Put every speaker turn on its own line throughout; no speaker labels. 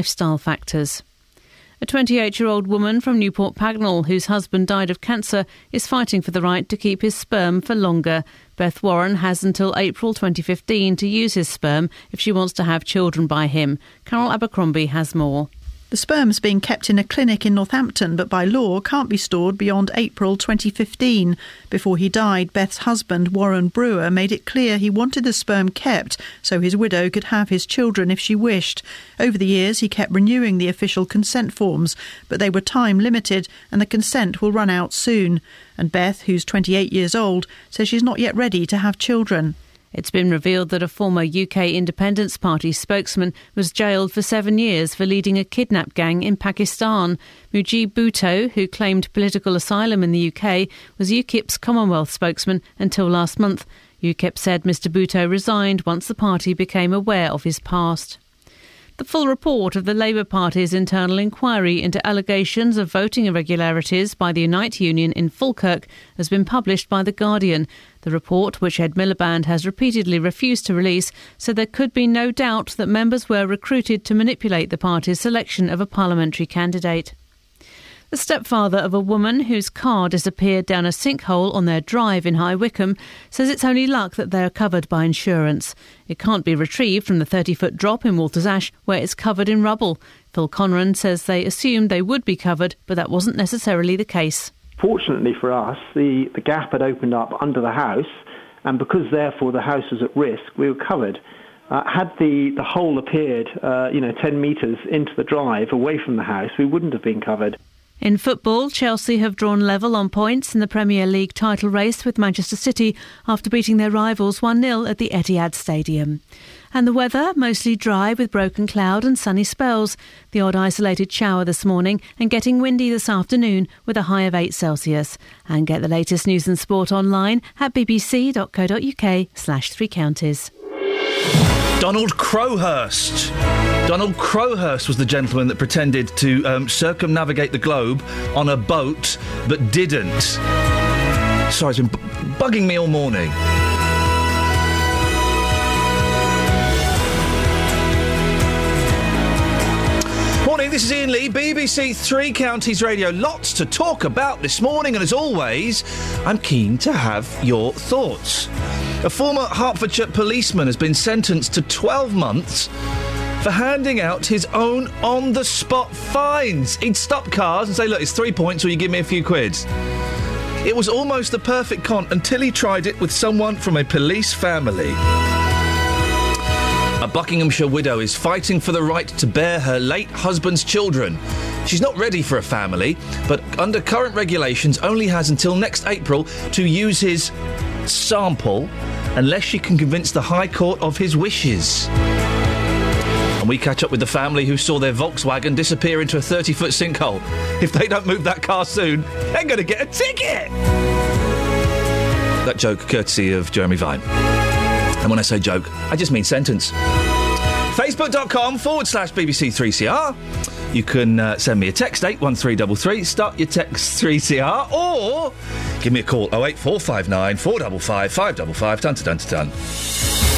lifestyle factors. A 28 year old woman from Newport Pagnell, whose husband died of cancer, is fighting for the right to keep his sperm for longer. Beth Warren has until April 2015 to use his sperm if she wants to have children by him. Carol Abercrombie has more.
The sperm's being kept in a clinic in Northampton, but by law can't be stored beyond April 2015. Before he died, Beth's husband, Warren Brewer, made it clear he wanted the sperm kept so his widow could have his children if she wished. Over the years, he kept renewing the official consent forms, but they were time limited and the consent will run out soon. And Beth, who's 28 years old, says she's not yet ready to have children.
It's been revealed that a former UK Independence Party spokesman was jailed for seven years for leading a kidnap gang in Pakistan. Mujib Bhutto, who claimed political asylum in the UK, was UKIP's Commonwealth spokesman until last month. UKIP said Mr Bhutto resigned once the party became aware of his past. The full report of the Labour Party's internal inquiry into allegations of voting irregularities by the Unite Union in Falkirk has been published by The Guardian. The report, which Ed Miliband has repeatedly refused to release, said there could be no doubt that members were recruited to manipulate the party's selection of a parliamentary candidate. The stepfather of a woman whose car disappeared down a sinkhole on their drive in High Wycombe says it's only luck that they are covered by insurance. It can't be retrieved from the 30 foot drop in Walters Ash where it's covered in rubble. Phil Conran says they assumed they would be covered, but that wasn't necessarily the case.
Fortunately for us, the, the gap had opened up under the house, and because therefore the house was at risk, we were covered. Uh, had the, the hole appeared, uh, you know, 10 metres into the drive away from the house, we wouldn't have been covered.
In football, Chelsea have drawn level on points in the Premier League title race with Manchester City after beating their rivals 1 0 at the Etihad Stadium. And the weather, mostly dry with broken cloud and sunny spells. The odd isolated shower this morning and getting windy this afternoon with a high of 8 Celsius. And get the latest news and sport online at bbc.co.uk slash three counties.
Donald Crowhurst. Donald Crowhurst was the gentleman that pretended to um, circumnavigate the globe on a boat but didn't. Sorry, it's been b- bugging me all morning. Morning, this is Iain Lee, BBC Three Counties Radio. Lots to talk about this morning, and as always, I'm keen to have your thoughts. A former Hertfordshire policeman has been sentenced to 12 months for handing out his own on the spot fines. He'd stop cars and say, Look, it's three points, or you give me a few quids. It was almost the perfect con until he tried it with someone from a police family. A Buckinghamshire widow is fighting for the right to bear her late husband's children. She's not ready for a family, but under current regulations only has until next April to use his sample unless she can convince the High Court of his wishes. And we catch up with the family who saw their Volkswagen disappear into a 30 foot sinkhole. If they don't move that car soon, they're going to get a ticket! That joke courtesy of Jeremy Vine. And when I say joke, I just mean sentence. Facebook.com forward slash BBC3CR. You can uh, send me a text, 81333, start your text 3CR, or give me a call, 08459 455 555, dun to dun to dun.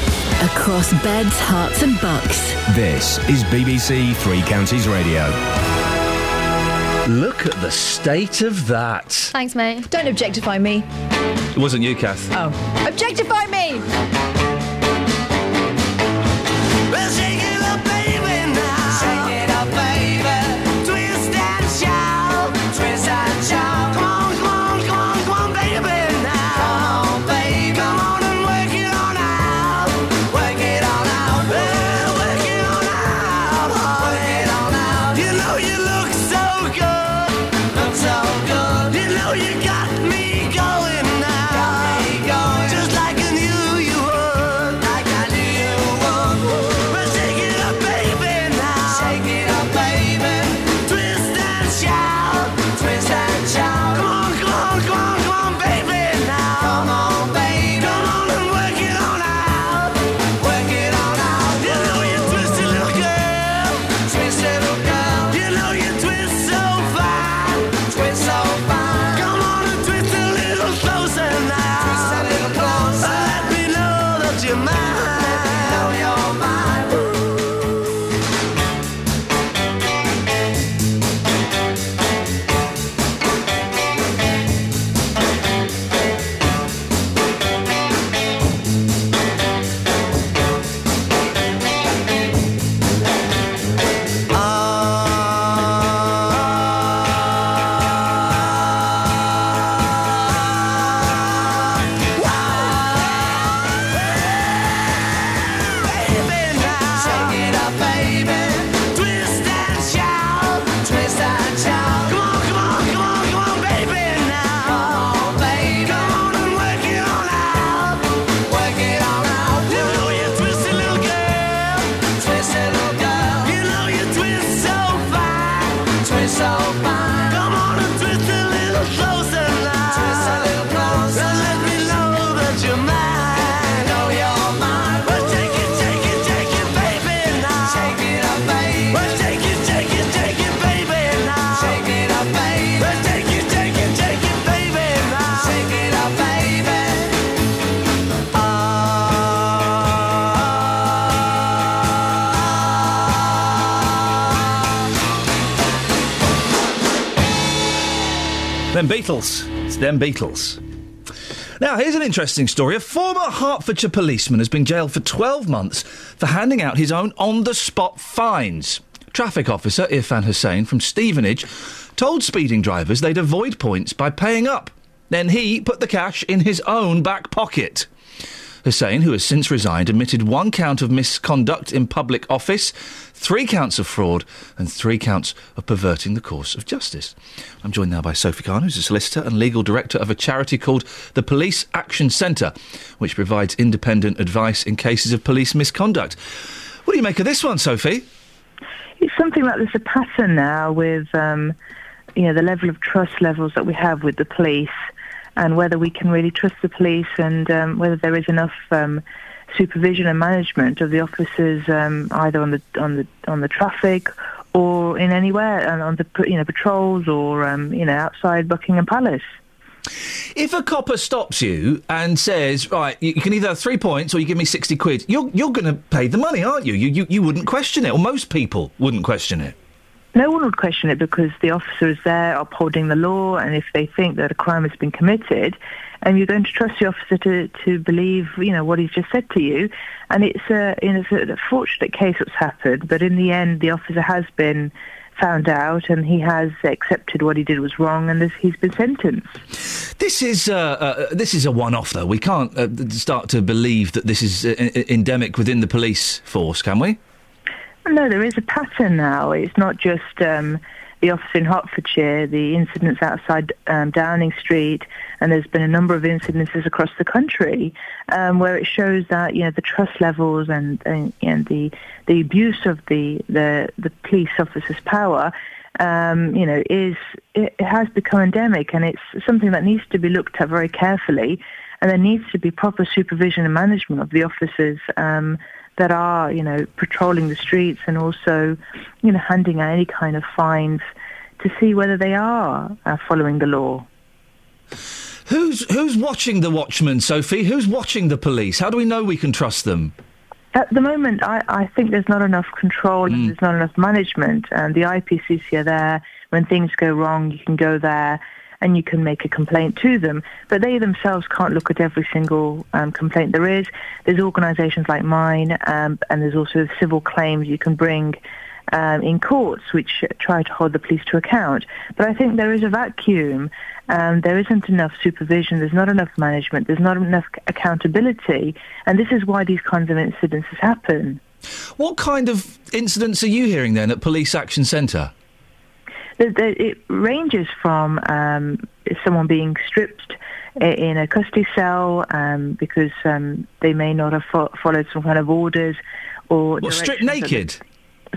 Across beds, hearts, and bucks.
This is BBC Three Counties Radio.
Look at the state of that.
Thanks, mate.
Don't objectify me.
It wasn't you, Kath.
Oh. Objectify me!
Beatles. It's them Beatles. Now, here's an interesting story. A former Hertfordshire policeman has been jailed for 12 months for handing out his own on the spot fines. Traffic officer Irfan Hussain from Stevenage told speeding drivers they'd avoid points by paying up. Then he put the cash in his own back pocket. Hussain, who has since resigned, admitted one count of misconduct in public office, three counts of fraud, and three counts of perverting the course of justice. I'm joined now by Sophie Khan, who's a solicitor and legal director of a charity called the Police Action Centre, which provides independent advice in cases of police misconduct. What do you make of this one, Sophie?
It's something like there's a pattern now with, um, you know, the level of trust levels that we have with the police and whether we can really trust the police and um, whether there is enough um, supervision and management of the officers um, either on the on the on the traffic or in anywhere and on the you know patrols or um, you know outside Buckingham Palace.
If a copper stops you and says, "Right, you can either have three points or you give me sixty quid," you're you're going to pay the money, aren't you? You you you wouldn't question it, or most people wouldn't question it.
No one would question it because the officer is there upholding the law, and if they think that a crime has been committed, and you're going to trust the officer to, to believe, you know, what he's just said to you. And it's a, it's a fortunate case that's happened, but in the end, the officer has been found out and he has accepted what he did was wrong and this, he's been sentenced.
This is uh, uh, this is a one-off, though. We can't uh, start to believe that this is uh, endemic within the police force, can we?
No, there is a pattern now. It's not just um, the office in Hertfordshire, the incidents outside um, Downing Street, and there's been a number of incidences across the country um, where it shows that you know the trust levels and, and, and the the abuse of the the, the police officers' power. Um, you know, is it, has become endemic, and it's something that needs to be looked at very carefully, and there needs to be proper supervision and management of the officers um, that are, you know, patrolling the streets and also, you know, handing out any kind of fines to see whether they are uh, following the law.
Who's who's watching the watchmen, Sophie? Who's watching the police? How do we know we can trust them?
At the moment, I, I think there's not enough control and there's not enough management. And the IPCC are there. When things go wrong, you can go there and you can make a complaint to them. But they themselves can't look at every single um, complaint there is. There's organisations like mine, um, and there's also civil claims you can bring um, in courts which try to hold the police to account. But I think there is a vacuum. Um, there isn't enough supervision. There's not enough management. There's not enough accountability. And this is why these kinds of incidents happen.
What kind of incidents are you hearing then at Police Action Centre?
It ranges from um, someone being stripped in a custody cell um, because um, they may not have fo- followed some kind of orders or
well, stripped naked.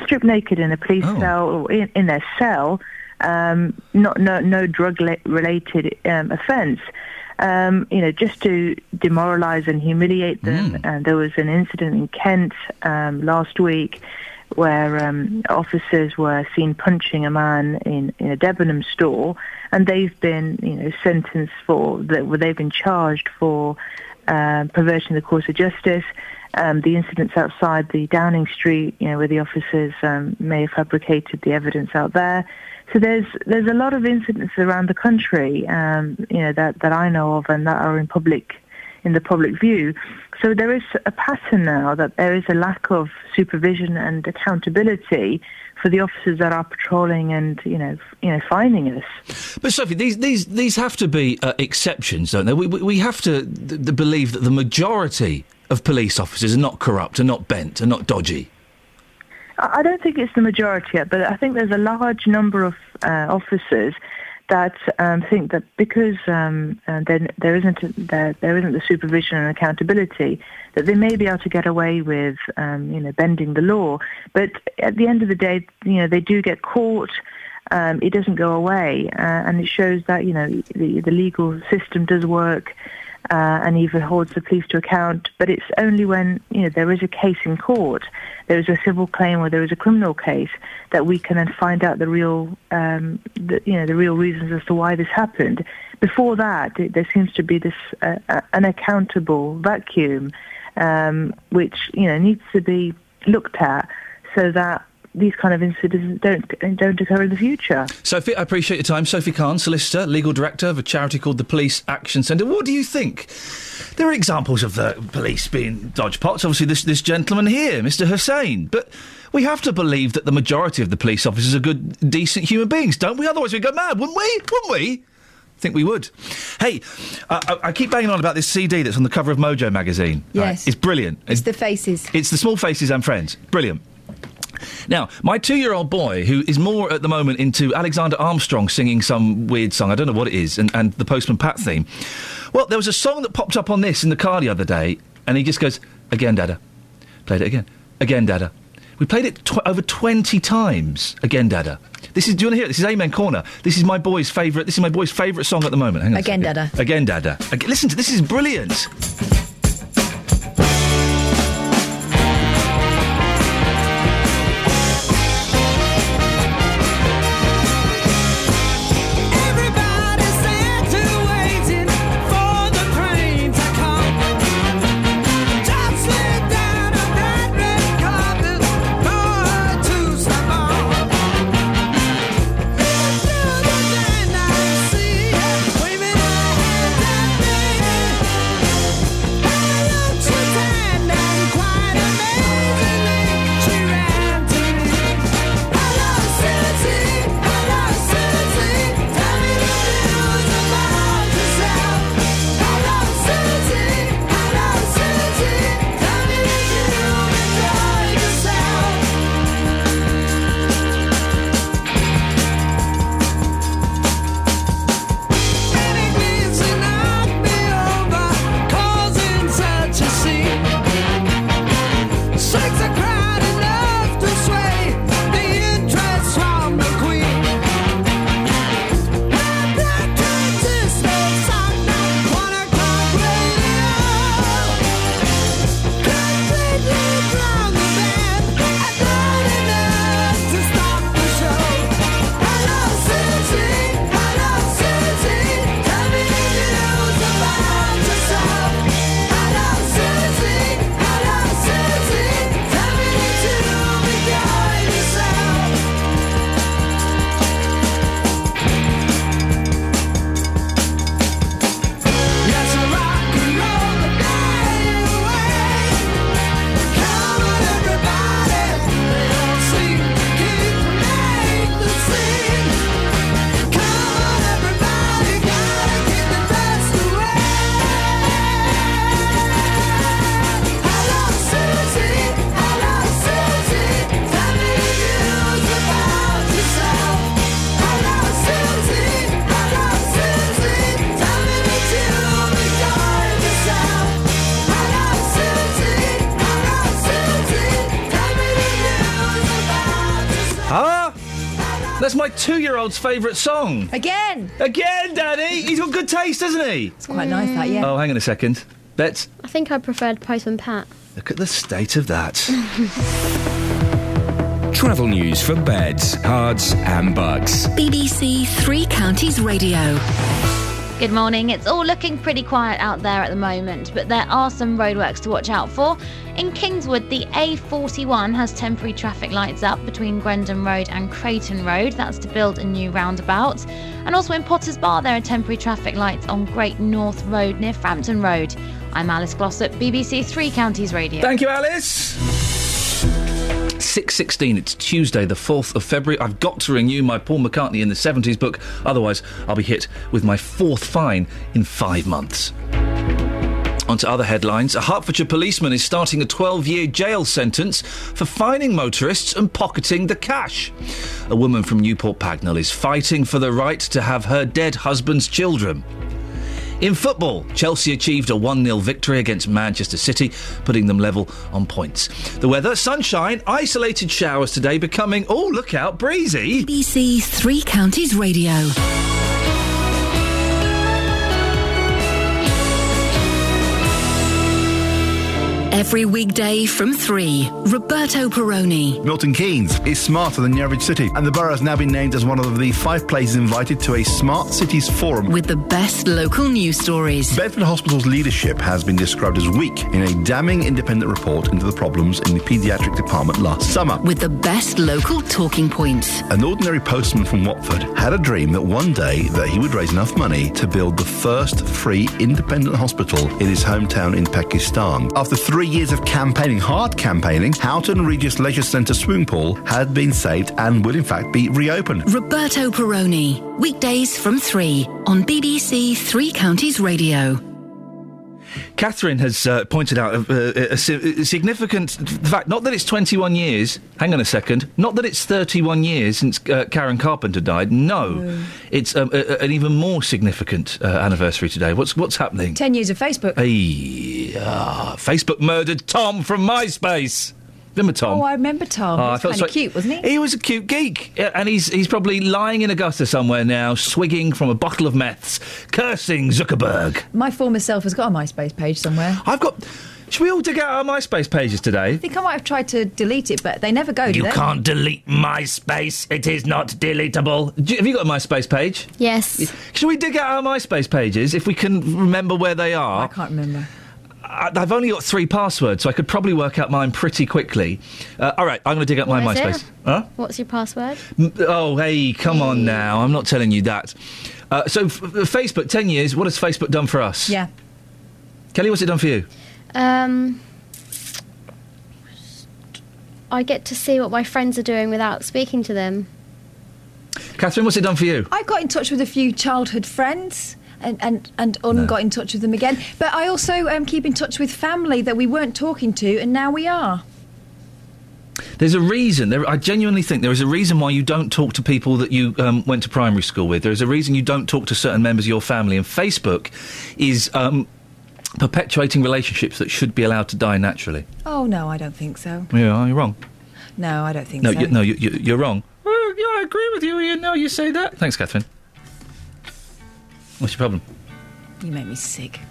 Stripped naked in a police oh. cell or in, in their cell. Um, not no no drug related um, offence. Um, you know, just to demoralise and humiliate them. Mm. And there was an incident in Kent last week where um, officers were seen punching a man in, in a Debenham store, and they've been, you know, sentenced for that. They've been charged for uh, perverting the course of justice. Um, the incidents outside the Downing Street, you know, where the officers um, may have fabricated the evidence out there. So there's there's a lot of incidents around the country, um, you know, that, that I know of and that are in public in the public view. So there is a pattern now that there is a lack of supervision and accountability for the officers that are patrolling and you know you know finding us.
But Sophie, these these these have to be uh, exceptions, don't they? We we have to th- believe that the majority of police officers are not corrupt, are not bent, are not dodgy.
I don't think it's the majority, but I think there's a large number of uh, officers that um, think that because um, uh, there, isn't there, there isn't the supervision and accountability that they may be able to get away with um, you know bending the law, but at the end of the day, you know they do get caught. Um, it doesn't go away, uh, and it shows that you know the, the legal system does work uh, and even holds the police to account. But it's only when you know there is a case in court, there is a civil claim or there is a criminal case that we can then find out the real, um, the, you know, the real reasons as to why this happened. Before that, it, there seems to be this uh, uh unaccountable vacuum, um, which you know needs to be looked at so that these kind of incidents don't don't occur in the future.
Sophie, I appreciate your time. Sophie Khan, solicitor, legal director of a charity called the Police Action Centre. What do you think? There are examples of the police being dodge pots. Obviously, this this gentleman here, Mr. Hussain, but. We have to believe that the majority of the police officers are good, decent human beings, don't we? Otherwise, we'd go mad, wouldn't we? Wouldn't we? think we would. Hey, uh, I, I, keep banging on about this CD that's on the cover of Mojo magazine.
Yes.
Right? It's brilliant.
It's, it's the faces.
It's the small faces and friends. Brilliant. Now, my two year old boy, who is more at the moment into Alexander Armstrong singing some weird song, I don't know what it is, and, and the Postman Pat theme. Well, there was a song that popped up on this in the car the other day, and he just goes, Again, Dada. Played it again. Again, Dada. We played it tw- over 20 times. Again, Dada. This is. Do you want to hear it? This is Amen Corner. This is my boy's favourite. This is my boy's favourite song at the moment. Hang on
Again, Dada.
Again, Dada. Again, listen to this. Is brilliant. Two-year-old's favourite song.
Again.
Again, Daddy. He's got good taste, doesn't he?
It's quite nice, that. Yeah.
Oh, hang on a second. Bet.
I think I preferred Postman Pat.
Look at the state of that.
Travel news for beds, cards, and bucks.
BBC Three Counties Radio.
Good morning. It's all looking pretty quiet out there at the moment, but there are some roadworks to watch out for. In Kingswood, the A41 has temporary traffic lights up between Grendon Road and Creighton Road. That's to build a new roundabout. And also in Potters Bar, there are temporary traffic lights on Great North Road near Frampton Road. I'm Alice Glossop, BBC Three Counties Radio.
Thank you, Alice. 6.16, it's Tuesday, the 4th of February. I've got to renew my Paul McCartney in the 70s book, otherwise I'll be hit with my fourth fine in five months. On to other headlines. A Hertfordshire policeman is starting a 12 year jail sentence for fining motorists and pocketing the cash. A woman from Newport Pagnell is fighting for the right to have her dead husband's children. In football, Chelsea achieved a 1 0 victory against Manchester City, putting them level on points. The weather, sunshine, isolated showers today, becoming, oh, look out, breezy.
BBC Three Counties Radio. Every weekday from 3. Roberto Perrone.
Milton Keynes is smarter than the average city, and the borough has now been named as one of the five places invited to a Smart Cities Forum.
With the best local news stories.
Bedford Hospital's leadership has been described as weak in a damning independent report into the problems in the paediatric department last summer.
With the best local talking points.
An ordinary postman from Watford had a dream that one day that he would raise enough money to build the first free independent hospital in his hometown in Pakistan. After three years of campaigning, hard campaigning, Houghton Regis Leisure Centre swimming pool had been saved and will in fact be reopened.
Roberto Perrone. Weekdays from 3 on BBC Three Counties Radio.
Catherine has uh, pointed out a, a, a significant fact. Not that it's 21 years. Hang on a second. Not that it's 31 years since uh, Karen Carpenter died. No, it's um, a, an even more significant uh, anniversary today. What's what's happening?
10 years of Facebook.
Hey, ah, Facebook murdered Tom from MySpace. Remember Tom?
Oh, I remember Tom.
Oh,
he
I
was
felt
kind
so-
of cute, wasn't he?
He was a cute geek, and he's he's probably lying in a gutter somewhere now, swigging from a bottle of meths, cursing Zuckerberg.
My former self has got a MySpace page somewhere.
I've got. Should we all dig out our MySpace pages today?
I think I might have tried to delete it, but they never go, do
You
they?
can't delete MySpace. It is not deletable. Do you- have you got a MySpace page?
Yes.
Should we dig out our MySpace pages if we can remember where they are?
I can't remember.
I- I've only got three passwords, so I could probably work out mine pretty quickly. Uh, all right, I'm going to dig out my MySpace.
it?
Huh?
What's your password?
Oh, hey, come on now. I'm not telling you that. Uh, so, f- f- Facebook, 10 years. What has Facebook done for us?
Yeah.
Kelly, what's it done for you?
Um, I get to see what my friends are doing without speaking to them.
Catherine, what's it done for you?
I got in touch with a few childhood friends. And, and, and Un got in touch with them again. But I also um, keep in touch with family that we weren't talking to, and now we are.
There's a reason. There, I genuinely think there is a reason why you don't talk to people that you um, went to primary school with. There is a reason you don't talk to certain members of your family. And Facebook is um, perpetuating relationships that should be allowed to die naturally.
Oh, no, I don't think so.
Yeah, you're wrong.
No, I don't think
No,
so.
you, no, you, you, you're wrong. Well, yeah, I agree with you. You know, you say that. Thanks, Catherine. What's your problem?
You make me sick.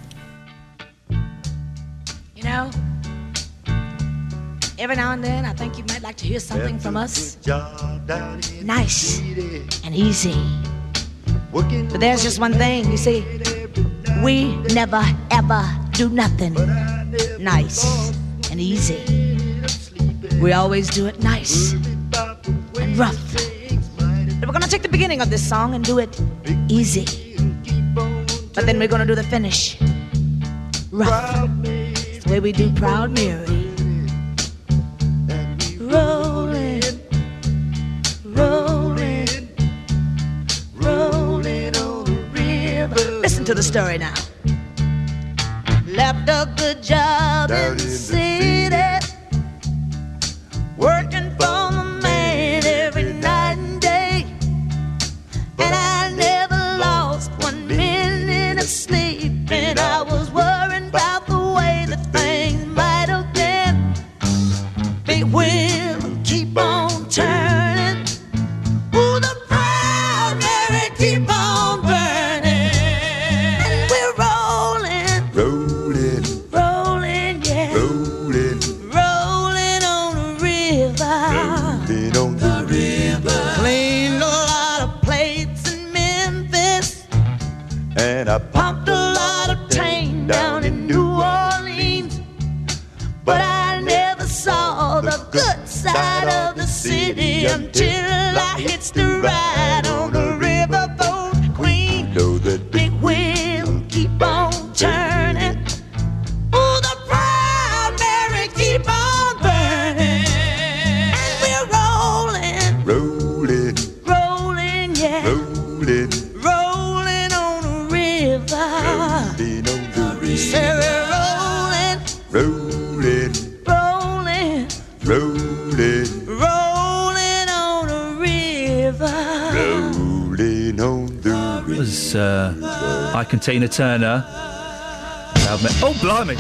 You know, every now and then I think you might like to hear something from us. Nice and easy. But there's just one thing, you see, we never ever do nothing nice and easy. We always do it nice and rough. But we're gonna take the beginning of this song and do it easy. But then we're gonna do the finish rough. It's the way we do Proud Mary. Rolling, rolling, rolling on the river. Listen to the story now. Left a good job in the city, Ike and
Tina Turner. Oh, blimey!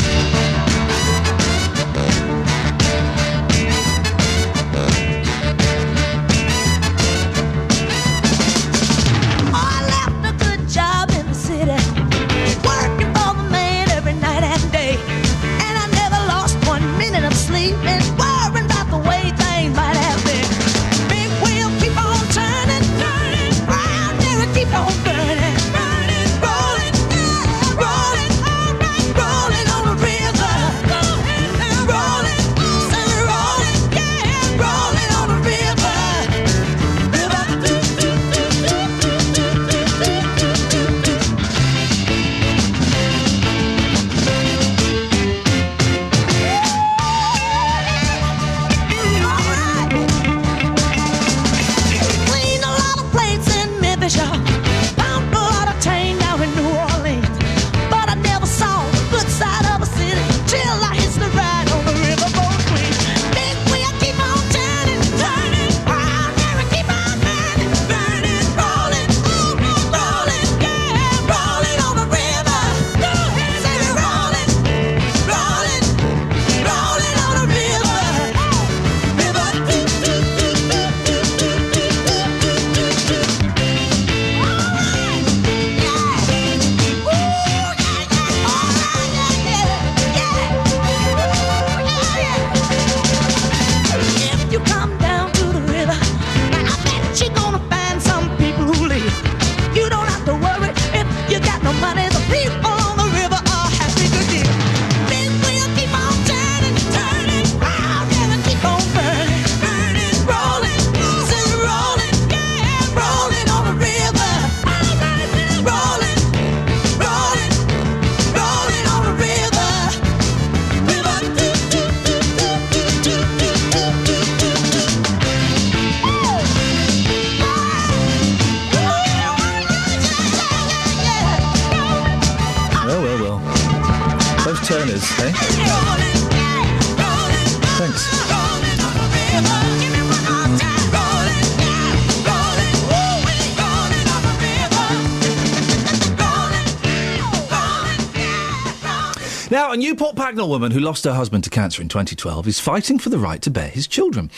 Pagnell woman who lost her husband to cancer in 2012 is fighting for the right to bear his children.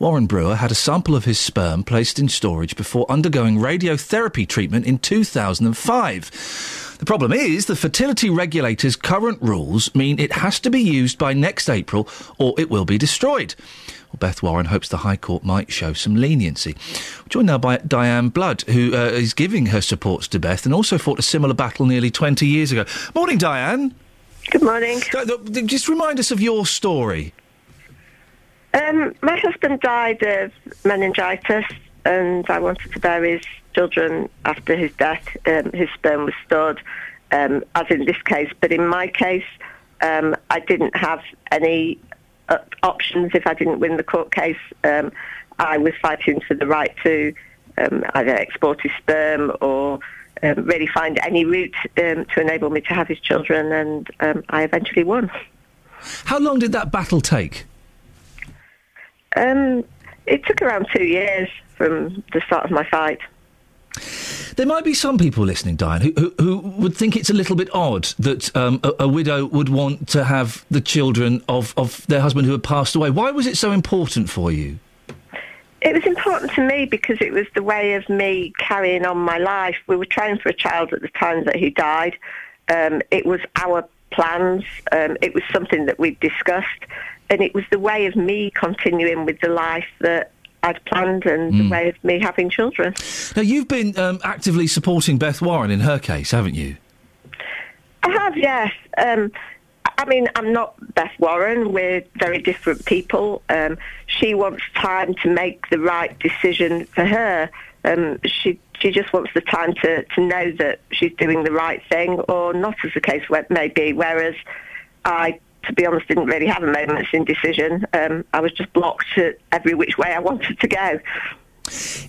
Warren Brewer had a sample of his sperm placed in storage before undergoing radiotherapy treatment in 2005. The problem is the fertility regulator's current rules mean it has to be used by next April or it will be destroyed. Well, Beth Warren hopes the High Court might show some leniency. We're joined now by Diane Blood, who uh, is giving her supports to Beth and also fought a similar battle nearly 20 years ago. Morning, Diane.
Good morning.
Just remind us of your story.
Um, my husband died of meningitis, and I wanted to bear his children after his death. Um, his sperm was stored, um, as in this case, but in my case, um, I didn't have any uh, options if I didn't win the court case. Um, I was fighting for the right to um, either export his sperm or um, really find any route um, to enable me to have his children, and um, I eventually won.
How long did that battle take?
Um, it took around two years from the start of my fight.
There might be some people listening, Diane, who, who, who would think it's a little bit odd that um, a, a widow would want to have the children of, of their husband who had passed away. Why was it so important for you?
It was important to me because it was the way of me carrying on my life. We were trying for a child at the time that he died. Um, it was our plans. Um, it was something that we'd discussed. And it was the way of me continuing with the life that I'd planned and the way of me having children.
Now, you've been um, actively supporting Beth Warren in her case, haven't you?
I have, yes. I mean, I'm not Beth Warren. We're very different people. Um, she wants time to make the right decision for her. Um, she she just wants the time to, to know that she's doing the right thing, or not, as the case may be. Whereas I, to be honest, didn't really have a moment's indecision. Um, I was just blocked every which way I wanted to go.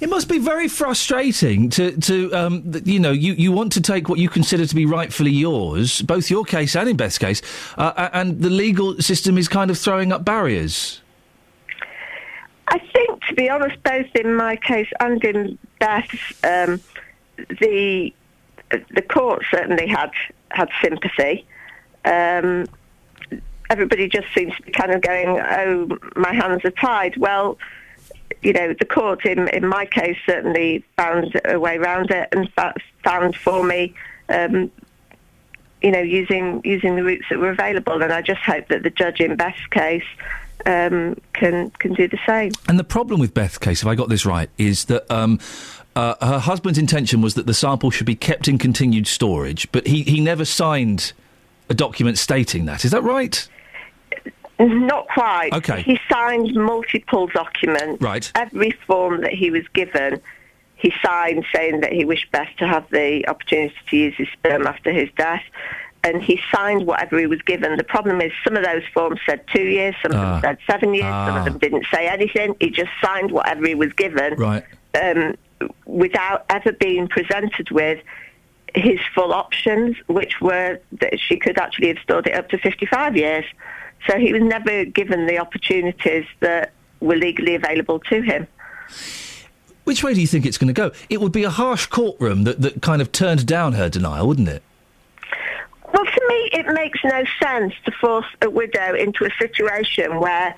It must be very frustrating to, to um, you know, you, you want to take what you consider to be rightfully yours, both your case and in Beth's case, uh, and the legal system is kind of throwing up barriers.
I think, to be honest, both in my case and in Beth's, um, the the court certainly had had sympathy. Um, everybody just seems to be kind of going, "Oh, my hands are tied." Well, you know, the court in in my case certainly found a way around it and found for me. Um, you know, using using the routes that were available, and I just hope that the judge in Beth's case um, can can do the same.
And the problem with Beth's case, if I got this right, is that um, uh, her husband's intention was that the sample should be kept in continued storage, but he, he never signed a document stating that. Is that right?
Not quite.
Okay.
He signed multiple documents.
Right.
Every form that he was given, he signed saying that he wished Beth to have the opportunity to use his sperm after his death. And he signed whatever he was given. The problem is some of those forms said two years, some of
Ah.
them said seven years, some
Ah.
of them didn't say anything. He just signed whatever he was given
Right.
um, without ever being presented with his full options, which were that she could actually have stored it up to 55 years. So he was never given the opportunities that were legally available to him.
Which way do you think it's going to go? It would be a harsh courtroom that, that kind of turned down her denial, wouldn't it?
Well, to me, it makes no sense to force a widow into a situation where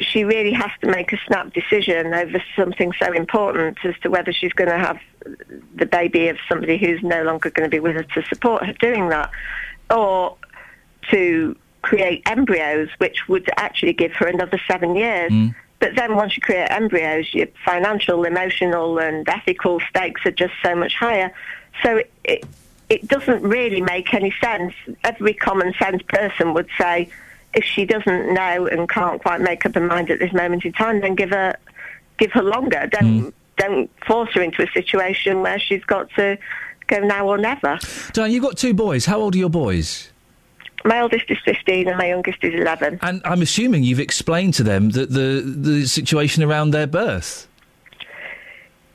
she really has to make a snap decision over something so important as to whether she's going to have the baby of somebody who's no longer going to be with her to support her doing that, or to create embryos, which would actually give her another seven years. Mm. But then once you create embryos, your financial, emotional, and ethical stakes are just so much higher. So it, it, doesn't really make any sense. Every common sense person would say, if she doesn't know and can't quite make up her mind at this moment in time, then give her give her longer. Don't mm. don't force her into a situation where she's got to go now or never.
Diane, you've got two boys. How old are your boys?
My oldest is 15 and my youngest is 11.
And I'm assuming you've explained to them that the the situation around their birth.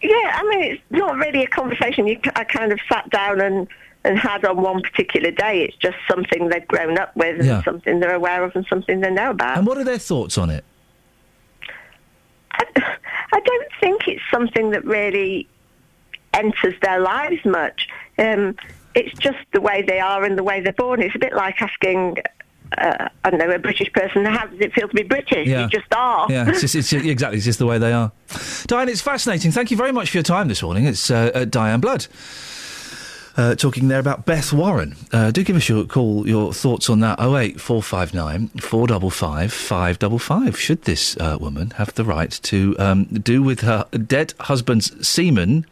Yeah, I mean, it's not really a conversation. You, I kind of sat down and and had on one particular day. It's just something they've grown up with and
Yeah.
something they're aware of and something they know about.
And what are their thoughts on it?
I don't think it's something that really enters their lives much. Um, it's just the way they are and the way they're born. It's a bit like asking, uh, I don't know, a British person, how does it feel to be British?
Yeah.
You just are.
Yeah, it's, just, it's exactly it's just the way they are. Diane, it's fascinating. Thank you very much for your time this morning. It's uh, uh, Diane Blood. Uh, talking there about Beth Warren. Uh, do give us your call, your thoughts on that. 08459 455 555. Should this uh, woman have the right to um, do with her dead husband's semen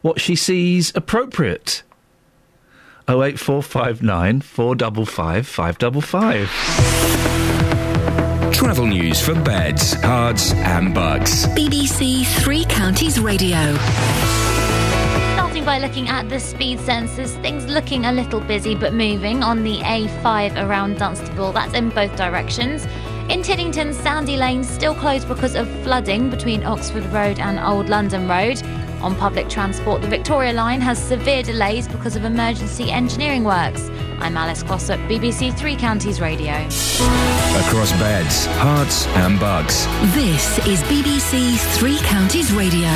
what she sees appropriate? 08459 455 555.
Travel news for beds, cards, and bucks.
BBC Three Counties Radio.
Starting by looking at the speed sensors, things looking a little busy but moving on the A5 around Dunstable. That's in both directions. In Tiddington, Sandy Lane still closed because of flooding between Oxford Road and Old London Road. On public transport, the Victoria Line has severe delays because of emergency engineering works. I'm Alice Glossop, BBC Three Counties Radio.
Across beds, hearts, and bucks.
This is BBC Three Counties Radio.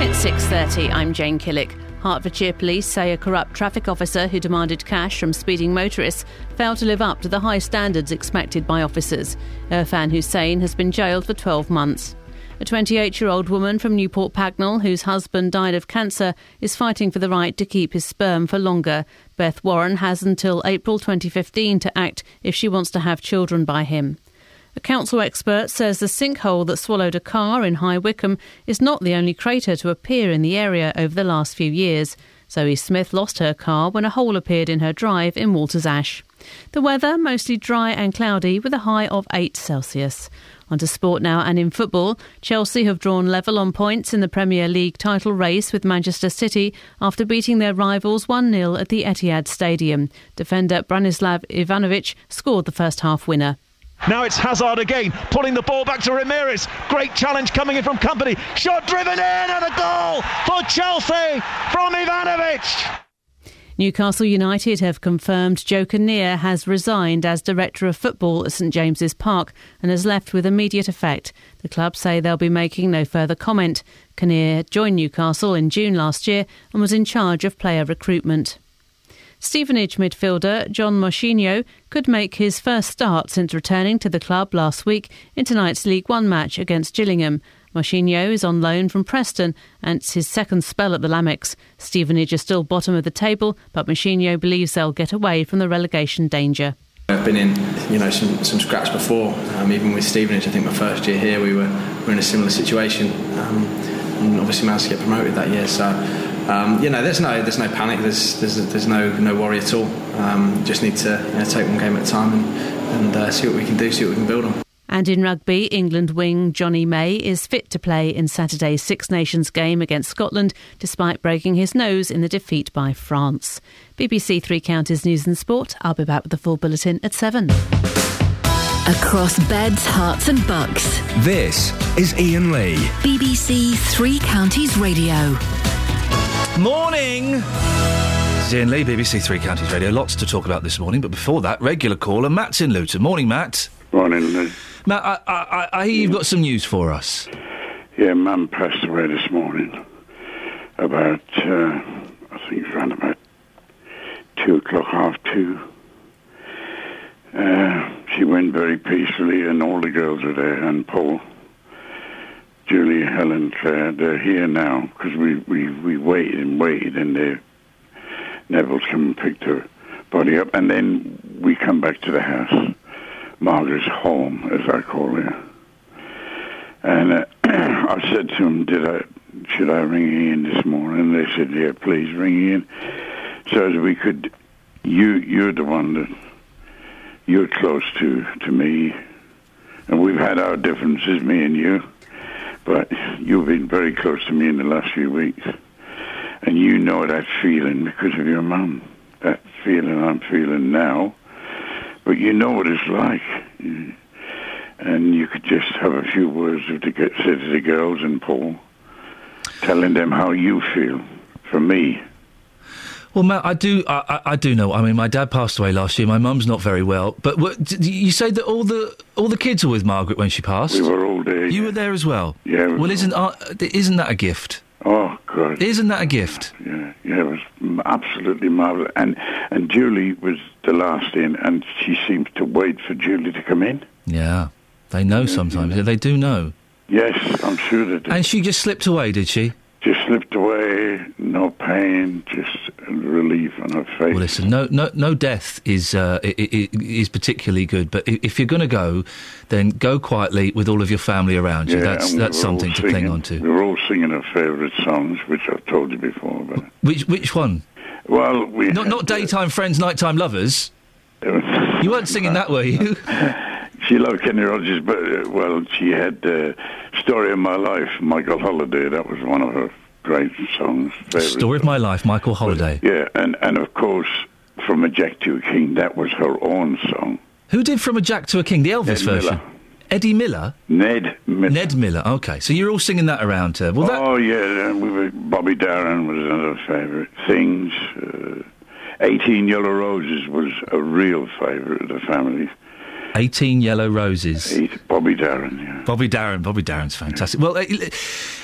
It's 6.30, I'm Jane Killick. Hertfordshire police say a corrupt traffic officer who demanded cash from speeding motorists failed to live up to the high standards expected by officers. Irfan Hussain has been jailed for 12 months. A 28 year old woman from Newport Pagnell, whose husband died of cancer, is fighting for the right to keep his sperm for longer. Beth Warren has until April 2015 to act if she wants to have children by him. A council expert says the sinkhole that swallowed a car in High Wycombe is not the only crater to appear in the area over the last few years. Zoe Smith lost her car when a hole appeared in her drive in Walters Ash. The weather mostly dry and cloudy with a high of 8 Celsius. On to sport now and in football. Chelsea have drawn level on points in the Premier League title race with Manchester City after beating their rivals 1 0 at the Etihad Stadium. Defender Branislav Ivanovic scored the first half winner.
Now it's Hazard again, pulling the ball back to Ramirez. Great challenge coming in from Kompany. Shot driven in and a goal for Chelsea from Ivanovic.
Newcastle United have confirmed Joe Kinnear has resigned as Director of Football at St James's Park and has left with immediate effect. The club say they'll be making no further comment. Kinnear joined Newcastle in June last year and was in charge of player recruitment. Stevenage midfielder John Mousinho could make his first start since returning to the club last week in tonight's League One match against Gillingham. Mousinho is on loan from Preston and it's his second spell at the Lamex. Stevenage are still bottom of the table, but Mousinho believes they'll get away from the relegation danger.
I've been in, you know, some, some scraps before. Um, even with Stevenage, I think my first year here, we were, we were in a similar situation, um, and obviously managed to get promoted that year. So, um, you know, there's no there's no panic. There's there's, there's no no worry at all. Um, just need to you know, take one game at a time and and uh, see what we can do, see what we can build on.
And in rugby, England wing Jonny May is fit to play in Saturday's Six Nations game against Scotland, despite breaking his nose in the defeat by France. BBC Three Counties News and Sport. I'll be back with the full bulletin at 7.
Across beds, Herts, and bucks.
This is Iain Lee.
BBC Three Counties Radio.
Morning! This is Iain Lee, BBC Three Counties Radio. Lots to talk about this morning, but before that, regular caller Matt's in Luton. Morning, Matt.
Morning.
Matt, I, I, I hear you've got some news for us.
Yeah, Mum passed away this morning. About, uh, I think it's around about two o'clock, half two. Uh, she went very peacefully, and all the girls are there, and Paul, Julie, Helen, Claire, they're here now because we, we, we waited and waited, and they Neville's come and picked her body up, and then we come back to the house. Margaret's home, as I call her. And uh, I said to them, "Did I? Should I ring Iain this morning?" And They said, "Yeah, please ring Iain." So as we could, you you're the one that you're close to to me, and we've had our differences, me and you, but you've been very close to me in the last few weeks, and you know that feeling because of your mum. That feeling I'm feeling now but you know what it's like. And you could just have a few words the, say to the girls and Paul telling them how you feel. For me,
Well, Matt, I do, I, I, do know. I mean, my dad passed away last year. My mum's not very well. But what, you say that all the all the kids were with Margaret when she passed.
we were all there.
You were there as well.
Yeah. we
Well, isn't uh, isn't that a gift?
Oh God!
Isn't that a gift?
Yeah, yeah, it was absolutely marvelous. And and Julie was the last in, and she seems to wait for Julie to come in.
Yeah, they know sometimes. They do know.
Yes, I'm sure that
And she just slipped away, did she?
Just slipped away, no pain, just relief on her face.
Well, listen, no, no, no death is uh, is particularly good. But if you're going to go, then go quietly with all of your family around you.
Yeah,
that's
we
that's something to cling on to.
We were all singing our favourite songs, which I've told you before. But
Which which one?
well, we
Not not daytime friends, nighttime lovers. You weren't singing that, were you?
She loved Kenny Rogers, but uh, well, she had uh, "Story of My Life." Michael Holliday. That was one of her great songs.
Story of my life, Michael Holliday.
Yeah, and and of course, "From a Jack to a King." That was her own song.
Who did From a Jack to a King, the Elvis
Ned
version?
Miller.
Eddie Miller.
Ned Miller.
Ned Miller. Okay, so you're all singing that around her. Well, that,
oh yeah, we were, Bobby Darin was another favourite. Things. Uh, Eighteen Yellow Roses was a real favourite of the family.
18 Yellow Roses.
Bobby Darin, Yeah.
Bobby Darin, Bobby Darin's fantastic. Well, it-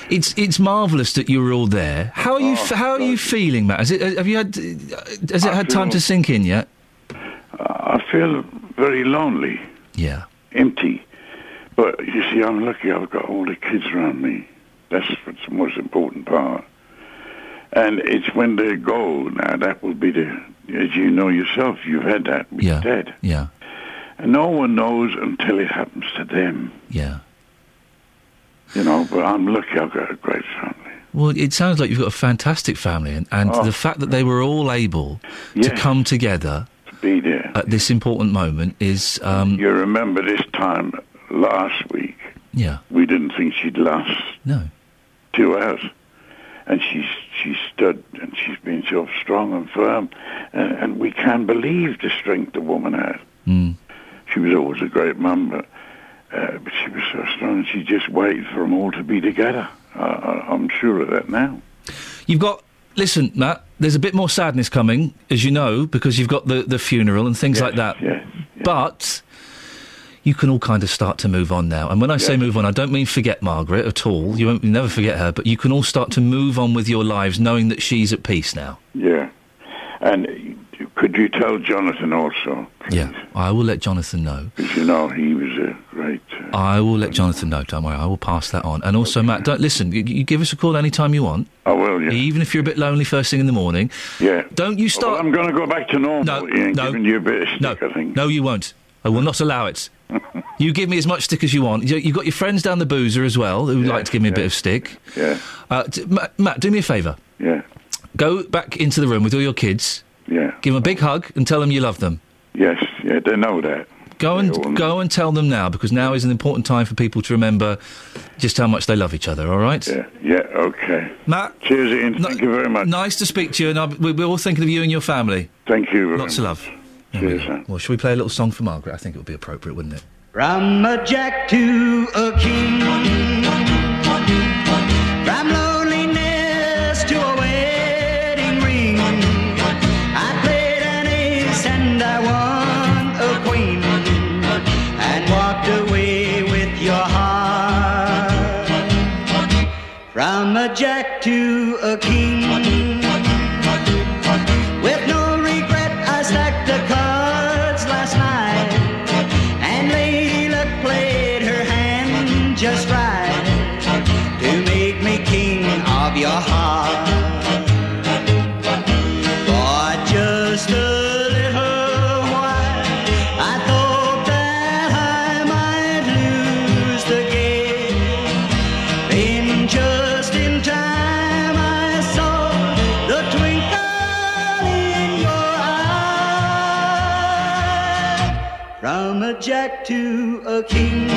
it's it's marvellous that you were all there. How are you?
Oh,
how are you feeling, Matt? Has it have you had? Has it had time to sink in yet?
I feel very lonely.
Yeah.
Empty. But you see, I'm lucky I've got all the kids around me. That's what's the most important part. And it's when they go, now that will be the, as you know yourself, you've had that with
Yeah.
dad.
Yeah.
And no one knows until it happens to them.
Yeah.
You know, but I'm lucky I've got a great family.
Well, it sounds like you've got a fantastic family, and, and
Oh.
the fact that they were all able to come together to
Be there.
at this important moment is, um,
You remember this time last week,
yeah,
we didn't think she'd last
no,
two hours. And she's she stood and she's been so strong and firm, and, and we can't believe the strength the woman had.
Mm.
She was always a great mum, but, uh, but she was so strong. She just waited for them all to be together. I, I, I'm sure of that now.
You've got. Listen, Matt. There's a bit more sadness coming, as you know, because you've got the, the funeral and things like that. But you can all kind of start to move on now. And when I say move on, I don't mean forget Margaret at all. You won't you never forget her, but you can all start to move on with your lives, knowing that she's at peace now.
Yeah. And could you tell Jonathan also?
Yeah, I will let Jonathan know.
Because you know he was a great. Uh,
I will let Jonathan know. Don't worry, I will pass that on. And also, Matt, don't listen. You, you give us a call anytime you want.
I will. Yeah.
Even if you're a bit lonely first thing in the morning.
Yeah.
Don't you start.
Well, I'm going to go back to normal.
No,
Iain,
no,
giving you a bit of stick,
no,
I think.
no, you won't. I will not allow it. you give me as much stick as you want. You- You've got your friends down the boozer as well who like to give me a bit of stick.
Yeah.
Uh, t- Matt, Matt, do me a favour.
Yeah.
Go back into the room with all your kids.
Yeah.
Give them a big hug and tell them you love them.
Yes. Yeah. They know that.
Go and go and tell them now because now is an important time for people to remember just how much they love each other. All right.
Yeah. Yeah. Okay.
Matt.
Cheers, Iain. Thank you very much.
Nice to speak to you, and I'll, we- we're all thinking of you and your family.
Thank you. very
Lots of love. There we. Well, should we play a little song for Margaret? I think it would be appropriate, wouldn't it?
From a jack to a king. To to a king.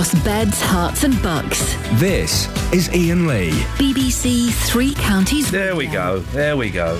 Across beds, Herts, and bucks.
This is Iain Lee.
BBC Three Counties.
There we go. There we go.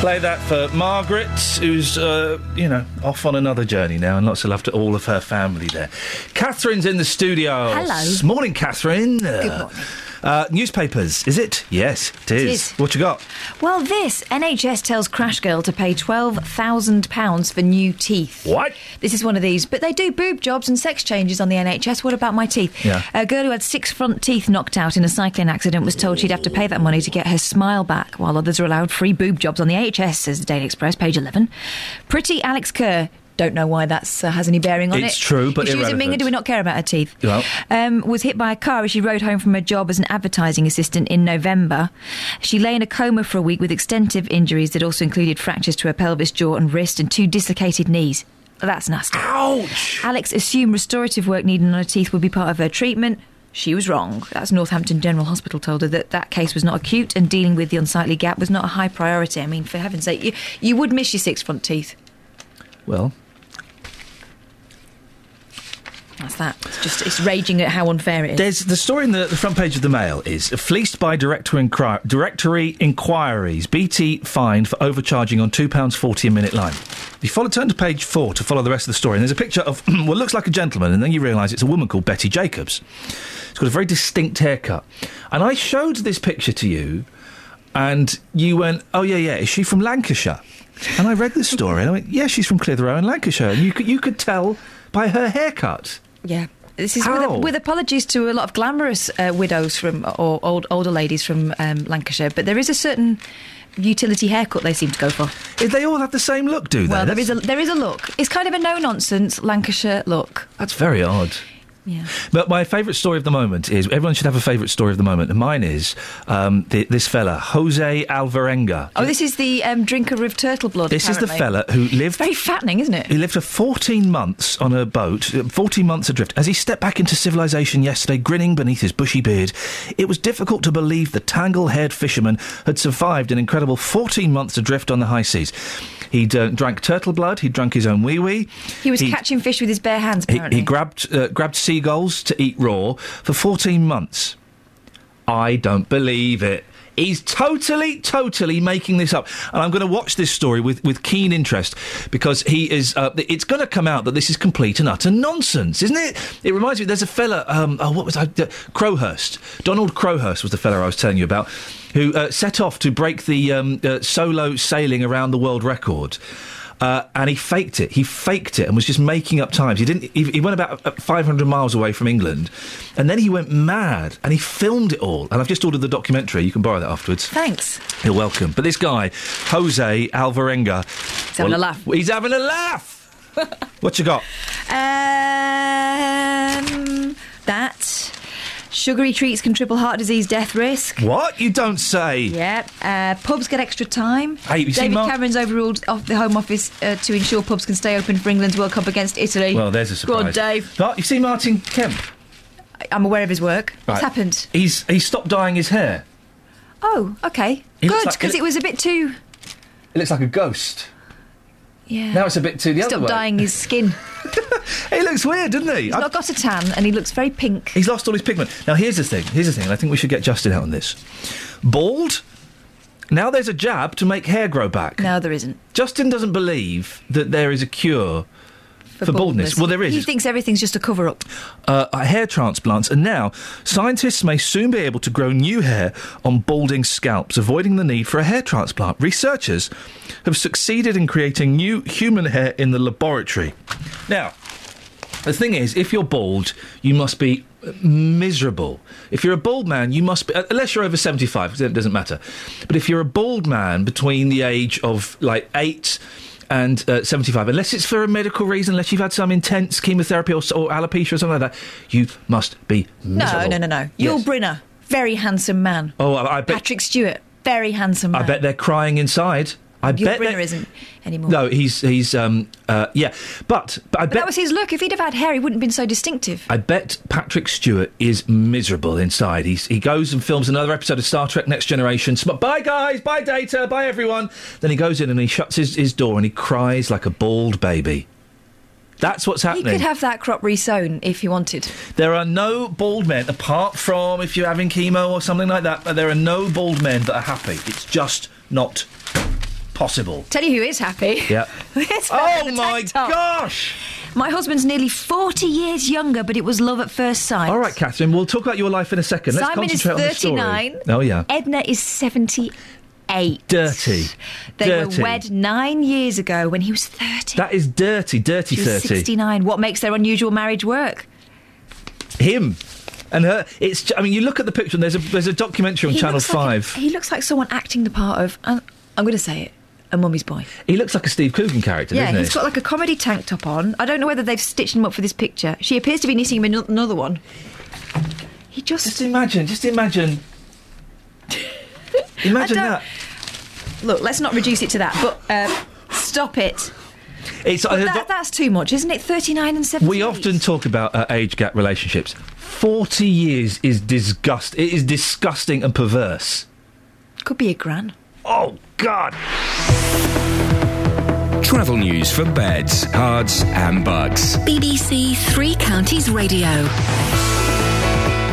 Play that for Margaret, who's, uh, you know, off on another journey now, and lots of love to all of her family there. Catherine's in the studio.
Hello.
Morning, Catherine.
Good
Uh,
morning.
Uh, newspapers, is it? Yes, it is.
It is.
What you got?
Well, this NHS tells Crash Girl to pay £12,000 for new teeth.
What?
This is one of these. But they do boob jobs and sex changes on the NHS. What about my teeth?
Yeah.
A girl who had six front teeth knocked out in a cycling accident was told she'd have to pay that money to get her smile back, while others are allowed free boob jobs on the NHS, says the Daily Express, page 11. Pretty Alex Kerr. Don't know why that uh, has any bearing on it.
It's true, but
if she was a minger, do we not care about her teeth?
Well.
um, was hit by a car as she rode home from her job as an advertising assistant in November. She lay in a coma for a week with extensive injuries that also included fractures to her pelvis, jaw, and wrist, and two dislocated knees. That's nasty.
Ouch!
Alex assumed restorative work needed on her teeth would be part of her treatment. She was wrong. That's Northampton General Hospital told her that that case was not acute and dealing with the unsightly gap was not a high priority. I mean, for heaven's sake, you, you would miss your six front teeth.
Well,
That's that. It's just it's raging at how unfair it is.
There's the story in the, the front page of the Mail is fleeced by director inquir- directory inquiries. BT fined for overcharging on two pounds forty a minute line. You follow turn to page four to follow the rest of the story, and there's a picture of what looks like a gentleman, and then you realise it's a woman called Betty Jacobs. It's got a very distinct haircut, and I showed this picture to you, and you went, "Oh yeah, yeah, is she from Lancashire?" And I read the story, and I went, "Yeah, she's from Clitheroe in Lancashire," and you could you could tell by her haircut.
Yeah. This is with, with apologies to a lot of glamorous uh, widows from or old older ladies from um, Lancashire, but there is a certain utility haircut they seem to go for.
They all have the same look, do they?
Well, there
That's-
is a there is a look. It's kind of a no nonsense Lancashire look.
That's very odd.
Yeah.
But my favourite story of the moment is everyone should have a favourite story of the moment, and mine is um, th- this fella Jose Alvarenga.
Oh, this is the um, drinker of turtle blood.
This is the fella who lived.
Very fattening, isn't it?
He lived for 14 months on a boat, uh, 14 months adrift. As he stepped back into civilization yesterday, grinning beneath his bushy beard, it was difficult to believe the tangle haired fisherman had survived an incredible 14 months adrift on the high seas. He'd uh, drank turtle blood, he'd drunk his own wee wee.
He was catching fish with his bare hands.
He,
Apparently,
he grabbed uh, grabbed seagulls to eat raw for 14 months. I don't believe it. He's totally, totally making this up, and I'm going to watch this story with, with keen interest because he is. Uh, it's going to come out that this is complete and utter nonsense, isn't it? It reminds me. There's a fella. Um, oh, what was I? Uh, Crowhurst. Donald Crowhurst was the fella I was telling you about, who uh, set off to break the um, uh, solo sailing around the world record. Uh, and he faked it. He faked it and was just making up times. He didn't. He, he went about uh, 500 miles away from England, and then he went mad and he filmed it all. And I've just ordered the documentary. You can borrow that afterwards.
Thanks.
You're welcome. But this guy, Jose Alvarenga,
He's having a laugh.
He's having a laugh. what you got?
Um, that sugary treats can triple heart disease death risk.
What you don't say?
Yep. Uh, pubs get extra time.
Hey,
David
Mark-
Cameron's overruled off the Home Office uh, to ensure pubs can stay open for England's World Cup against Italy.
Well, there's a surprise.
Go on, Dave.
But you see Martin Kemp.
I'm aware of his work. What's happened?
He's he stopped dyeing his hair.
Oh, okay.
He
Good,
like-
because it was a bit too.
It looks like a ghost.
Yeah.
Now it's a bit too the
Stop
other way.
dyeing his skin.
He looks weird, doesn't he?
He's not got a tan, and he looks very pink.
He's lost all his pigment. Now, here's the thing. Here's the thing, and I think we should get Justin out on this. Bald. Now there's a jab to make hair grow back.
No, there isn't.
Justin doesn't believe that there is a cure for, baldness. Well, there is.
He thinks everything's just a cover up.
uh, hair transplants, and now scientists may soon be able to grow new hair on balding scalps, avoiding the need for a hair transplant. Researchers have succeeded in creating new human hair in the laboratory. Now, the thing is, if you're bald, you must be uh, miserable. If you're a bald man, you must be, uh, unless you're over 75, 'cause it doesn't matter. But if you're a bald man between the age of like 8 and uh, 75, unless it's for a medical reason, unless you've had some intense chemotherapy or, or alopecia or something like that, you must be miserable.
No, no, no, no. Yul
Yes.
Brynner, very handsome man.
Oh, I, I bet.
Patrick Stewart, very handsome man.
I bet they're crying inside. I bet
Brynner
they're-
isn't anymore.
No, he's he's um uh yeah, but but I
But
bet
that was his look. If he'd have had hair, he wouldn't have been so distinctive.
I bet Patrick Stewart is miserable inside. He's, he goes and films another episode of Star Trek Next Generation. Sm- Bye, guys. Bye, Data. Bye, everyone. Then he goes in and he shuts his, his door and he cries like a bald baby. That's what's happening.
He could have that crop resown if he wanted.
There are no bald men, apart from if you're having chemo or something like that, but there are no bald men that are happy. It's just not possible.
Tell you who is happy.
Yeah. Oh my
top.
gosh!
My husband's nearly 40 years younger, but it was love at first sight.
All right, Catherine, we'll talk about your life in a second. Let's
Simon is
concentrate on the story.
39.
Oh, yeah.
Edna is 78.
Dirty.
They
dirty.
were wed nine years ago when he was 30.
That is dirty, dirty
she was
30.
69. What makes their unusual marriage work?
Him and her. It's. I mean, you look at the picture. and There's a there's a documentary on
He
Channel
looks like a-
Five.
he looks like someone acting the part of, uh, I'm going to say it, a mummy's boy.
He looks like a Steve Coogan character,
yeah,
doesn't he?
he's got like a comedy tank top on. I don't know whether they've stitched him up for this picture. She appears to be knitting him ano- another one. He just.
Just imagine. Just imagine. Imagine
I don't-
that.
Look, let's not reduce it to that, but uh, stop it.
It's.
But
uh,
that, that's too much, isn't it? 39 and 70.
we often talk about uh, age gap relationships. Forty years is disgust. It is disgusting and perverse.
Could be a gran.
Oh God.
Travel news for beds, cards, and bugs.
BBC Three Counties Radio.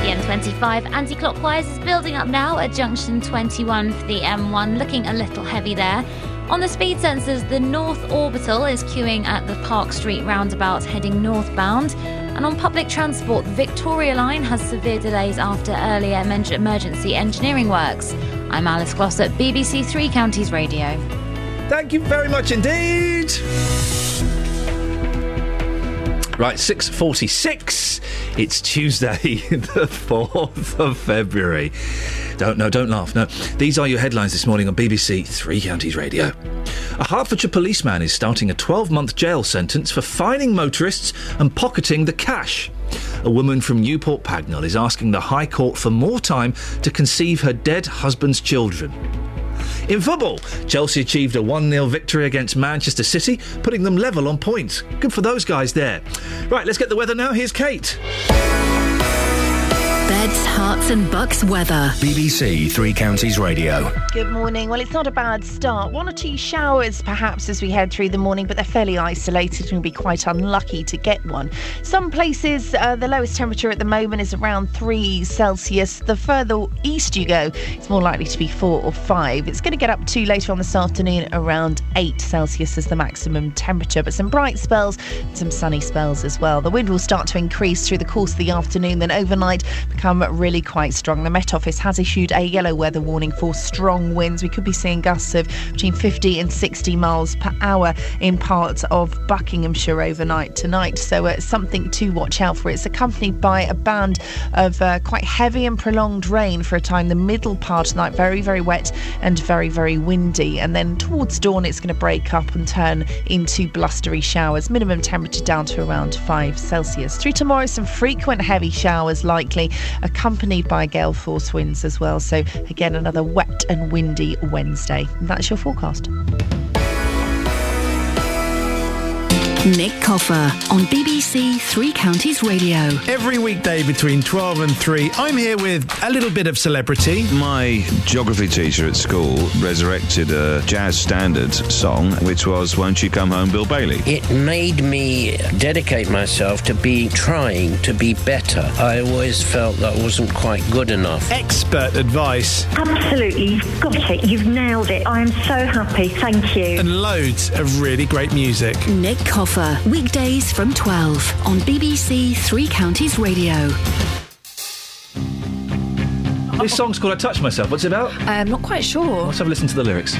The M25 anti clockwise is building up now at junction 21 for the M1, looking a little heavy there. On the speed sensors, the North Orbital is queuing at the Park Street roundabout heading northbound. And on public transport, the Victoria Line has severe delays after earlier emergency engineering works. I'm Alice Glossop BBC Three Counties Radio.
Thank you very much indeed. Right, 6.46. It's Tuesday, the 4th of February. Don't, no, don't laugh. No. These are your headlines this morning on BBC Three Counties Radio. A Hertfordshire policeman is starting a 12 month jail sentence for fining motorists and pocketing the cash. A woman from Newport Pagnell is asking the High Court for more time to conceive her dead husband's children. In football, Chelsea achieved a 1 0 victory against Manchester City, putting them level on points. Good for those guys there. Right, let's get the weather now. Here's Kate.
Beds, Herts, and bucks weather.
BBC Three Counties Radio.
Good morning. Well, it's not a bad start. One or two showers perhaps as we head through the morning, but they're fairly isolated and we'll be quite unlucky to get one. Some places, uh, the lowest temperature at the moment is around 3 Celsius. The further east you go, it's more likely to be 4 or 5. It's going to get up to later on this afternoon around 8 Celsius as the maximum temperature, but some bright spells, some sunny spells as well. The wind will start to increase through the course of the afternoon, then overnight become really quite strong. The Met Office has issued a yellow weather warning for strong winds. We could be seeing gusts of between 50 and 60 miles per hour in parts of Buckinghamshire overnight tonight. So uh, something to watch out for. It's accompanied by a band of uh, quite heavy and prolonged rain for a time. The middle part of the night, very, very wet and very, very windy. And then towards dawn, it's going to break up and turn into blustery showers. Minimum temperature down to around 5 Celsius. Through tomorrow, some frequent heavy showers likely, accompanied by gale force winds as well. So, again, another wet and windy Wednesday. And that's your forecast.
Nick Coffer on BBC Three Counties Radio.
Every weekday between 12 and 3, I'm here with a little bit of celebrity.
My geography teacher at school resurrected a jazz standard song, which was Won't You Come Home, Bill Bailey?
It made me dedicate myself to be trying to be better. I always felt that I wasn't quite good enough.
Expert advice.
Absolutely, you've got it. You've nailed it. I am so happy. Thank you.
And loads of really great music.
Nick Coffer, weekdays from 12 on BBC Three Counties Radio.
This song's called I Touch Myself. What's it about?
Uh, I'm not quite sure.
Let's have a listen to the lyrics.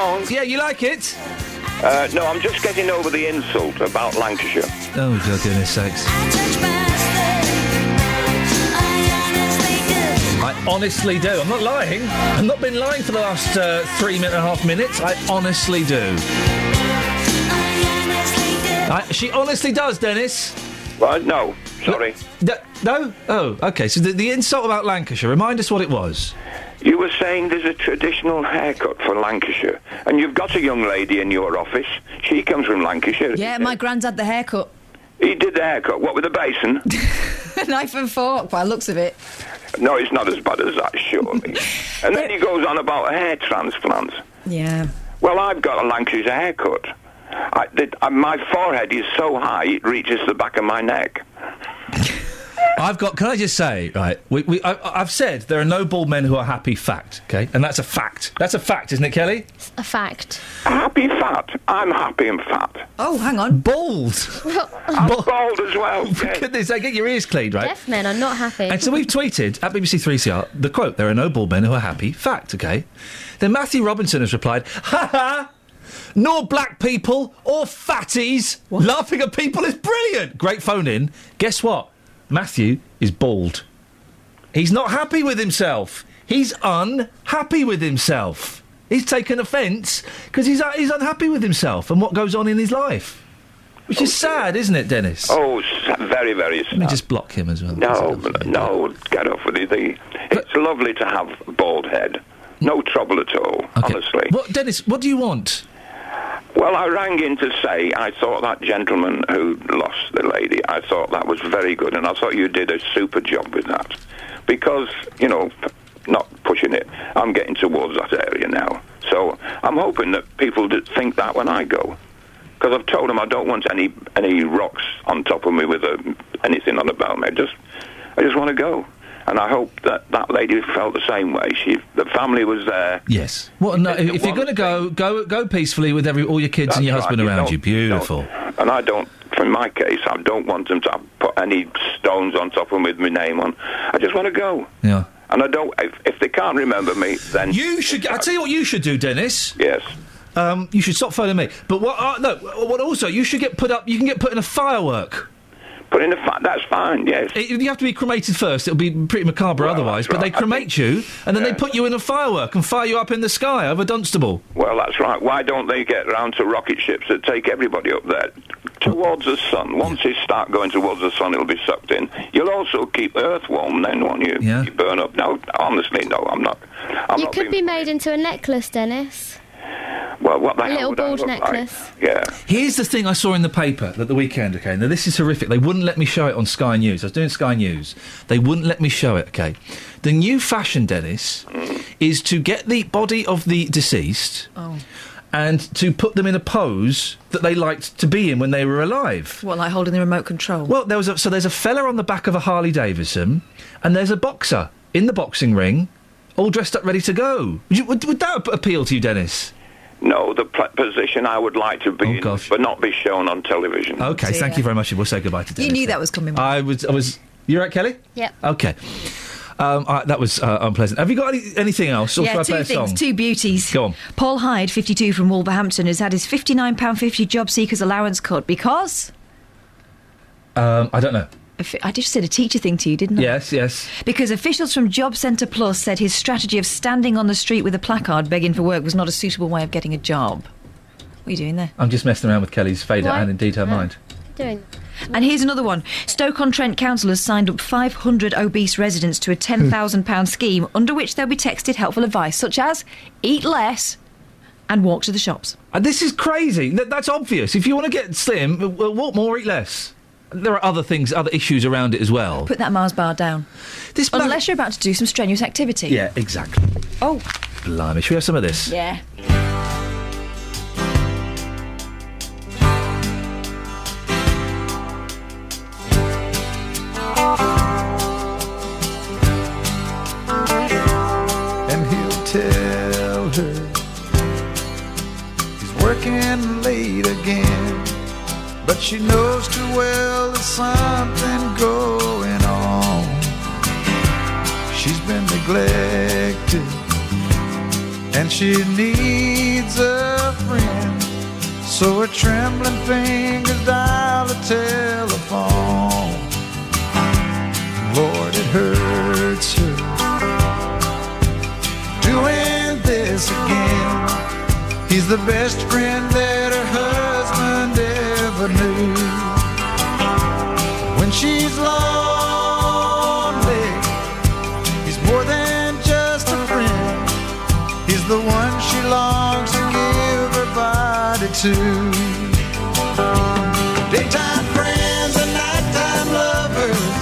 Song?
Yeah, you like it?
Uh, no, I'm just getting over the insult about Lancashire.
Oh, for goodness sakes. I honestly do. I'm not lying. I've not been lying for the last uh, three minute and a half minutes. I honestly do. I, she honestly does, Dennis.
Well, no, sorry.
no? Oh, okay. So the, the insult about Lancashire, remind us what it was.
You were saying there's a traditional haircut for Lancashire, and you've got a young lady in your office. She comes from Lancashire.
Yeah, my granddad the haircut.
He did the haircut. What with a basin?
Knife and fork, by the looks of it.
no, it's not as bad as that, surely. and then he goes on about hair transplants.
Yeah.
Well, I've got a Lancashire haircut. I, the, uh, my forehead is so high it reaches the back of my neck.
I've got. Can I just say, right? We, we, I, I've said there are no bald men who are happy. Fact, okay, and that's a fact. That's a fact, isn't it, Kelly?
A fact.
Happy fat. I'm happy and fat.
Oh, hang on.
Bald.
I'm bald as well.
For goodness sake, get your ears cleaned, right?
Deaf men are not happy.
And so we've tweeted at BBC 3CR the quote, there are no bald men who are happy. Fact, okay? Then Matthew Robinson has replied, ha ha! Nor black people or fatties laughing at people is brilliant. Great phone in. Guess what? Matthew is bald. He's not happy with himself. He's unhappy with himself. He's taken offence because he's, uh, he's unhappy with himself and what goes on in his life. Which is sad, isn't it, Dennis?
Oh, very, very sad.
Let me just block him as well.
No, no, get off with it. The- It's lovely to have a bald head. No trouble at all, okay. honestly.
What, Dennis, what do you want?
Well, I rang in to say I thought that gentleman who lost the lady, I thought that was very good, and I thought you did a super job with that. Because, you know, not pushing it, I'm getting towards that area now. So I'm hoping that people think that when I go. Because I've told them I don't want any any rocks on top of me with a, anything on about me. I just, I just want to go. And I hope that that lady felt the same way. She, the family was there.
Yes. Well, no, if, if you're going to go, go go peacefully with every all your kids and your
That's
husband
you
around you. Beautiful.
And I don't, for my case, I don't want them to put any stones on top of them with my name on. I just want to go.
Yeah.
And I don't. If, if they can't remember me, then
You should. I tell you what you should do, Dennis.
Yes.
Um, you should stop phoning me. But what? Uh, no. What also? You should get put up. You can get put in a firework.
Put in a fi- That's fine. Yes.
Eh, you have to be cremated first. It'll be pretty macabre otherwise. But they cremate you, and then they put you in a firework and fire you up in the sky over Dunstable.
Well, that's right. Why don't they get round to rocket ships that take everybody up there towards the sun? Once you start going towards the sun, it'll be sucked in. You'll also keep Earth warm then, won't you?
Yeah.
You burn up. No, honestly, no. I'm not. I'm
you
not
could
being,
be made into a necklace, Dennis.
Well, what the
a
hell
little
would I
bald
look like?
necklace.
Yeah.
Here's the thing I saw in the paper at the weekend, okay? Now, this is horrific. They wouldn't let me show it on Sky News. I was doing Sky News. They wouldn't let me show it, okay? The new fashion, Dennis, is to get the body of the deceased
Oh.
and to put them in a pose that they liked to be in when they were alive.
What, like holding the remote control?
Well, there was a, so there's a fella on the back of a Harley Davidson, and there's a boxer in the boxing ring, all dressed up, ready to go. Would, you, would, would that appeal to you, Dennis?
No, the pl- position I would like to be in, but not be shown on television.
Okay, thank you very much. We'll say goodbye to Dennis.
You knew that was coming.
I was. I was. You right, Kelly?
Yep.
Okay. Um, I, that was uh, unpleasant. Have you got any, anything else? Or
yeah,
shall I
two
play a
things,
song?
two beauties.
Go on.
Paul Hyde, 52 from Wolverhampton, has had his £59.50 job seekers allowance cut because.
Um, I don't know.
If- I just said a teacher thing to you, didn't I?
Yes, yes.
Because officials from Job Centre Plus said his strategy of standing on the street with a placard begging for work was not a suitable way of getting a job. What are you doing there?
I'm just messing around with Kelly's fader
Why?
and indeed her mind.
Doing.
And here's another one. Stoke-on-Trent Council has signed up 500 obese residents to a £10,000 scheme under which they'll be texted helpful advice such as eat less and walk to the shops.
Uh, this is crazy. That's obvious. If you want to get slim, walk more, eat less. There are other things, other issues around it as well.
Put that Mars bar down. This Unless you're about to do some strenuous activity.
Yeah, exactly.
Oh.
Blimey, should we have some of this?
Yeah.
and he'll tell her he's working late again. But she knows too well there's something going on. She's been neglected and she needs a friend. So her trembling fingers dial the telephone. Lord, it hurts her doing this again. He's the best friend that she's lonely, he's more than just a friend. He's the one she longs to give her body to. Daytime friends and nighttime lovers,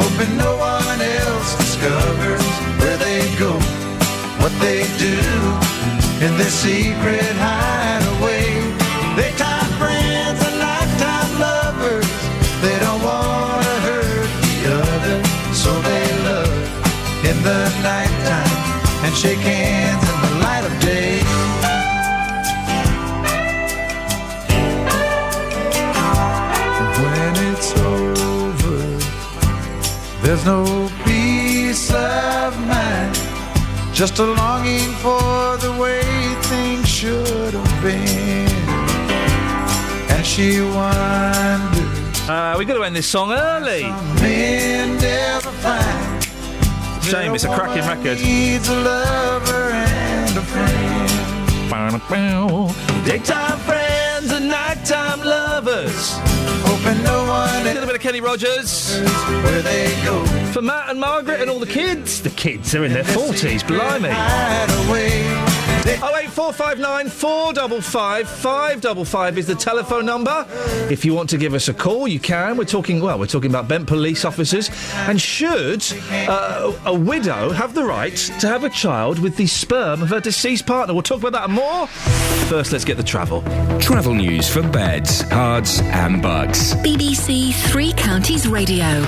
hoping no one else discovers where they go what they do in their secret hideaway. Shake hands in the light of day. When it's over, there's no peace of mind. Just a longing for the way things should have been. And she wonders.
Uh, we got to end this song early.
Men never find.
Shame, it's a cracking record.
Needs a lover and a friend.
Daytime friends and nighttime lovers.
Hoping no one.
A little bit of Kenny Rogers.
Where they go.
For Matt and Margaret and all the kids. The kids are in their forties. Blimey. Oh eight four five nine four double five five double five is the telephone number. If you want to give us a call, you can. We're talking well. We're talking about bent police officers. And should uh, a widow have the right to have a child with the sperm of her deceased partner? We'll talk about that and more. First, let's get the travel.
Travel news for beds, cards, and bugs.
BBC Three Counties Radio.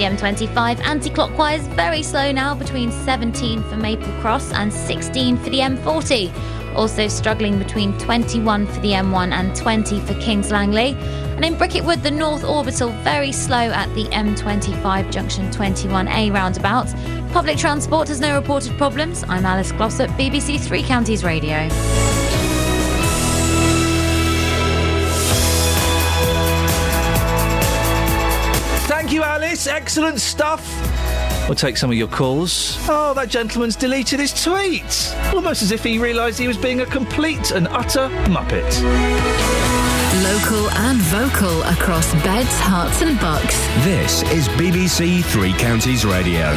The M25 anti clockwise very slow now between 17 for Maple Cross and 16 for the M40. Also struggling between 21 for the M1 and 20 for Kings Langley. And in Bricket Wood, the North Orbital very slow at the M25 junction 21A roundabout. Public transport has no reported problems. I'm Alice Glossop, BBC Three Counties Radio.
Thank. Excellent stuff. We'll take some of your calls. Oh, that gentleman's deleted his tweet. Almost as if he realised he was being a complete and utter muppet.
Local and vocal across beds, Herts, and bucks.
This is BBC Three Counties Radio.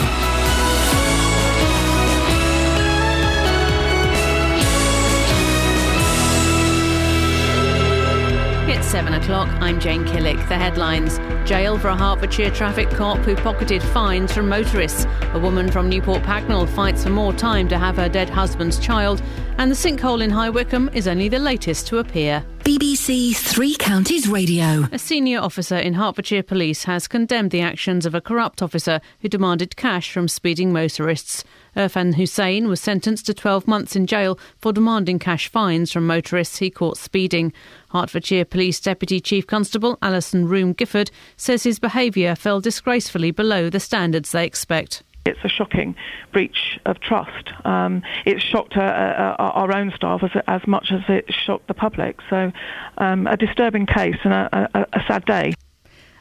It's seven o'clock. I'm Jane Killick. The headlines Jail for a Hertfordshire traffic cop who pocketed fines from motorists. A woman from Newport Pagnell fights for more time to have her dead husband's child. And the sinkhole in High Wycombe is only the latest to appear.
BBC Three Counties Radio.
A senior officer in Hertfordshire Police has condemned the actions of a corrupt officer who demanded cash from speeding motorists. Irfan Hussain was sentenced to 12 months in jail for demanding cash fines from motorists he caught speeding. Hertfordshire Police Deputy Chief Constable Alison Roome-Gifford says his behaviour fell disgracefully below the standards they expect.
It's a shocking breach of trust. Um, it shocked uh, uh, our own staff as, as much as it shocked the public. So, um, a disturbing case and a, a, a sad day.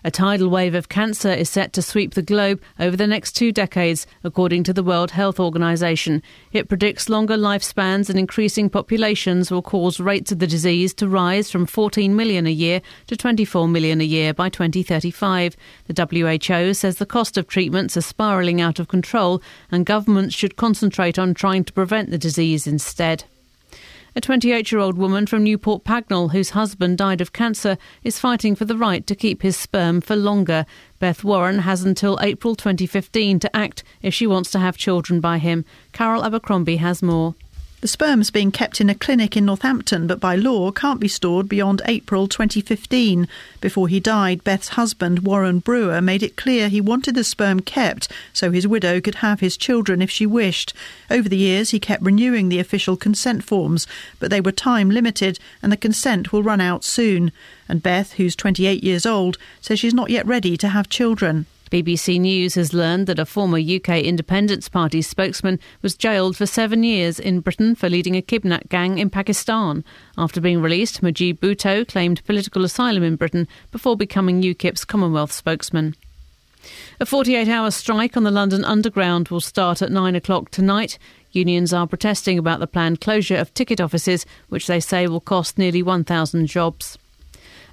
A tidal wave of cancer is set to sweep the globe over the next two decades, according to the World Health Organization. It predicts longer lifespans and increasing populations will cause rates of the disease to rise from 14 million a year to 24 million a year by 2035. The WHO says the cost of treatments are spiralling out of control and governments should concentrate on trying to prevent the disease instead. A 28 year old woman from Newport Pagnell, whose husband died of cancer, is fighting for the right to keep his sperm for longer. Beth Warren has until April 2015 to act if she wants to have children by him. Carol Abercrombie has more.
The sperm's being kept in a clinic in Northampton, but by law can't be stored beyond April 2015. Before he died, Beth's husband, Warren Brewer, made it clear he wanted the sperm kept so his widow could have his children if she wished. Over the years, he kept renewing the official consent forms, but they were time limited and the consent will run out soon. And Beth, who's 28 years old, says she's not yet ready to have children.
BBC News has learned that a former UK Independence Party spokesman was jailed for seven years in Britain for leading a kidnap gang in Pakistan. After being released, Mujib Bhutto claimed political asylum in Britain before becoming UKIP's Commonwealth spokesman. A 48 hour strike on the London Underground will start at 9 o'clock tonight. Unions are protesting about the planned closure of ticket offices, which they say will cost nearly 1,000 jobs.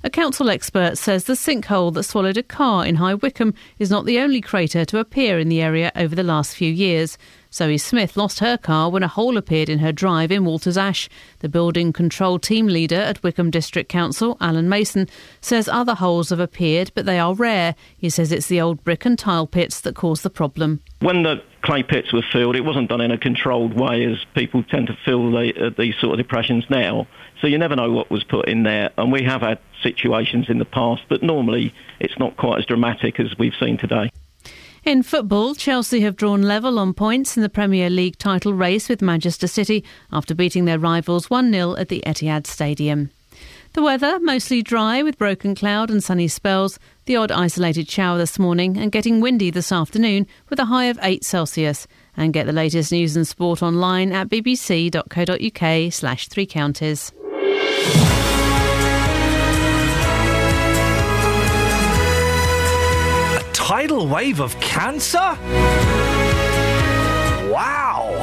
A council expert says the sinkhole that swallowed a car in High Wycombe is not the only crater to appear in the area over the last few years. Zoe Smith lost her car when a hole appeared in her drive in Walters Ash. The building control team leader at Wycombe District Council, Alan Mason, says other holes have appeared, but they are rare. He says it's the old brick and tile pits that cause the problem.
When the clay pits were filled, it wasn't done in a controlled way as people tend to fill the, uh, these sort of depressions now. So you never know what was put in there. And we have had situations in the past, but normally it's not quite as dramatic as we've seen today.
In football, Chelsea have drawn level on points in the Premier League title race with Manchester City after beating their rivals 1 0 at the Etihad Stadium. The weather mostly dry with broken cloud and sunny spells, the odd isolated shower this morning, and getting windy this afternoon with a high of 8 Celsius. And get the latest news and sport online at bbc.co.uk slash three counties.
A tidal wave of cancer? Wow!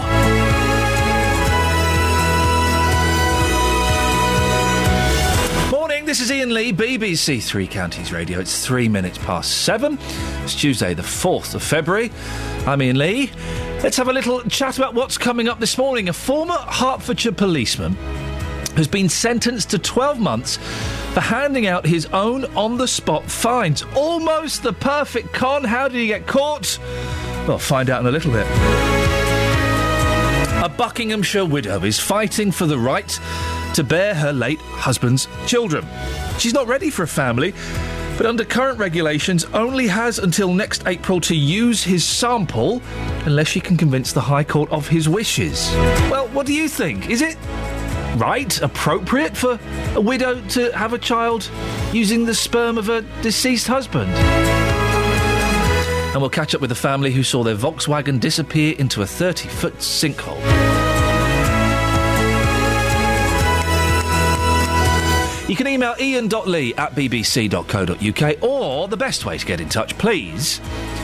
Morning, this is Iain Lee, BBC Three Counties Radio. It's three minutes past seven. It's Tuesday, the 4th of February. I'm Iain Lee. Let's have a little chat about what's coming up this morning. A former Hertfordshire policeman has been sentenced to 12 months for handing out his own on the spot fines. Almost the perfect con. How did he get caught? Well, find out in a little bit. A Buckinghamshire widow is fighting for the right to bear her late husband's children. She's not ready for a family, but under current regulations only has until next April to use his sample unless she can convince the High Court of his wishes. Well, what do you think? Is it right, appropriate for a widow to have a child using the sperm of a deceased husband? And we'll catch up with the family who saw their Volkswagen disappear into a 30 foot sinkhole. You can email ian.lee at bbc.co.uk or the best way to get in touch, please.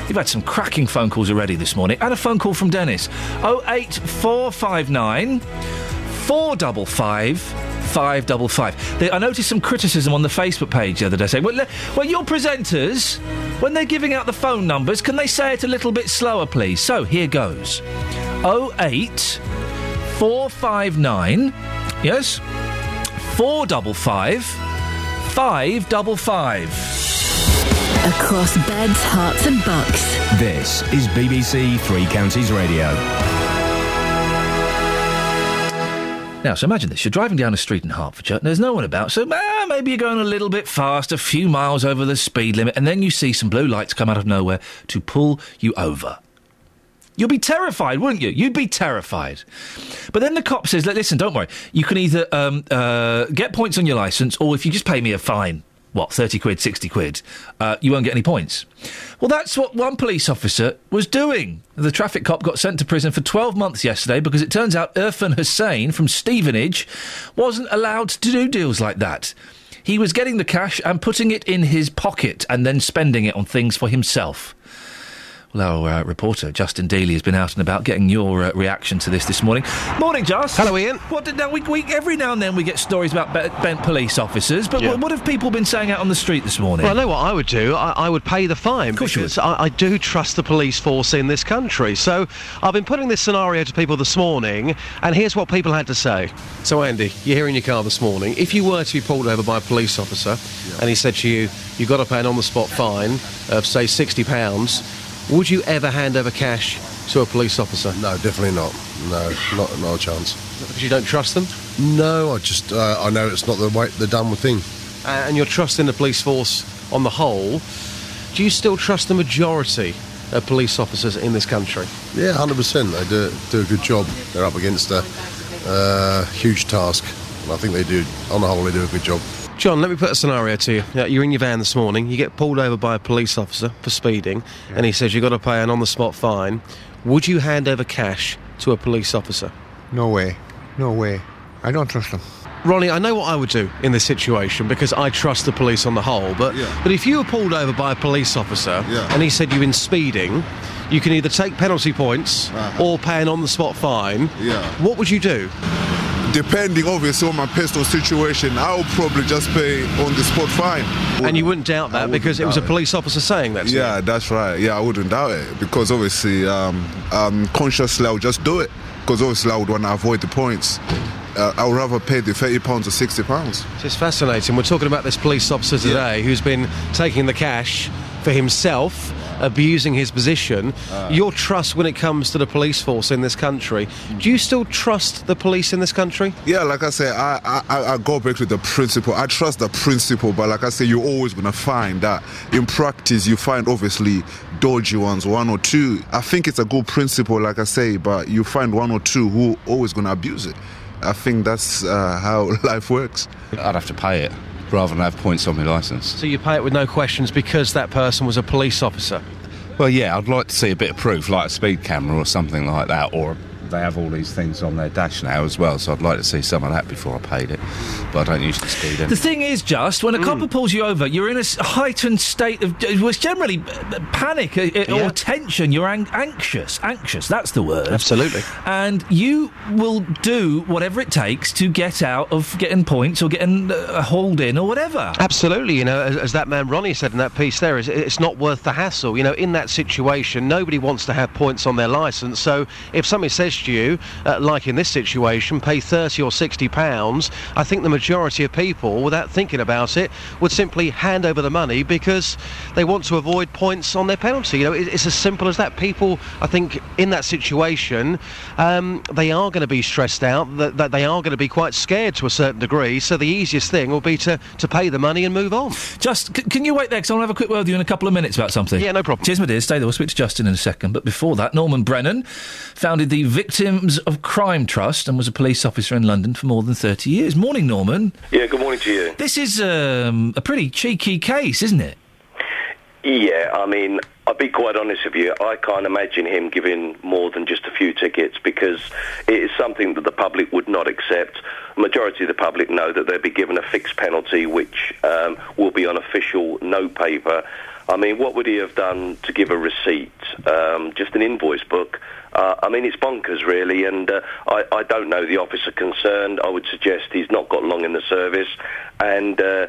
You've had some cracking phone calls already this morning and a phone call from Dennis. 08459 455 555. They- I noticed some criticism on the Facebook page the other day saying, well, well, your presenters, when they're giving out the phone numbers, can they say it a little bit slower, please? So here goes 08 459, yes, 455 555.
Across beds, Herts, and bucks.
This is BBC Three Counties Radio.
Now, so imagine this. You're driving down a street in Hertfordshire, and there's no one about, so ah, maybe you're going a little bit fast, a few miles over the speed limit, and then you see some blue lights come out of nowhere to pull you over. You'll be terrified, wouldn't you? You'd be terrified. But then the cop says, listen, don't worry. You can either um, uh, get points on your licence, or if you just pay me a fine, what, 30 quid, 60 quid, uh, you won't get any points. Well, that's what one police officer was doing. The traffic cop got sent to prison for 12 months yesterday because it turns out Irfan Hussain from Stevenage wasn't allowed to do deals like that. He was getting the cash and putting it in his pocket and then spending it on things for himself. Well, our uh, reporter Justin Daly has been out and about getting your uh, reaction to this this morning. Morning, Just.
Hello, Iain.
What did, now we, we every now and then we get stories about be- bent police officers, but
Yeah.
what, what have people been saying out on the street this morning?
Well, I know what I would do. I, I would pay the fine because I, I do trust the police force in this country. So I've been putting this scenario to people this morning, and here's what people had to say. So, Andy, you're here in your car this morning. If you were to be pulled over by a police officer, and he said to you, "You've got to pay an on-the-spot fine of say sixty pounds," would you ever hand over cash to a police officer?
No, definitely not. No, not no chance.
Because you don't trust them.
No, I just uh, I know it's not the way the done thing.
uh, and you're trusting the police force on the whole, do you still trust the majority of police officers in this country?
Yeah, hundred percent. They do do a good job. They're up against a uh, huge task, and I think they do. On the whole, they do a good job.
John, let me put a scenario to you. You're in your van this morning, you get pulled over by a police officer for speeding, and he says you've got to pay an on the spot fine. Would you hand over cash to a police officer?
No way. No way. I don't trust them.
Ronnie, I know what I would do in this situation because I trust the police on the whole. But but if you were pulled over by a police officer and he said you've been speeding, you can either take penalty points uh-huh. or pay an on-the-spot fine.
Yeah.
What would you do?
Depending, obviously, on my personal situation, I would probably just pay on the spot fine.
And you wouldn't doubt that because it was a police officer saying that. To
Yeah, that's right. Yeah, I wouldn't doubt it because obviously, um, um, consciously, I would just do it because obviously, I would want to avoid the points. Uh, I would rather pay the thirty pounds or sixty pounds.
you. It's fascinating. We're talking about this police officer today who's been taking the cash for himself, abusing his position.
Ah.
Your trust when it comes to the police force in this country. Do you still trust the police in this country?
Yeah, like I say, I, I, I- I go back to the principle. I trust the principle, but like I say, you're always going to find that in practice, you find obviously dodgy ones, one or two. I think it's a good principle, like I say, but you find one or two who always going to abuse it. I think that's uh, how life works.
I'd have to pay it rather than have points on my licence.
So you pay it with no questions because that person was a police officer.
Well, yeah, I'd like to see a bit of proof, like a speed camera or something like that, or they have all these things on their dash now as well, so I'd like to see some of that before I paid it. But I don't usually speed in.
The thing is, just when a
Hmm.
copper pulls you over, you're in a heightened state of it was generally uh, panic uh, uh,
Yeah.
or tension. You're ang- anxious, anxious. That's the word.
Absolutely.
And you will do whatever it takes to get out of getting points or getting uh, hauled in or whatever.
Absolutely, you know, as, as that man Ronnie said in that piece there, is it's not worth the hassle. You know, in that situation, nobody wants to have points on their licence. So if somebody says to you, uh, like in this situation, pay thirty or sixty pounds, I think the majority of people, without thinking about it, would simply hand over the money because they want to avoid points on their penalty. You know, it, it's as simple as that. People, I think, in that situation, um, they are going to be stressed out. That, that they are going to be quite scared to a certain degree. So the easiest thing will be to to pay the money and move on.
Just c- can you wait there? Because I want to have a quick word with you in a couple of minutes about something.
Yeah, no problem.
Cheers, my dear. Stay there. We'll speak to Justin in a second. But before that, Norman Brennan founded the Victims of Crime Trust and was a police officer in London for more than 30 years. Morning, Norman.
Yeah, good morning to you.
This is um, a pretty cheeky case, isn't it?
Yeah, I mean, I'll be quite honest with you. I can't imagine him giving more than just a few tickets because it is something that the public would not accept. Majority of the public know that they'll be given a fixed penalty, which um, will be on official no paper. I mean, what would he have done to give a receipt? Um, just an invoice book. Uh, I mean, it's bonkers, really, and uh, I, I don't know the officer concerned. I would suggest he's not got long in the service, and uh,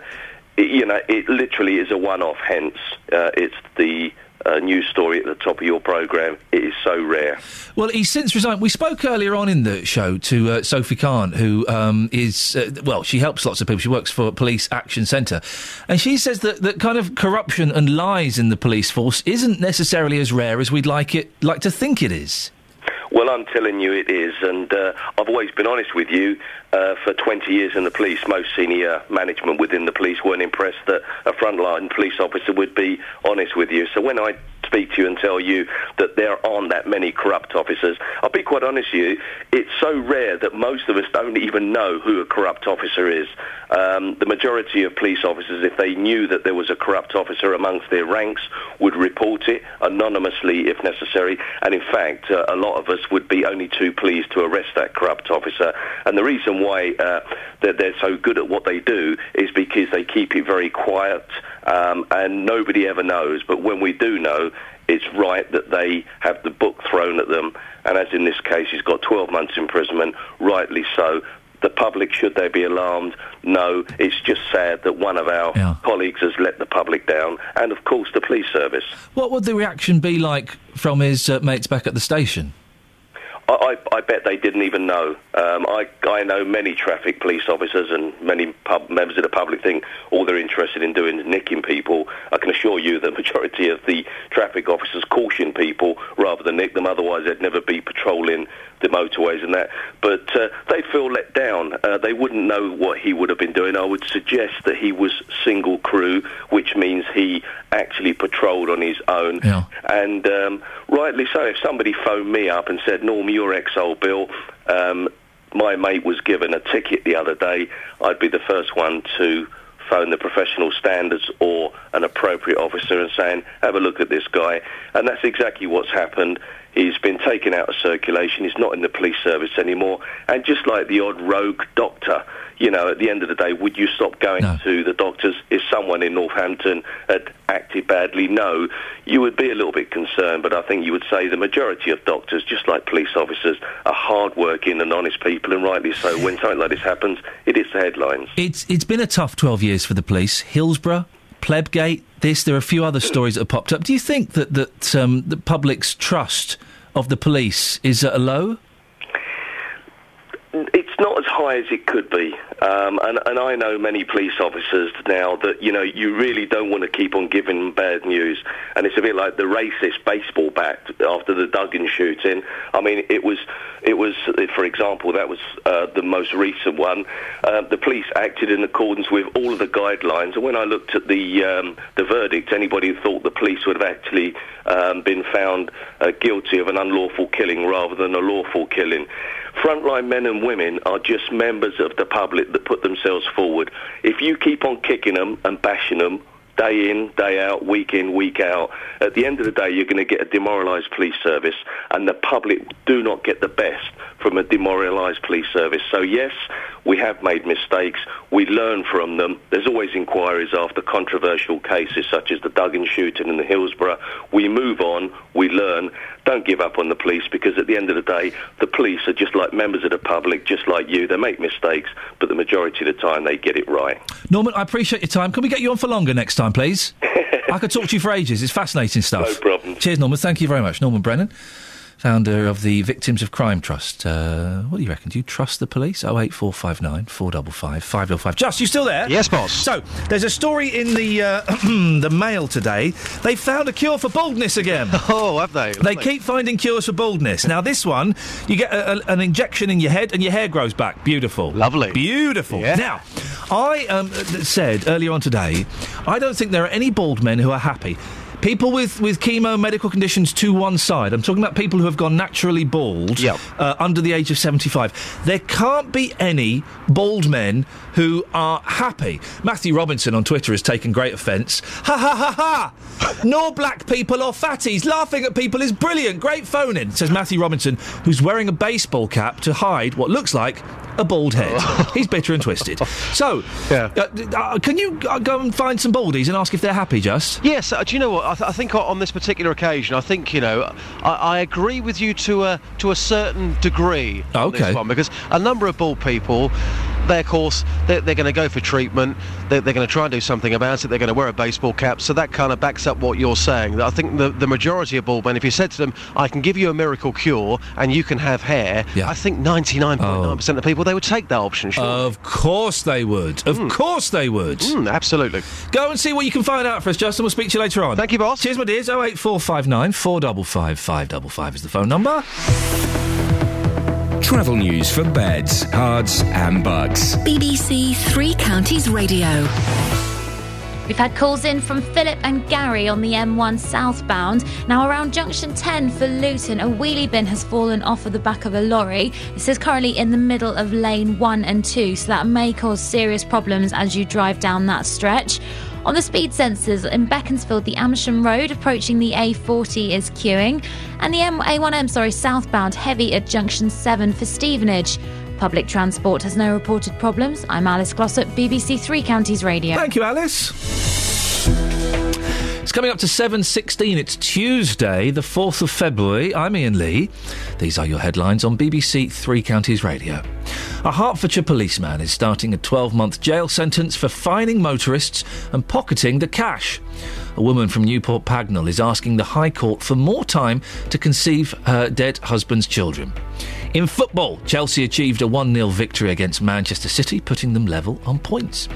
it, you know, it literally is a one-off. Hence, uh, it's the uh, news story at the top of your program. It is so rare.
Well, he's since resigned. We spoke earlier on in the show to uh, Sophie Khan, who um, is, uh, well, she helps lots of people. She works for Police Action Centre. And she says that, that kind of corruption and lies in the police force isn't necessarily as rare as we'd like it like to think it is.
Well, I'm telling you it is, and uh, I've always been honest with you. Uh, for 20 years in the police, most senior management within the police weren't impressed that a frontline police officer would be honest with you. So when I speak to you and tell you that there aren't that many corrupt officers, I'll be quite honest with you, it's so rare that most of us don't even know who a corrupt officer is. Um, the majority of police officers, if they knew that there was a corrupt officer amongst their ranks, would report it anonymously if necessary. And in fact, uh, a lot of us would be only too pleased to arrest that corrupt officer. And the reason why uh, that they're so good at what they do is because they keep it very quiet um, and nobody ever knows. But when we do know, it's right that they have the book thrown at them. And as in this case, he's got 12 months imprisonment, rightly so. The public, should they be alarmed? No. It's just sad that one of our colleagues has let the public down, and of course the police service.
What would the reaction be like from his uh, mates back at the station?
I, I, I bet they didn't even know. Um, I, I know many traffic police officers and many pub, members of the public think all they're interested in doing is nicking people. I can assure you that majority of the traffic officers caution people rather than nick them. Otherwise, they'd never be patrolling the motorways and that. But uh, they feel let down. Uh, they wouldn't know what he would have been doing. I would suggest that he was single crew, which means he actually patrolled on his own. And um, rightly so. If somebody phoned me up and said, "Norm, you're ex-old Bill," um, my mate was given a ticket the other day, I'd be the first one to phone the professional standards or an appropriate officer and saying, have a look at this guy. And that's exactly what's happened. He's been taken out of circulation. He's not in the police service anymore. And just like the odd rogue doctor, you know, at the end of the day, would you stop going to the doctors if someone in Northampton had acted badly? No. You would be a little bit concerned, but I think you would say the majority of doctors, just like police officers, are hard-working and honest people, and rightly so. When something like this happens, it is the headlines.
It's it's been a tough twelve years for the police. Hillsborough, Plebgate, this. There are a few other stories that have popped up. Do you think that that um, the public's trust of the police is at a low?
it's high as it could be. Um, and, and I know many police officers now that, you know, you really don't want to keep on giving bad news. And it's a bit like the racist baseball bat after the Duggan shooting. I mean, it was, it was for example, that was uh, the most recent one. Uh, the police acted in accordance with all of the guidelines. And when I looked at the, um, the verdict, anybody who thought the police would have actually um, been found uh, guilty of an unlawful killing rather than a lawful killing. Frontline men and women are just members of the public that put themselves forward. If you keep on kicking them and bashing them, day in, day out, week in, week out. At the end of the day, you're going to get a demoralised police service, and the public do not get the best from a demoralised police service. So yes, we have made mistakes. We learn from them. There's always inquiries after controversial cases such as the Duggan shooting and the Hillsborough. We move on. We learn. Don't give up on the police because at the end of the day, the police are just like members of the public, just like you. They make mistakes, but the majority of the time they get it right.
Norman, I appreciate your time. Can we get you on for longer next time, please? I could talk to you for ages. It's fascinating stuff.
No problem.
Cheers, Norman. Thank you very much. Norman Brennan, founder of the Victims of Crime Trust. Uh, what do you reckon? Do you trust the police? Oh eight four five nine four double five five double five. Just, you still there?
Yes, boss.
So, there's a story in the uh, the Mail today. They found a cure for baldness again.
Oh, have they?
They keep finding cures for baldness. Now, this one, you get a, a- an injection in your head and your hair grows back. Beautiful.
Lovely.
Beautiful. Now, I um, said earlier on today, I don't think there are any bald men who are happy. People with, with chemo medical conditions to one side. I'm talking about people who have gone naturally bald uh, under the age of 75. There can't be any bald men who are happy. Matthew Robinson on Twitter has taken great offence. Ha ha ha ha! Nor black people or fatties. Laughing at people is brilliant. Great phoning, says Matthew Robinson, who's wearing a baseball cap to hide what looks like a bald head. He's bitter and twisted. So, uh, uh, can you uh, go and find some baldies and ask if they're happy, just?
Yes, uh, do you know what? I, th- I think on this particular occasion, I think you know, I, I agree with you to a to a certain degree. on This one, because a number of bald people, they of course they're, they're going to go for treatment. They're, they're going to try and do something about it. They're going to wear a baseball cap. So that kind of backs up what you're saying. I think the the majority of bald men, if you said to them, "I can give you a miracle cure and you can have hair," I think 99.9 percent of people they would take that option. Sure.
Of course they would. Of hmm. course they would.
Hmm, absolutely.
Go and see what you can find out for us, Justin. We'll speak to you later on.
Thank you, boss.
Cheers, my dears. 08459 455 555 is the phone number.
Travel news for beds, cards, and bucks.
BBC Three Counties Radio.
We've had calls in from Philip and Gary on the M1 southbound. Now, around junction 10 for Luton, a wheelie bin has fallen off of the back of a lorry. It says currently in the middle of lane 1 and 2, so that may cause serious problems as you drive down that stretch. On the speed sensors in Beaconsfield, the Amersham Road approaching the A40 is queuing, and the M- A1M, sorry, southbound heavy at junction 7 for Stevenage. Public transport has no reported problems. I'm Alice Glossop, BBC Three Counties Radio.
Thank you, Alice. It's coming up to 7.16. It's Tuesday, the 4th of February. I'm Iain Lee. These are your headlines on BBC Three Counties Radio. A Hertfordshire policeman is starting a 12-month jail sentence for fining motorists and pocketing the cash. A woman from Newport Pagnell is asking the High Court for more time to conceive her dead husband's children. In football, Chelsea achieved a 1 0 victory against Manchester City, putting them level on points.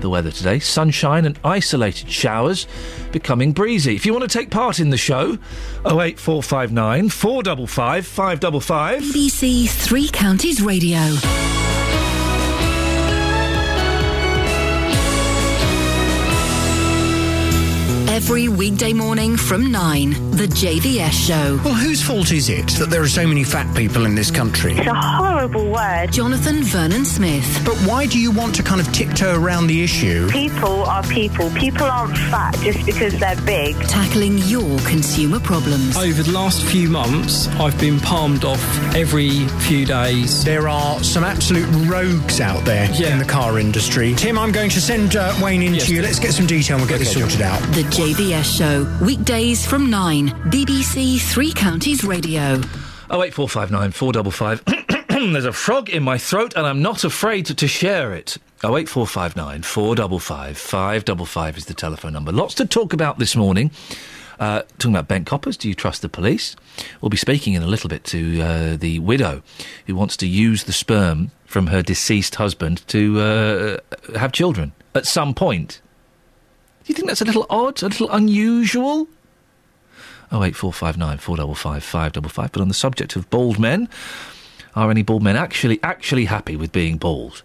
The weather today sunshine and isolated showers, becoming breezy. If you want to take part in the show, 08459 455 555.
BBC Three Counties Radio. Every weekday morning from 9, The JVS Show.
Well, whose fault is it that there are so many fat people in this country?
It's a horrible word. Jonathan Vernon Smith.
But why do you want to kind of tiptoe around the issue?
People are people. People aren't fat just because they're big.
Tackling your consumer problems.
Over the last few months, I've been palmed off every few days.
There are some absolute rogues out there in the car industry. Tim, I'm going to send uh, Wayne in to you. Let's get some detail and we'll get this sorted out.
The JVS Show. Weekdays from 9, BBC Three Counties Radio.
08459 455. There's a frog in my throat and I'm not afraid to share it. 08459 455 555 is the telephone number. Lots to talk about this morning. Uh, talking about bent coppers, do you trust the police? We'll be speaking in a little bit to uh, the widow who wants to use the sperm from her deceased husband to uh, have children at some point. Do you think that's a little odd, a little unusual? Oh eight four five nine four double five five double five. But on the subject of bald men, are any bald men actually actually happy with being bald?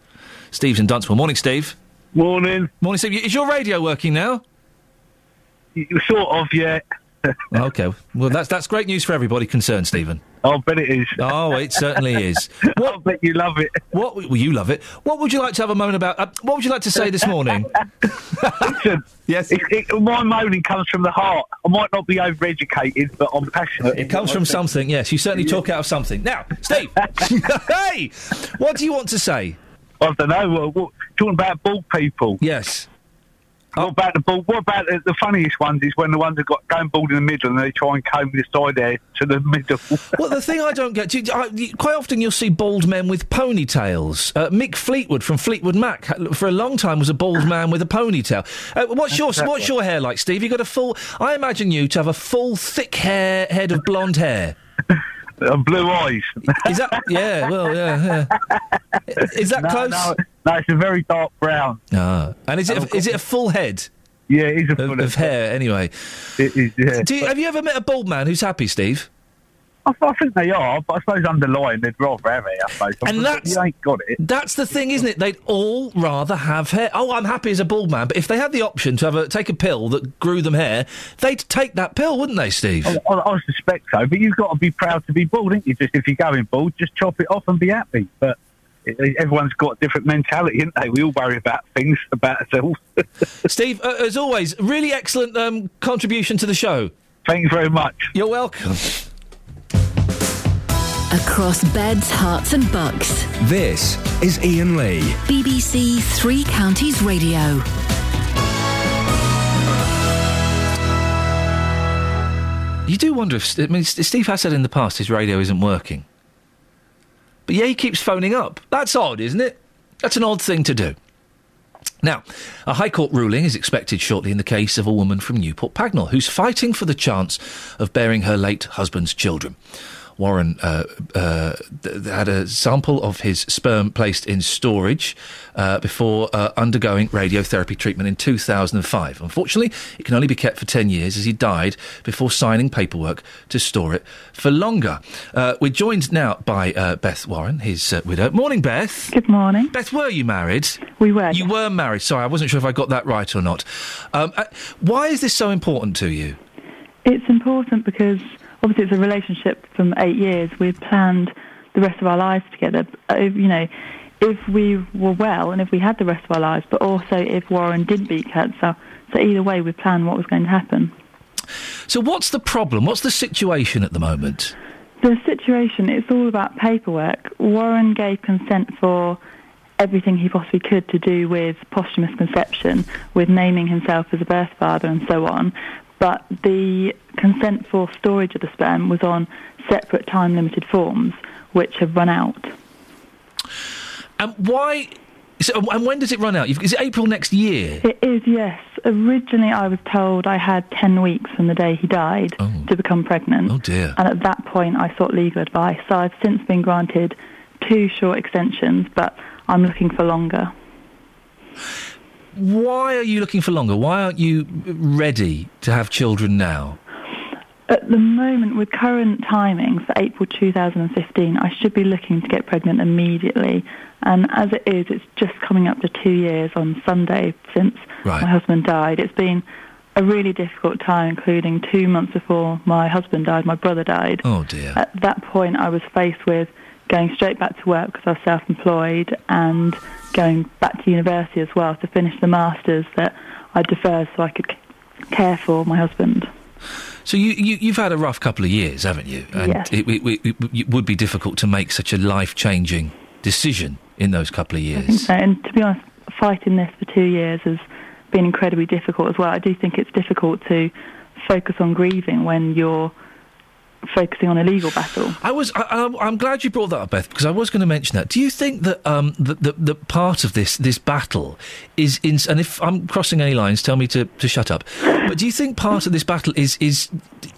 Steve's in Dunstable. Morning, Steve.
Morning.
Morning, Steve. Is your radio working now?
Sort of, yeah.
okay. Well, that's that's great news for everybody concerned, Stephen.
I bet it is.
Oh, it certainly is.
I bet you love it.
What? Well, you love it. What would you like to have a moan about? Uh, what would you like to say this morning?
Listen,
yes.
It, it, my moaning comes from the heart. I might not be overeducated, but I'm passionate.
It comes from something. Yes, you certainly talk out of something. Now, Steve. hey, what do you want to say?
I don't know. What, what, talking about bald people.
Yes. Oh.
What about the bald? What about the, the funniest ones? Is when the ones that got going bald in the middle and they try and comb the side there to the middle.
well, the thing I don't get, you, I, you, quite often you'll see bald men with ponytails. Uh, Mick Fleetwood from Fleetwood Mac, for a long time, was a bald man with a ponytail. Uh, what's your
That's
What's your hair like, Steve? You got a full? I imagine you to have a full, thick hair, head of blonde hair.
And blue eyes.
Is that? Yeah. Well, yeah. yeah. Is that
no,
close?
No, no, it's a very dark brown.
Ah. And is it a, is it a full head?
Yeah, it is a
of,
full
of hair. Anyway,
it is. Yeah.
Do you, have you ever met a bald man who's happy, Steve?
I, I think they are, but I suppose underlying they'd rather have it. I suppose.
And that's
you ain't got it.
That's the thing, isn't it? They'd all rather have hair. Oh, I'm happy as a bald man, but if they had the option to have a, take a pill that grew them hair, they'd take that pill, wouldn't they, Steve?
I, I, I suspect so, but you've got to be proud to be bald, ain't you? Just if you're going bald, just chop it off and be happy. But everyone's got a different mentality, ain't they? We all worry about things about ourselves.
Steve, uh, as always, really excellent um, contribution to the show.
Thank you very much.
You're welcome.
Across beds, Herts, and bucks.
This is Iain Lee.
BBC Three Counties Radio.
You do wonder if I mean Steve has said in the past his radio isn't working, but yeah, he keeps phoning up. That's odd, isn't it? That's an odd thing to do. Now, a High Court ruling is expected shortly in the case of a woman from Newport Pagnell who's fighting for the chance of bearing her late husband's children. Warren uh, uh, th- had a sample of his sperm placed in storage uh, before uh, undergoing radiotherapy treatment in 2005. Unfortunately, it can only be kept for 10 years as he died before signing paperwork to store it for longer. Uh, we're joined now by uh, Beth Warren, his uh, widow. Morning, Beth.
Good morning.
Beth, were you married?
We were.
You were married. Sorry, I wasn't sure if I got that right or not. Um, uh, why is this so important to you?
It's important because obviously it's a relationship from eight years. We've planned the rest of our lives together. You know, if we were well and if we had the rest of our lives, but also if Warren did beat cancer. So either way, we planned what was going to happen.
So, what's the problem? What's the situation at the moment?
The situation, it's all about paperwork. Warren gave consent for everything he possibly could to do with posthumous conception, with naming himself as a birth father and so on. But the consent for storage of the sperm was on separate time limited forms, which have run out.
And why? So, and when does it run out? Is it April next year?
It is, yes. Originally, I was told I had 10 weeks from the day he died oh. to become pregnant.
Oh, dear.
And at that point, I sought legal advice. So I've since been granted two short extensions, but I'm looking for longer.
Why are you looking for longer? Why aren't you ready to have children now?
At the moment, with current timing for April 2015, I should be looking to get pregnant immediately. And as it is, it's just coming up to two years on Sunday since
Right.
my husband died. It's been a really difficult time, including two months before my husband died, my brother died.
Oh dear.
At that point, I was faced with going straight back to work because I was self-employed and going back to university as well to finish the masters that I deferred so I could care for my husband.
So you, you you've had a rough couple of years, haven't you? And
Yes.
it, it, it, it would be difficult to make such a life changing decision in those couple of years.
so. And to be honest, fighting this for two years has been incredibly difficult as well. I do think it's difficult to focus on grieving when you're focusing on a legal battle.
I was. I, I, I'm glad you brought that up, Beth, because I was going to mention that. Do you think that um, that that that part of this this battle is in? And if I'm crossing any lines, tell me to, to shut up. But do you think part of this battle is is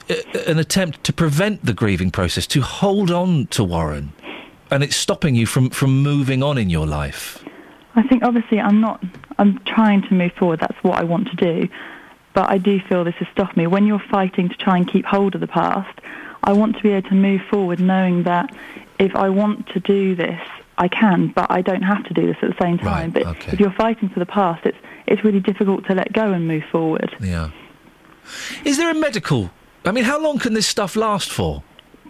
uh, an attempt to prevent the grieving process, to hold on to Warren, and it's stopping you from from moving on in your life?
I think obviously I'm not. I'm trying to move forward. That's what I want to do. But I do feel this has stopped me. When you're fighting to try and keep hold of the past, I want to be able to move forward knowing that if I want to do this, I can, but I don't have to do this at the same time. but if you're fighting for the past, it's it's really difficult to let go and move forward.
Yeah. Is there a medical? I mean, how long can this stuff last for?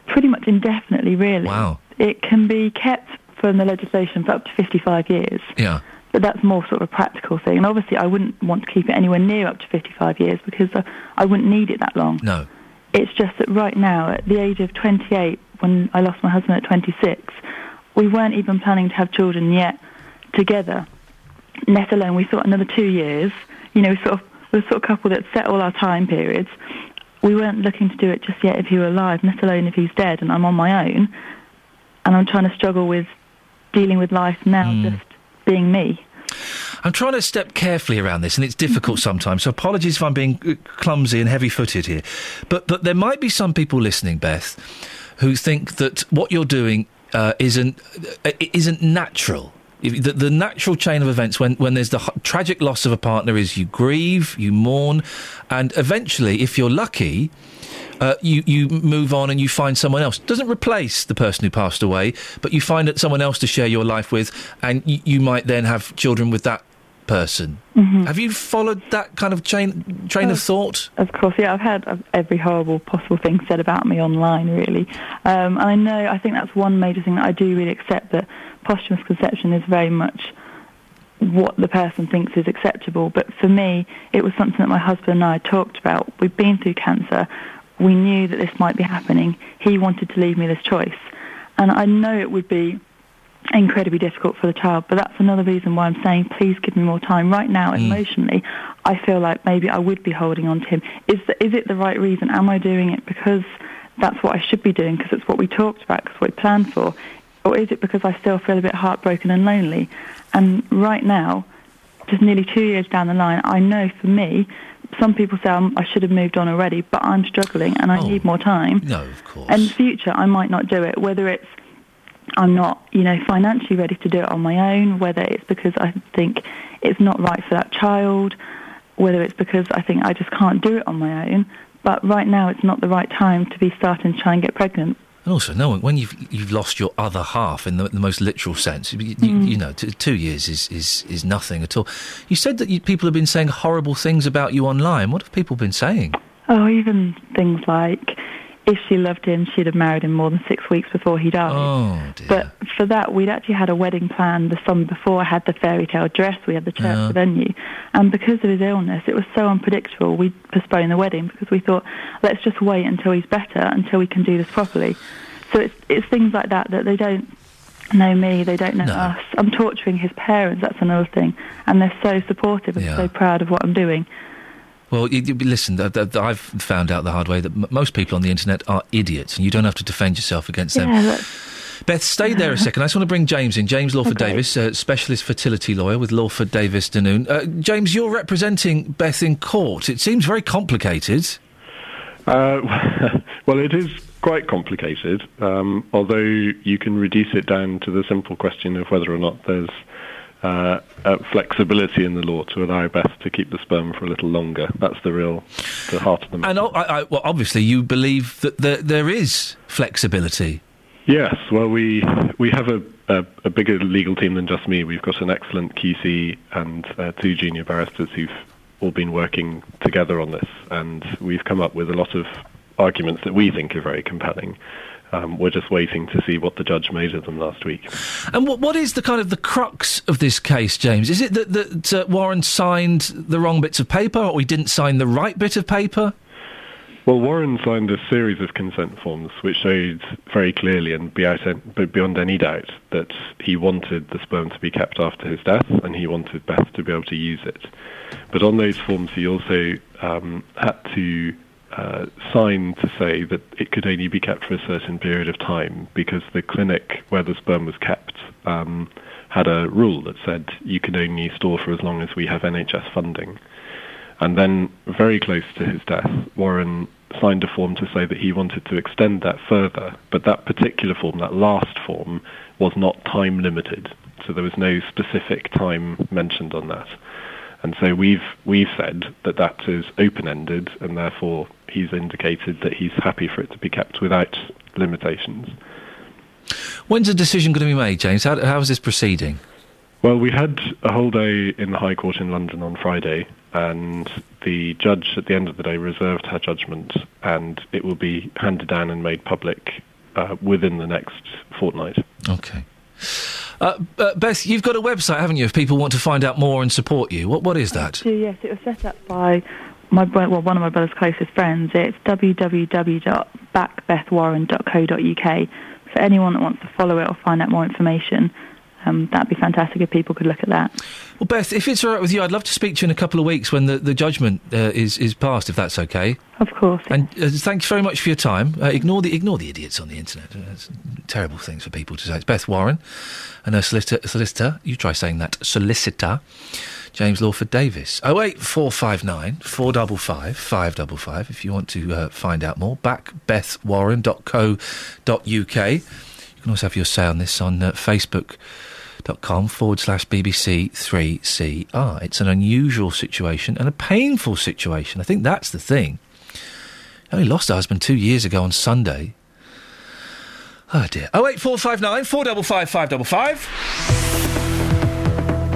Pretty much indefinitely, really.
Wow.
It can be kept from the legislation for up to 55 years.
Yeah.
But that's more sort of a practical thing. And obviously, I wouldn't want to keep it anywhere near up to 55 years because uh, I wouldn't need it that long.
No.
It's just that right now, at the age of 28, when I lost my husband at 26, we weren't even planning to have children yet together. Let alone we thought another two years. You know, we sort of we're sort of a couple that set all our time periods. We weren't looking to do it just yet if he were alive, let alone if he's dead, and I'm on my own. And I'm trying to struggle with dealing with life now,
Hmm.
just being me.
I'm trying to step carefully around this, and it's difficult sometimes. So apologies if I'm being uh, clumsy and heavy-footed here, but but there might be some people listening, Beth, who think that what you're doing uh, isn't uh, isn't natural. The, the natural chain of events when, when there's the tragic loss of a partner is you grieve, you mourn, and eventually, if you're lucky, uh, you you move on and you find someone else. Doesn't replace the person who passed away, but you find someone else to share your life with, and you, you might then have children with that person.
Mhm.
Have you followed that kind of chain train of thought?
Of course, yeah, I've had uh, every horrible possible thing said about me online, really. Um, and I know, I think that's one major thing that I do really accept that posthumous conception is very much what the person thinks is acceptable. But for me, it was something that my husband and I talked about. We've been through cancer. We knew that this might be happening. He wanted to leave me this choice. And I know it would be incredibly difficult for the child. But that's another reason why I'm saying, please give me more time. Right now, mm. emotionally, I feel like maybe I would be holding on to him. Is the, is it the right reason? Am I doing it because that's what I should be doing because it's what we talked about, because what we planned for, or is it because I still feel a bit heartbroken and lonely? And right now, just nearly two years down the line, I know for me. Some people say I'm, I should have moved on already, but I'm struggling and I oh. need more time.
No, of course.
In the future, I might not do it. Whether it's I'm not, you know, financially ready to do it on my own, whether it's because I think it's not right for that child, whether it's because I think I just can't do it on my own. But right now, it's not the right time to be starting to try and get pregnant.
And also, knowing when you've you've lost your other half in the, the most literal sense, you, you,
Mm.
you know, t- two years is, is, is nothing at all. You said that you, people have been saying horrible things about you online. What have people been saying?
Oh, even things like if she loved him, she'd have married him more than six weeks before he died.
Oh, dear.
But for that, we'd actually had a wedding plan the summer before. I had the fairy tale dress, we had the church
Yeah.
venue. And because of his illness, it was so unpredictable, we postponed the wedding because we thought, let's just wait until he's better, until we can do this properly. So it's, it's things like that that they don't know me, they don't know us. I'm torturing his parents, that's another thing. And they're so supportive and
Yeah.
so proud of what I'm doing.
Well, you, you- listen, th- th- I've found out the hard way that m- most people on the internet are idiots, and you don't have to defend yourself against them.
Yeah,
Beth, stay there a second. I just want to bring James in. James Lawford
Okay.
Davies, uh, specialist fertility lawyer with Lawford Davies Denoon. Uh, James, you're representing Beth in court. It seems very complicated.
Uh, well, it is quite complicated, um, although you can reduce it down to the simple question of whether or not there's uh, uh, flexibility in the law to allow Beth to keep the sperm for a little longer. That's the real, the heart of the matter.
And I, I, well, obviously, you believe that there, there is flexibility.
Yes, well, we we have a, a, a bigger legal team than just me. We've got an excellent QC and uh, two junior barristers who've all been working together on this, and we've come up with a lot of arguments that we think are very compelling. Um, we're just waiting to see what the judge made of them last week.
And what, what is the kind of the crux of this case, James? Is it that, that uh, Warren signed the wrong bits of paper, or he didn't sign the right bit of paper?
Well, Warren signed a series of consent forms which showed very clearly and beyond beyond any doubt that he wanted the sperm to be kept after his death and he wanted Beth to be able to use it. But on those forms, he also um, had to uh, sign to say that it could only be kept for a certain period of time because the clinic where the sperm was kept um, had a rule that said you can only store for as long as we have NHS funding. And then, very close to his death, Warren signed a form to say that he wanted to extend that further, but that particular form, that last form, was not time limited. So there was no specific time mentioned on that. And so we've we've said that that is open ended, and therefore he's indicated that he's happy for it to be kept without limitations.
When's a decision going to be made, James? How, how is this proceeding?
Well, we had a whole day in the High Court in London on Friday, and the judge at the end of the day reserved her judgment, and it will be handed down and made public uh, within the next fortnight.
Okay. Uh, uh, Beth, you've got a website, haven't you? If people want to find out more and support you, what what is that?
So, yes, it was set up by my bro- well, one of my brother's closest friends. It's www.backbethwarren.co.uk. For anyone that wants to follow it or find out more information, um, that'd be fantastic if people could look at that.
Well, Beth, if it's all right with you, I'd love to speak to you in a couple of weeks when the, the judgment uh, is is passed, if that's okay.
Of course.
And uh, thank you very much for your time. Uh, ignore the ignore the idiots on the internet. Uh, It's terrible things for people to say. It's Beth Warren and her solicitor. solicitor you try saying that. Solicitor. James Lawford Davies. Oh eight four five nine four double five five double five. If you want to uh, find out more, backbethwarren.co.uk. You can also have your say on this on uh, Facebook.com forward slash BBC 3CR. It's an unusual situation and a painful situation. I think that's the thing. I only lost a husband two years ago on Sunday. Oh dear. Oh eight four five nine four double five five double five.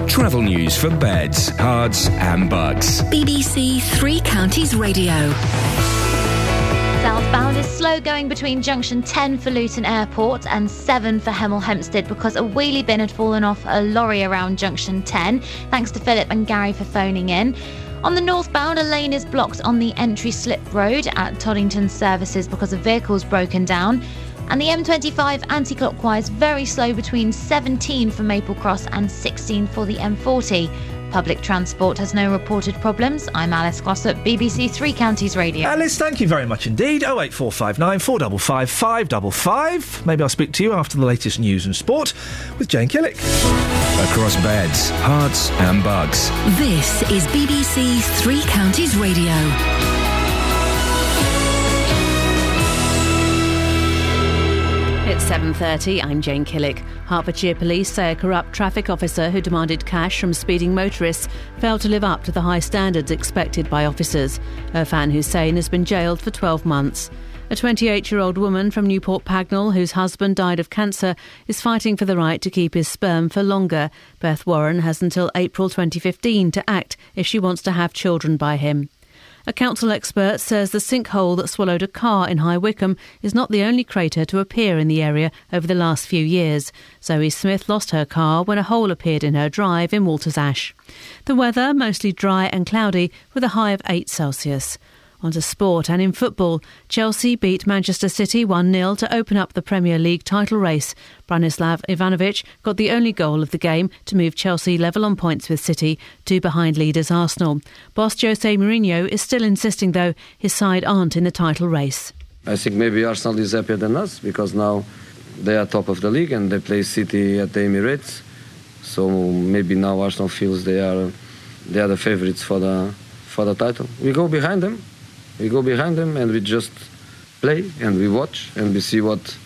Travel news for beds, cards, and bucks.
BBC Three Counties Radio.
Southbound is slow going between junction 10 for Luton Airport and 7 for Hemel Hempstead because a wheelie bin had fallen off a lorry around junction 10. Thanks to Philip and Gary for phoning in. On the northbound, a lane is blocked on the entry slip road at Toddington Services because a vehicle's broken down. And the M25 anti clockwise very slow between 17 for Maple Cross and 16 for the M40. Public transport has no reported problems. I'm Alice Glossop, BBC Three Counties Radio.
Alice, thank you very much indeed. Oh eight four five nine four double five five double five. Maybe I'll speak to you after the latest news and sport with Jane Killick.
Across beds, Herts, and bucks.
This is BBC Three Counties Radio.
It's 7.30, I'm Jane Killick. Hertfordshire police say a corrupt traffic officer who demanded cash from speeding motorists failed to live up to the high standards expected by officers. Irfan Hussain has been jailed for 12 months. A 28 year old woman from Newport Pagnell, whose husband died of cancer, is fighting for the right to keep his sperm for longer. Beth Warren has until April 2015 to act if she wants to have children by him. A council expert says the sinkhole that swallowed a car in High Wycombe is not the only crater to appear in the area over the last few years. Zoe Smith lost her car when a hole appeared in her drive in Walters Ash. The weather mostly dry and cloudy with a high of 8 Celsius. On to sport and in football, Chelsea beat Manchester City 1 0 to open up the Premier League title race. Branislav Ivanovic got the only goal of the game to move Chelsea level on points with City, two behind leaders Arsenal. Boss Jose Mourinho is still insisting, though, his side aren't in the title race.
I think maybe Arsenal is happier than us because now they are top of the league and they play City at the Emirates. So maybe now Arsenal feels they are they are the favourites for the for the title. We go behind them, we go behind them, and we just play and we watch and we see what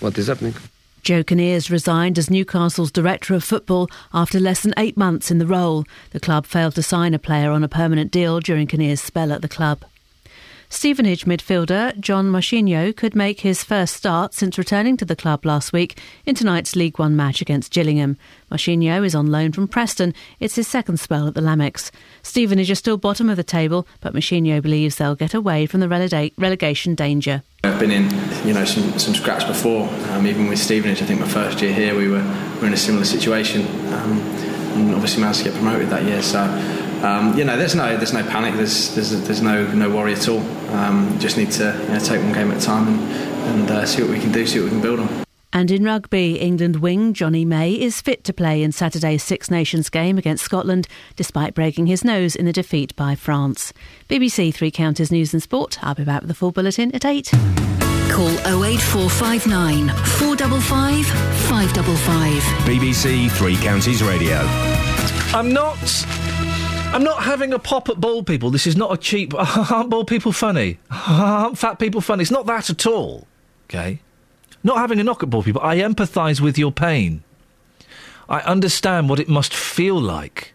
what is happening.
Joe Kinnears resigned as Newcastle's director of football after less than eight months in the role. The club failed to sign a player on a permanent deal during Kinnears' spell at the club. Stevenage midfielder John Mousinho could make his first start since returning to the club last week in tonight's League One match against Gillingham. Mousinho is on loan from Preston. It's his second spell at the Lamex. Stevenage are still bottom of the table, but Mousinho believes they'll get away from the relega- relegation danger.
I've been in, you know, some, some scraps before. Um, even with Stevenage, I think my first year here, we were, we were in a similar situation, um, and obviously managed to get promoted that year. So um, you know, there's no there's no panic. There's there's, there's no no worry at all. Um, just need to you know, take one game at a time and and uh, see what we can do, see what we can build on.
And in rugby, England wing Jonny May is fit to play in Saturday's Six Nations game against Scotland, despite breaking his nose in the defeat by France. BBC Three Counties News and Sport. I'll be back with the full bulletin at 8.
Call 08459 455 555.
BBC Three Counties Radio.
I'm not. I'm not having a pop at bald people. This is not a cheap. Aren't bald people funny? Aren't fat people funny? It's not that at all. Okay? Not having a knock at bald people. I empathise with your pain. I understand what it must feel like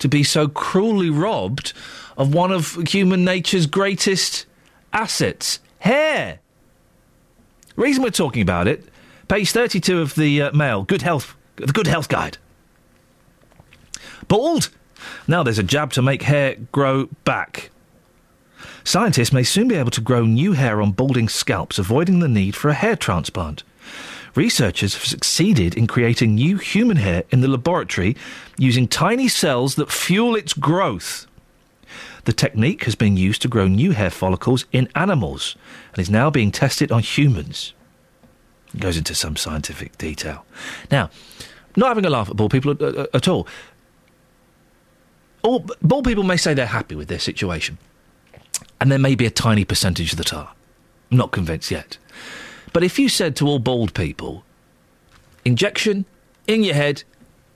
to be so cruelly robbed of one of human nature's greatest assets hair. Reason we're talking about it, page 32 of the uh, Mail, Good Health, the Good Health Guide. Bald? Now there's a jab to make hair grow back. Scientists may soon be able to grow new hair on balding scalps, avoiding the need for a hair transplant. Researchers have succeeded in creating new human hair in the laboratory using tiny cells that fuel its growth. The technique has been used to grow new hair follicles in animals and is now being tested on humans. It goes into some scientific detail. Now, not having a laugh at bald people at, at, at all. All bald people may say they're happy with their situation, and there may be a tiny percentage that are. I'm not convinced yet. But if you said to all bald people, injection in your head,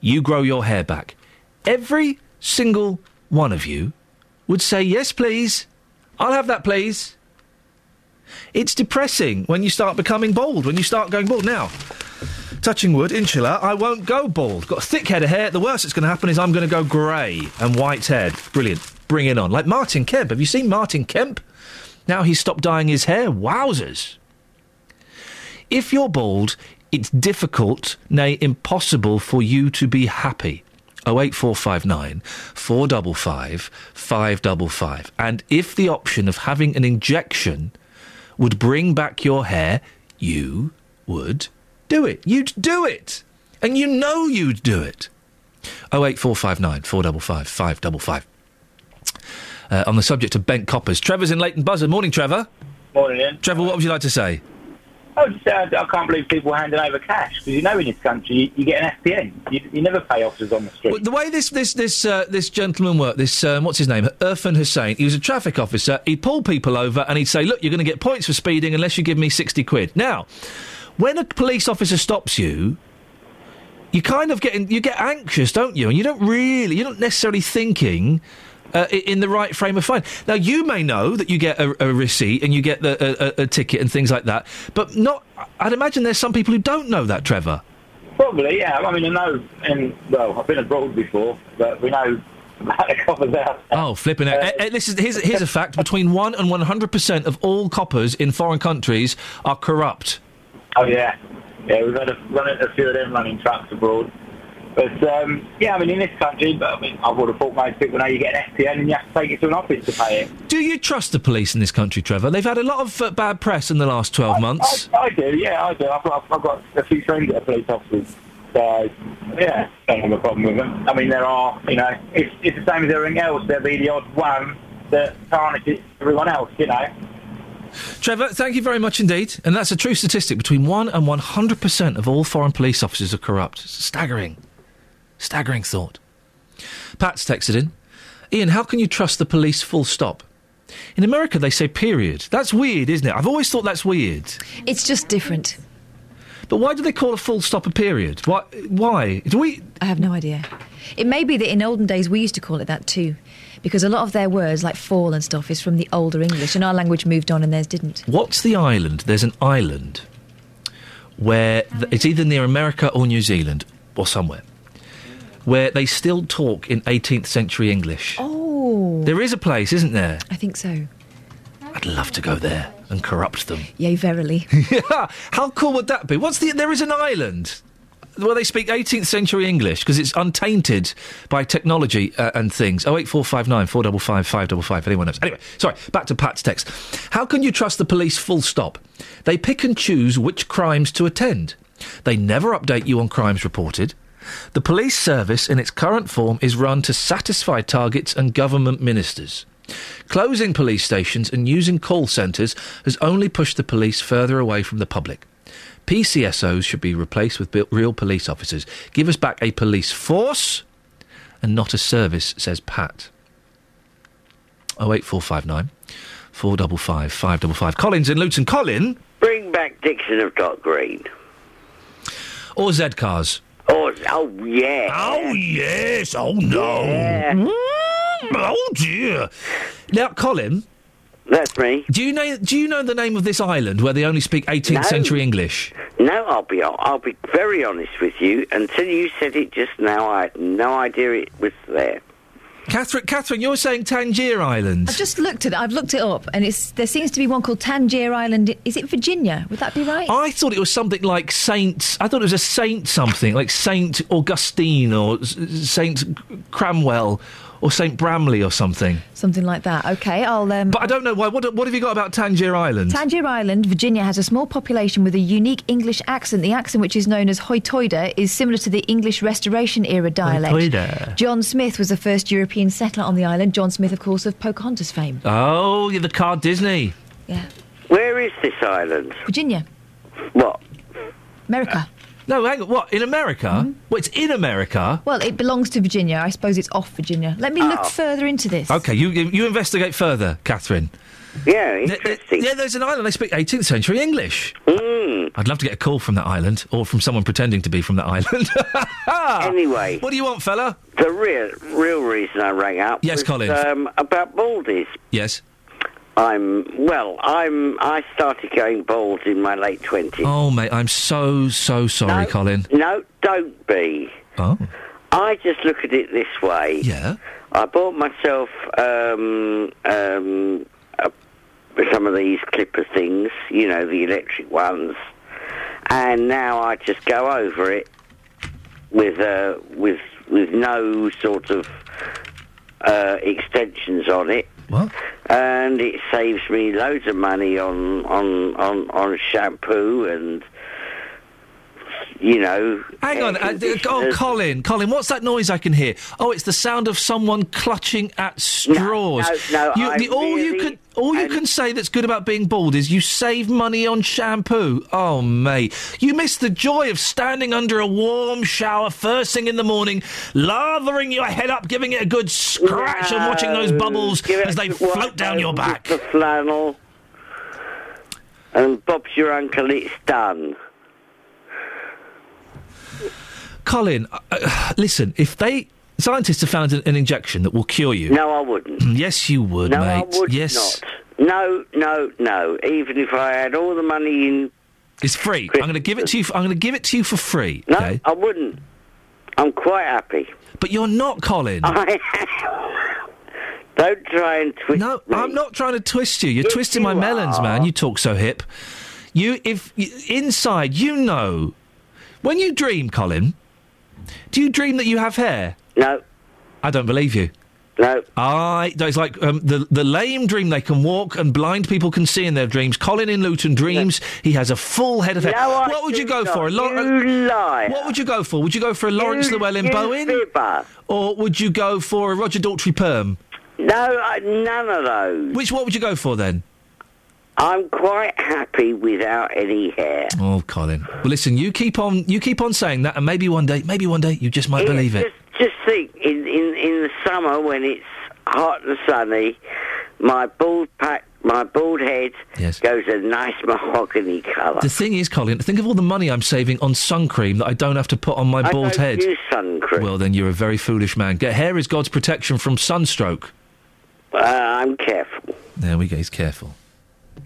you grow your hair back, every single one of you would say, yes, please. I'll have that, please. It's depressing when you start becoming bald, when you start going bald. Now, touching wood, inshallah, I won't go bald. Got a thick head of hair. The worst that's going to happen is I'm going to go grey and white haired. Brilliant. Bring it on. Like Martin Kemp. Have you seen Martin Kemp? Now he's stopped dyeing his hair. Wowzers. If you're bald, it's difficult, nay, impossible for you to be happy. 08459 455 555. And if the option of having an injection would bring back your hair, you would do it. You'd do it. And you know you'd do it. 08459 455 555. Uh, on the subject of bent coppers. Trevor's in Leighton Buzzard. Morning, Trevor.
Morning, Iain.
Trevor, what would you like to say?
I was just saying, I can't believe people handing over cash because you know in this country you, you get an FPN. You, you never pay officers on the street.
Well, the way this this this uh, this gentleman worked, this um, what's his name, Irfan Hussain. He was a traffic officer. He'd pull people over and he'd say, "Look, you're going to get points for speeding unless you give me sixty quid." Now, when a police officer stops you, you kind of get in, you get anxious, don't you? And you don't really, you're not necessarily thinking. Uh, in the right frame of mind. Now, you may know that you get a, a receipt and you get the, a, a, a ticket and things like that, but not. I'd imagine there's some people who don't know that, Trevor.
Probably, yeah. I mean, I know, and well, I've been abroad before, but we know about the coppers out.
Oh, flipping it! Eh, eh, this is here's, here's a fact: between one and one hundred percent of all coppers in foreign countries are corrupt.
Oh yeah, yeah. We've had a, run a few of them running trucks abroad. But um, yeah, I mean, in this country, but I mean, I would have thought most people know you get an FPN and you have to take it to an office to pay it.
Do you trust the police in this country, Trevor? They've had a lot of uh, bad press in the last twelve months.
I, I do, yeah, I do. I've got, I've got a few friends that are police officers. So, yeah, don't have a problem with them. I mean, there are, you know, it's, it's the same as everything else. There'll be the odd one that tarnishes everyone else, you know.
Trevor, thank you very much indeed. And that's a true statistic. Between 1 and 100% of all foreign police officers are corrupt. It's staggering. Staggering thought. Pat's texted in. Iain, how can you trust the police full stop? In America, they say period. That's weird, isn't it? I've always thought that's weird.
It's just different.
But why do they call a full stop a period? Why? Why? Do we.
I have no idea. It may be that in olden days we used to call it that too, because a lot of their words, like fall and stuff, is from the older English, and our language moved on and theirs didn't.
What's the island? There's an island where th- it's either near America or New Zealand or somewhere where they still talk in 18th century English.
Oh.
There is a place, isn't there?
I think so.
I'd love to go there and corrupt them.
Yea, verily.
yeah, how cool would that be? What's the? There is an island where they speak 18th century English because it's untainted by technology uh, and things. Oh eight four five nine four double five five double five. Anyone knows? Anyway, sorry. Back to Pat's text. How can you trust the police? Full stop. They pick and choose which crimes to attend. They never update you on crimes reported. The police service in its current form is run to satisfy targets and government ministers. Closing police stations and using call centres has only pushed the police further away from the public. PCSOs should be replaced with real police officers. Give us back a police force and not a service, says Pat. 08459 455 555. Colin's in Luton. Colin
Bring back Dixon of Dock Green.
or Z cars?
Oh, oh yeah.
Oh yes. Oh no. Mm, oh dear. Now, Colin.
That's me.
Do you know? Do you know the name of this island where they only speak 18th
No.
century English?
No, I'll be I'll be very honest with you. Until you said it just now, I had no idea it was there.
Catherine, Catherine, you're saying Tangier Island.
I've just looked at it. I've looked it up, and it's there seems to be one called Tangier Island. Is it Virginia? Would that be right?
I thought it was something like Saint. I thought it was a Saint something, like Saint Augustine or Saint Cramwell or Saint Bramley or something.
Something like that. Okay, I'll. Um,
But I don't know why. What, what have you got about Tangier Island?
Tangier Island, Virginia, has a small population with a unique English accent. The accent, which is known as Hoytoida, is similar to the English Restoration era dialect.
Hoytoida.
John Smith was the first European settler on the island. John Smith, of course, of Pocahontas fame.
oh, you're the car Disney.
Yeah.
Where is this island?
Virginia.
What?
America.
No, hang on. What in America?
Mm-hmm.
Well, it's in America.
Well, it belongs to Virginia. I suppose it's off Virginia. Let me look
Oh.
further into this.
Okay, you you you investigate further, Catherine.
Yeah,
interesting. Yeah, there's an island. They speak 18th century English.
Mm.
I'd love to get a call from that island, or from someone pretending to be from that island.
Anyway,
what do you want, fella?
the real real reason I rang up
Yes,
was,
Collins.
um, about baldies.
Yes.
I'm well. I'm. I started going bald in my late twenties.
Oh, mate, I'm so so sorry, Colin.
No, don't be.
Oh.
I just look at it this way.
Yeah.
I bought myself um, um, a, some of these clipper things, you know, the electric ones, and now I just go over it with uh, with with no sort of uh, extensions on it.
What?
And it saves me loads of money on on on, on shampoo and you know.
Hang on. Uh, oh, Colin, Colin, what's that noise I can hear? Oh, it's the sound of someone clutching at straws.
no,
You, the, all you can all you can say that's good about being bald is you save money on shampoo. Oh, mate, you miss the joy of standing under a warm shower first thing in the morning, lathering your head up, giving it a good scratch, and watching those bubbles as they float down your back.
The flannel. And Bob's your uncle, it's done.
Colin, uh, uh, listen, if they scientists have found an, an injection that will cure you.
No, I wouldn't.
Yes, you would,
no,
mate.
I would
yes.
not. No, no, no. Even if I had all the money in.
It's free. I'm going to give it to you. For, I'm going to give it to you for free.
No,
okay?
I wouldn't. I'm quite happy.
But you're not, Colin.
I Don't try and twist
No, I'm not trying to twist you. You're
Yes,
twisting my melons,
are.
man. You talk so hip. You, if inside, you know, when you dream, Colin. Do you dream that you have hair?
No.
I don't believe you.
No.
I. It's like um, the the lame dream they can walk and blind people can see in their dreams. Colin in Luton dreams he has a full head of hair.
No, I
what would you go
not.
for? A Lau-
You liar.
What would you go for? Would you go for a Laurence
You-
Llewelyn
you
Bowen?
fibber.
Or would you go for a Roger Daltrey Perm?
No, I, none of those.
Which what would you go for then?
I'm quite happy without any hair.
Oh, Colin. Well, listen, you keep on, you keep on saying that, and maybe one day, maybe one day, you just might believe it.
Just, just think, in, in, in the summer when it's hot and sunny, my bald pack, my bald head goes a nice mahogany colour.
The thing is, Colin, think of all the money I'm saving on sun cream that I don't have to put on my
I
bald
don't
head.
use sun cream.
Well, then you're a very foolish man. Get hair is God's protection from sunstroke.
Uh, I'm careful.
There we go. He's careful.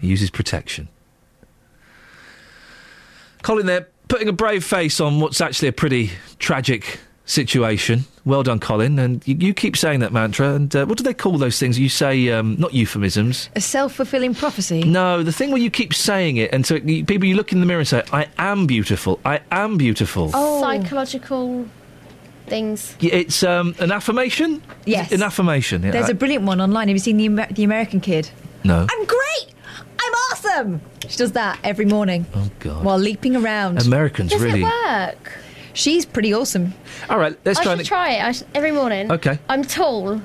He uses protection. Colin, there putting a brave face on what's actually a pretty tragic situation. Well done, Colin. And you, you keep saying that mantra. And uh, what do they call those things? You say um, not euphemisms.
A self fulfilling prophecy.
No, the thing where you keep saying it, and so you, people, you look in the mirror and say, "I am beautiful. I am beautiful."
Oh.
Psychological things.
Y- It's um, an affirmation.
Yes.
an affirmation. Yeah,
There's
I-
a brilliant one online. Have you seen the, Amer- the American kid?
no.
I'm great! I'm awesome! She does that every morning.
Oh, God.
While leaping around.
Americans
Does
really.
it work?
She's pretty awesome.
All right, let's
I
try
should
and.
try it I sh- every morning.
Okay.
I'm tall.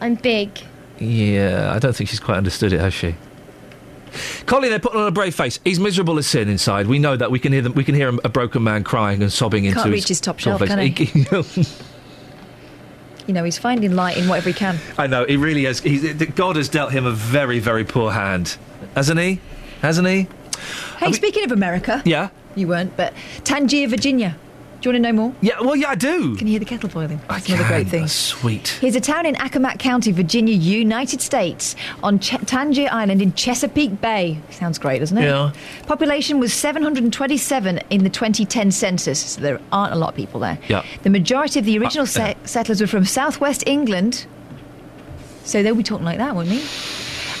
I'm big.
Yeah, I don't think she's quite understood it, has she? Colin, they're putting on a brave face. He's miserable as sin inside. We know that. We can hear them. We can hear a broken man crying and sobbing into
Can't
his
reach his top shelf,
cornflakes.
can You know, he's finding light in whatever he can.
I know he really has. He's, God has dealt him a very, very poor hand, hasn't he? Hasn't he?
Hey, speaking of America.
Yeah.
You weren't, but Tangier, Virginia. Do you want to know more?
Yeah, well, yeah, I do.
Can you hear the kettle boiling? That's another great thing.
Sweet.
Here's a town in Accomack County, Virginia, United States, on Ch- Tangier Island in Chesapeake Bay. Sounds great, doesn't it?
Yeah.
Population was 727 in the 2010 census, so there aren't a lot of people there.
Yeah.
The majority of the original
Uh,
se- settlers were from southwest England, so they'll be talking like that, won't they?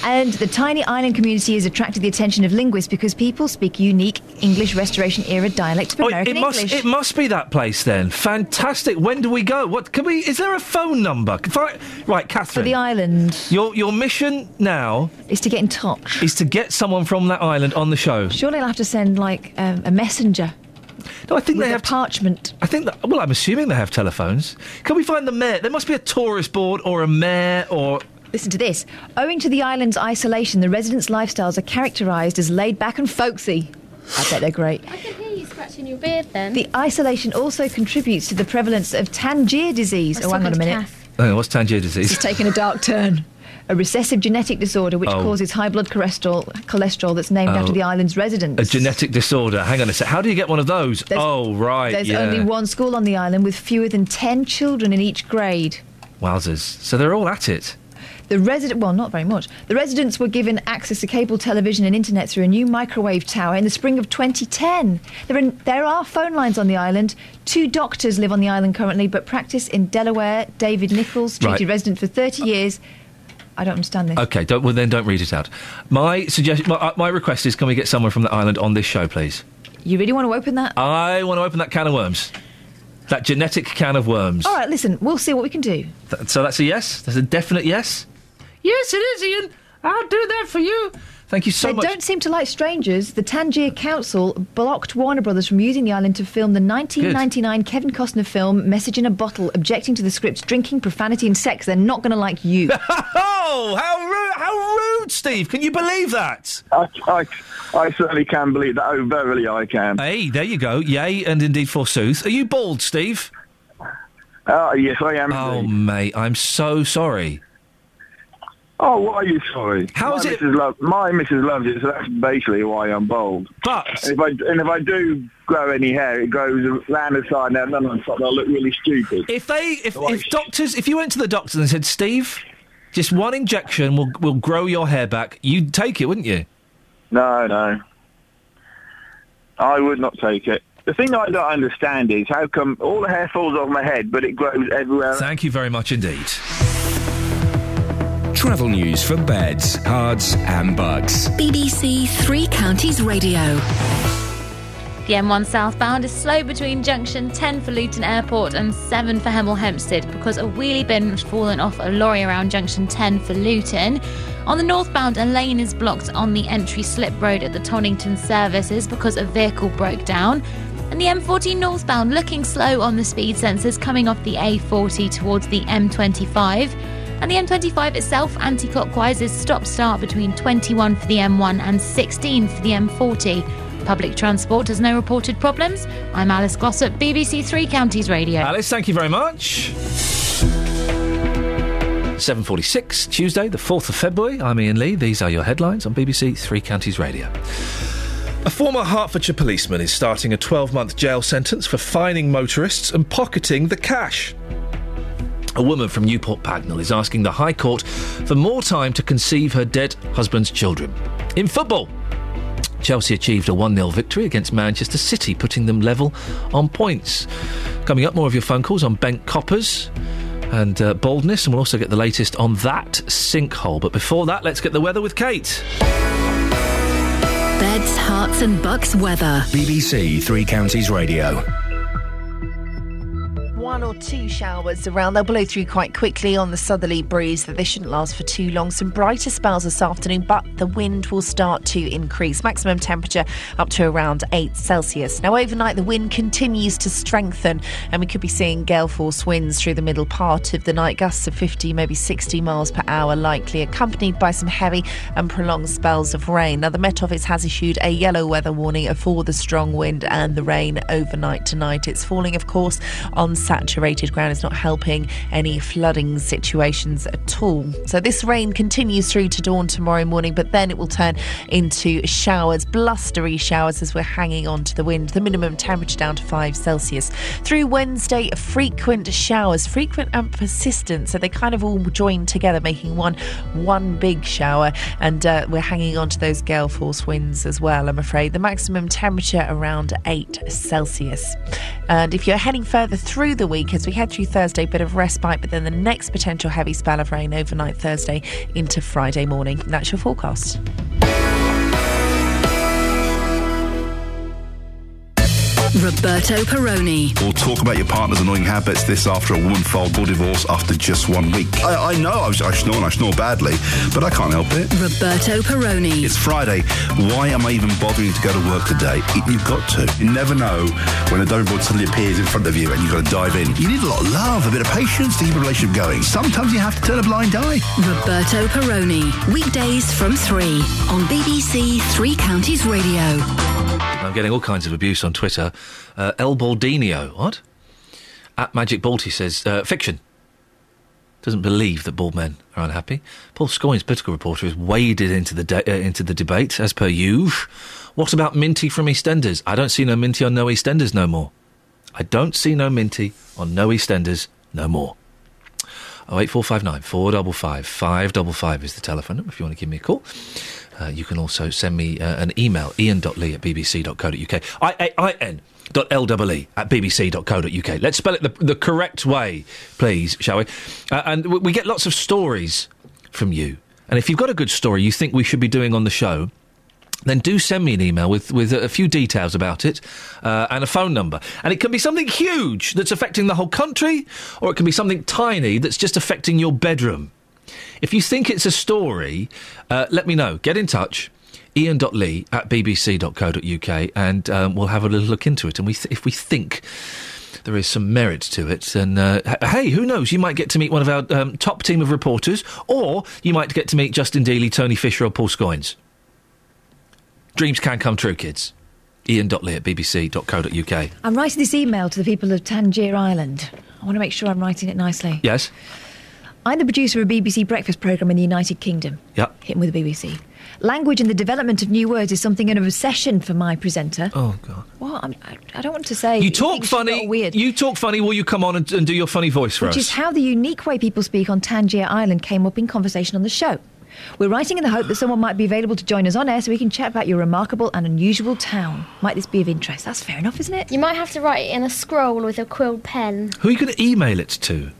And the tiny island community has attracted the attention of linguists because people speak unique English Restoration era dialect of
Oh,
American
it must.
English.
It must be that place then. Fantastic. When do we go? What can we? Is there a phone number? I- right, Catherine.
For the island.
Your your mission now
is to get in touch.
Is to get someone from that island on the show.
Surely I'll have to send like um, a messenger.
No, I think
with
they have
parchment.
I think that. Well, I'm assuming they have telephones. Can we find the mayor? There must be a tourist board or a mayor or.
Listen to this. Owing to the island's isolation, the residents' lifestyles are characterised as laid back and folksy. I bet they're great.
I can hear you scratching your beard then.
The isolation also contributes to the prevalence of Tangier disease.
I
oh, hang on a minute.
Kath.
Oh, what's Tangier disease?
It's taking a dark turn. A recessive genetic disorder which
Oh.
causes high blood cholesterol, cholesterol that's named
Oh.
after the island's residents.
A genetic disorder. Hang on a sec. How do you get one of those?
There's-
oh, right.
There's
yeah.
only one school on the island with fewer than 10 children in each grade.
Wowzers. So they're all at it.
The resident, well, not very much. The residents were given access to cable television and internet through a new microwave tower in the spring of 2010. There are, there are phone lines on the island. Two doctors live on the island currently, but practice in Delaware. David Nichols, treated
Right.
resident for 30 years. I don't understand this.
Okay, don't, well then don't read it out. My suggestion, my, uh, my request is, can we get someone from the island on this show, please?
You really want to open that?
I want to open that can of worms, that genetic can of worms.
All right, listen, we'll see what we can do.
Th- so that's a yes. That's a definite yes. Yes, it is, Iain. I'll do that for you. Thank you so much.
they
much.
don't seem to like strangers. The Tangier Council blocked Warner Brothers from using the island to film the 1999 Kevin Costner film Message in a Bottle, objecting to the script's drinking, profanity, and sex. They're not going to like you.
oh, how rude! How rude, Steve! Can you believe that?
I, I, I certainly can believe that. Oh, verily I can.
Hey, there you go. Yay, and indeed forsooth. Are you bald, Steve?
Oh, yes, I am.
Oh, mate, I'm so sorry.
Oh, why are you sorry?
How
my
is it-
Mrs. Love, my Mrs. loves it, so that's basically why I'm bald.
But
and if I and if I do grow any hair, it grows around the side now, none on top. I'll look really stupid.
If they, if, if doctors, if you went to the doctor and said, Steve, just one injection will will grow your hair back, you'd take it, wouldn't you?
No, no. I would not take it. The thing I don't understand is how come all the hair falls off my head, but it grows everywhere.
Thank you very much indeed.
Travel news for beds, cards, and bugs.
BBC Three Counties Radio.
The M1 southbound is slow between junction 10 for Luton Airport and 7 for Hemel Hempstead because a wheelie bin has fallen off a lorry around junction 10 for Luton. On the northbound, a lane is blocked on the entry slip road at the Toddington services because a vehicle broke down. And the M40 northbound looking slow on the speed sensors coming off the A40 towards the M25. And the M25 itself, anti clockwise, is stop start between 21 for the M1 and 16 for the M40. Public transport has no reported problems. I'm Alice Glossop, BBC Three Counties Radio.
Alice, thank you very much. 7.46, Tuesday, the 4th of February. I'm Iain Lee. These are your headlines on BBC Three Counties Radio. A former Hertfordshire policeman is starting a 12 month jail sentence for fining motorists and pocketing the cash. A woman from Newport Pagnell is asking the High Court for more time to conceive her dead husband's children. In football, Chelsea achieved a 1 0 victory against Manchester City, putting them level on points. Coming up, more of your phone calls on bent coppers and uh, baldness, and we'll also get the latest on that sinkhole. But before that, let's get the weather with Kate.
Beds, Herts and Bucks weather.
BBC Three Counties Radio.
One or two showers around. They'll blow through quite quickly on the southerly breeze, that they shouldn't last for too long. Some brighter spells this afternoon, but the wind will start to increase. Maximum temperature up to around 8 Celsius. Now, overnight, the wind continues to strengthen, and we could be seeing gale force winds through the middle part of the night. Gusts of 50, maybe 60 miles per hour likely, accompanied by some heavy and prolonged spells of rain. Now, the Met Office has issued a yellow weather warning for the strong wind and the rain overnight tonight. It's falling, of course, on saturated ground. It's not helping any flooding situations at all. So this rain continues through to dawn tomorrow morning, but then it will turn into showers, blustery showers as we're hanging on to the wind. The minimum temperature down to 5 Celsius. Through Wednesday, frequent showers, frequent and persistent. So they kind of all join together, making one one big shower. And uh, we're hanging on to those gale force winds as well, I'm afraid. The maximum temperature around 8 Celsius. And if you're heading further through the week, as we head through Thursday, a bit of respite, but then the next potential heavy spell of rain overnight Thursday into Friday morning. That's your forecast.
Roberto Perrone.
We'll talk about your partner's annoying habits. This after a woman filed for divorce after just one week. I, I know I, was, I snore and I snore badly, but I can't help it.
Roberto Perrone.
It's Friday. Why am I even bothering to go to work today? You've got to. You never know when a donor board suddenly appears in front of you and you've got to dive in. You need a lot of love, a bit of patience to keep a relationship going. Sometimes you have to turn a blind eye.
Roberto Perrone. Weekdays from 3 on BBC Three Counties Radio.
I'm getting all kinds of abuse on Twitter. Uh, El Baldinio, what? At Magic Balti says, uh, fiction. Doesn't believe that bald men are unhappy. Paul Scoynes, political reporter, has waded into the de- uh, into the debate as per usual. What about Minty from EastEnders? I don't see no Minty on no EastEnders no more. I don't see no Minty on no EastEnders no more. Oh eight four five nine four double five five double five is the telephone number if you want to give me a call. Uh, you can also send me uh, an email, iain.lee at bbc.co.uk. I-A-I-N dot L-E-E at bbc.co.uk. Let's spell it the, the correct way, please, shall we? Uh, and we get lots of stories from you. And if you've got a good story you think we should be doing on the show, then do send me an email with, with a few details about it uh, and a phone number. And it can be something huge that's affecting the whole country, or it can be something tiny that's just affecting your bedroom. If you think it's a story, uh, let me know. Get in touch. Iain.lee at bbc.co.uk and um, we'll have a little look into it. And we th- if we think there is some merit to it, then uh, hey, who knows? You might get to meet one of our um, top team of reporters, or you might get to meet Justin Dealey, Tony Fisher, or Paul Scoynes. Dreams can come true, kids. Iain.lee at bbc.co.uk.
I'm writing this email to the people of Tangier Island. I want to make sure I'm writing it nicely.
Yes?
I'm the producer of a BBC breakfast programme in the United Kingdom.
Yep.
Hit with the BBC. Language and the development of new words is something of an obsession for my presenter.
Oh, God.
Well, I'm, I, I don't want to say.
You talk
things she's got
funny.
Weird.
You talk funny. Will you come on and, and do your funny voice for
which
us?
Which is how the unique way people speak on Tangier Island came up in conversation on the show. We're writing in the hope that someone might be available to join us on air so we can chat about your remarkable and unusual town. Might this be of interest? That's fair enough, isn't it?
You might have to write it in a scroll with a quill pen.
Who are you going to email it to?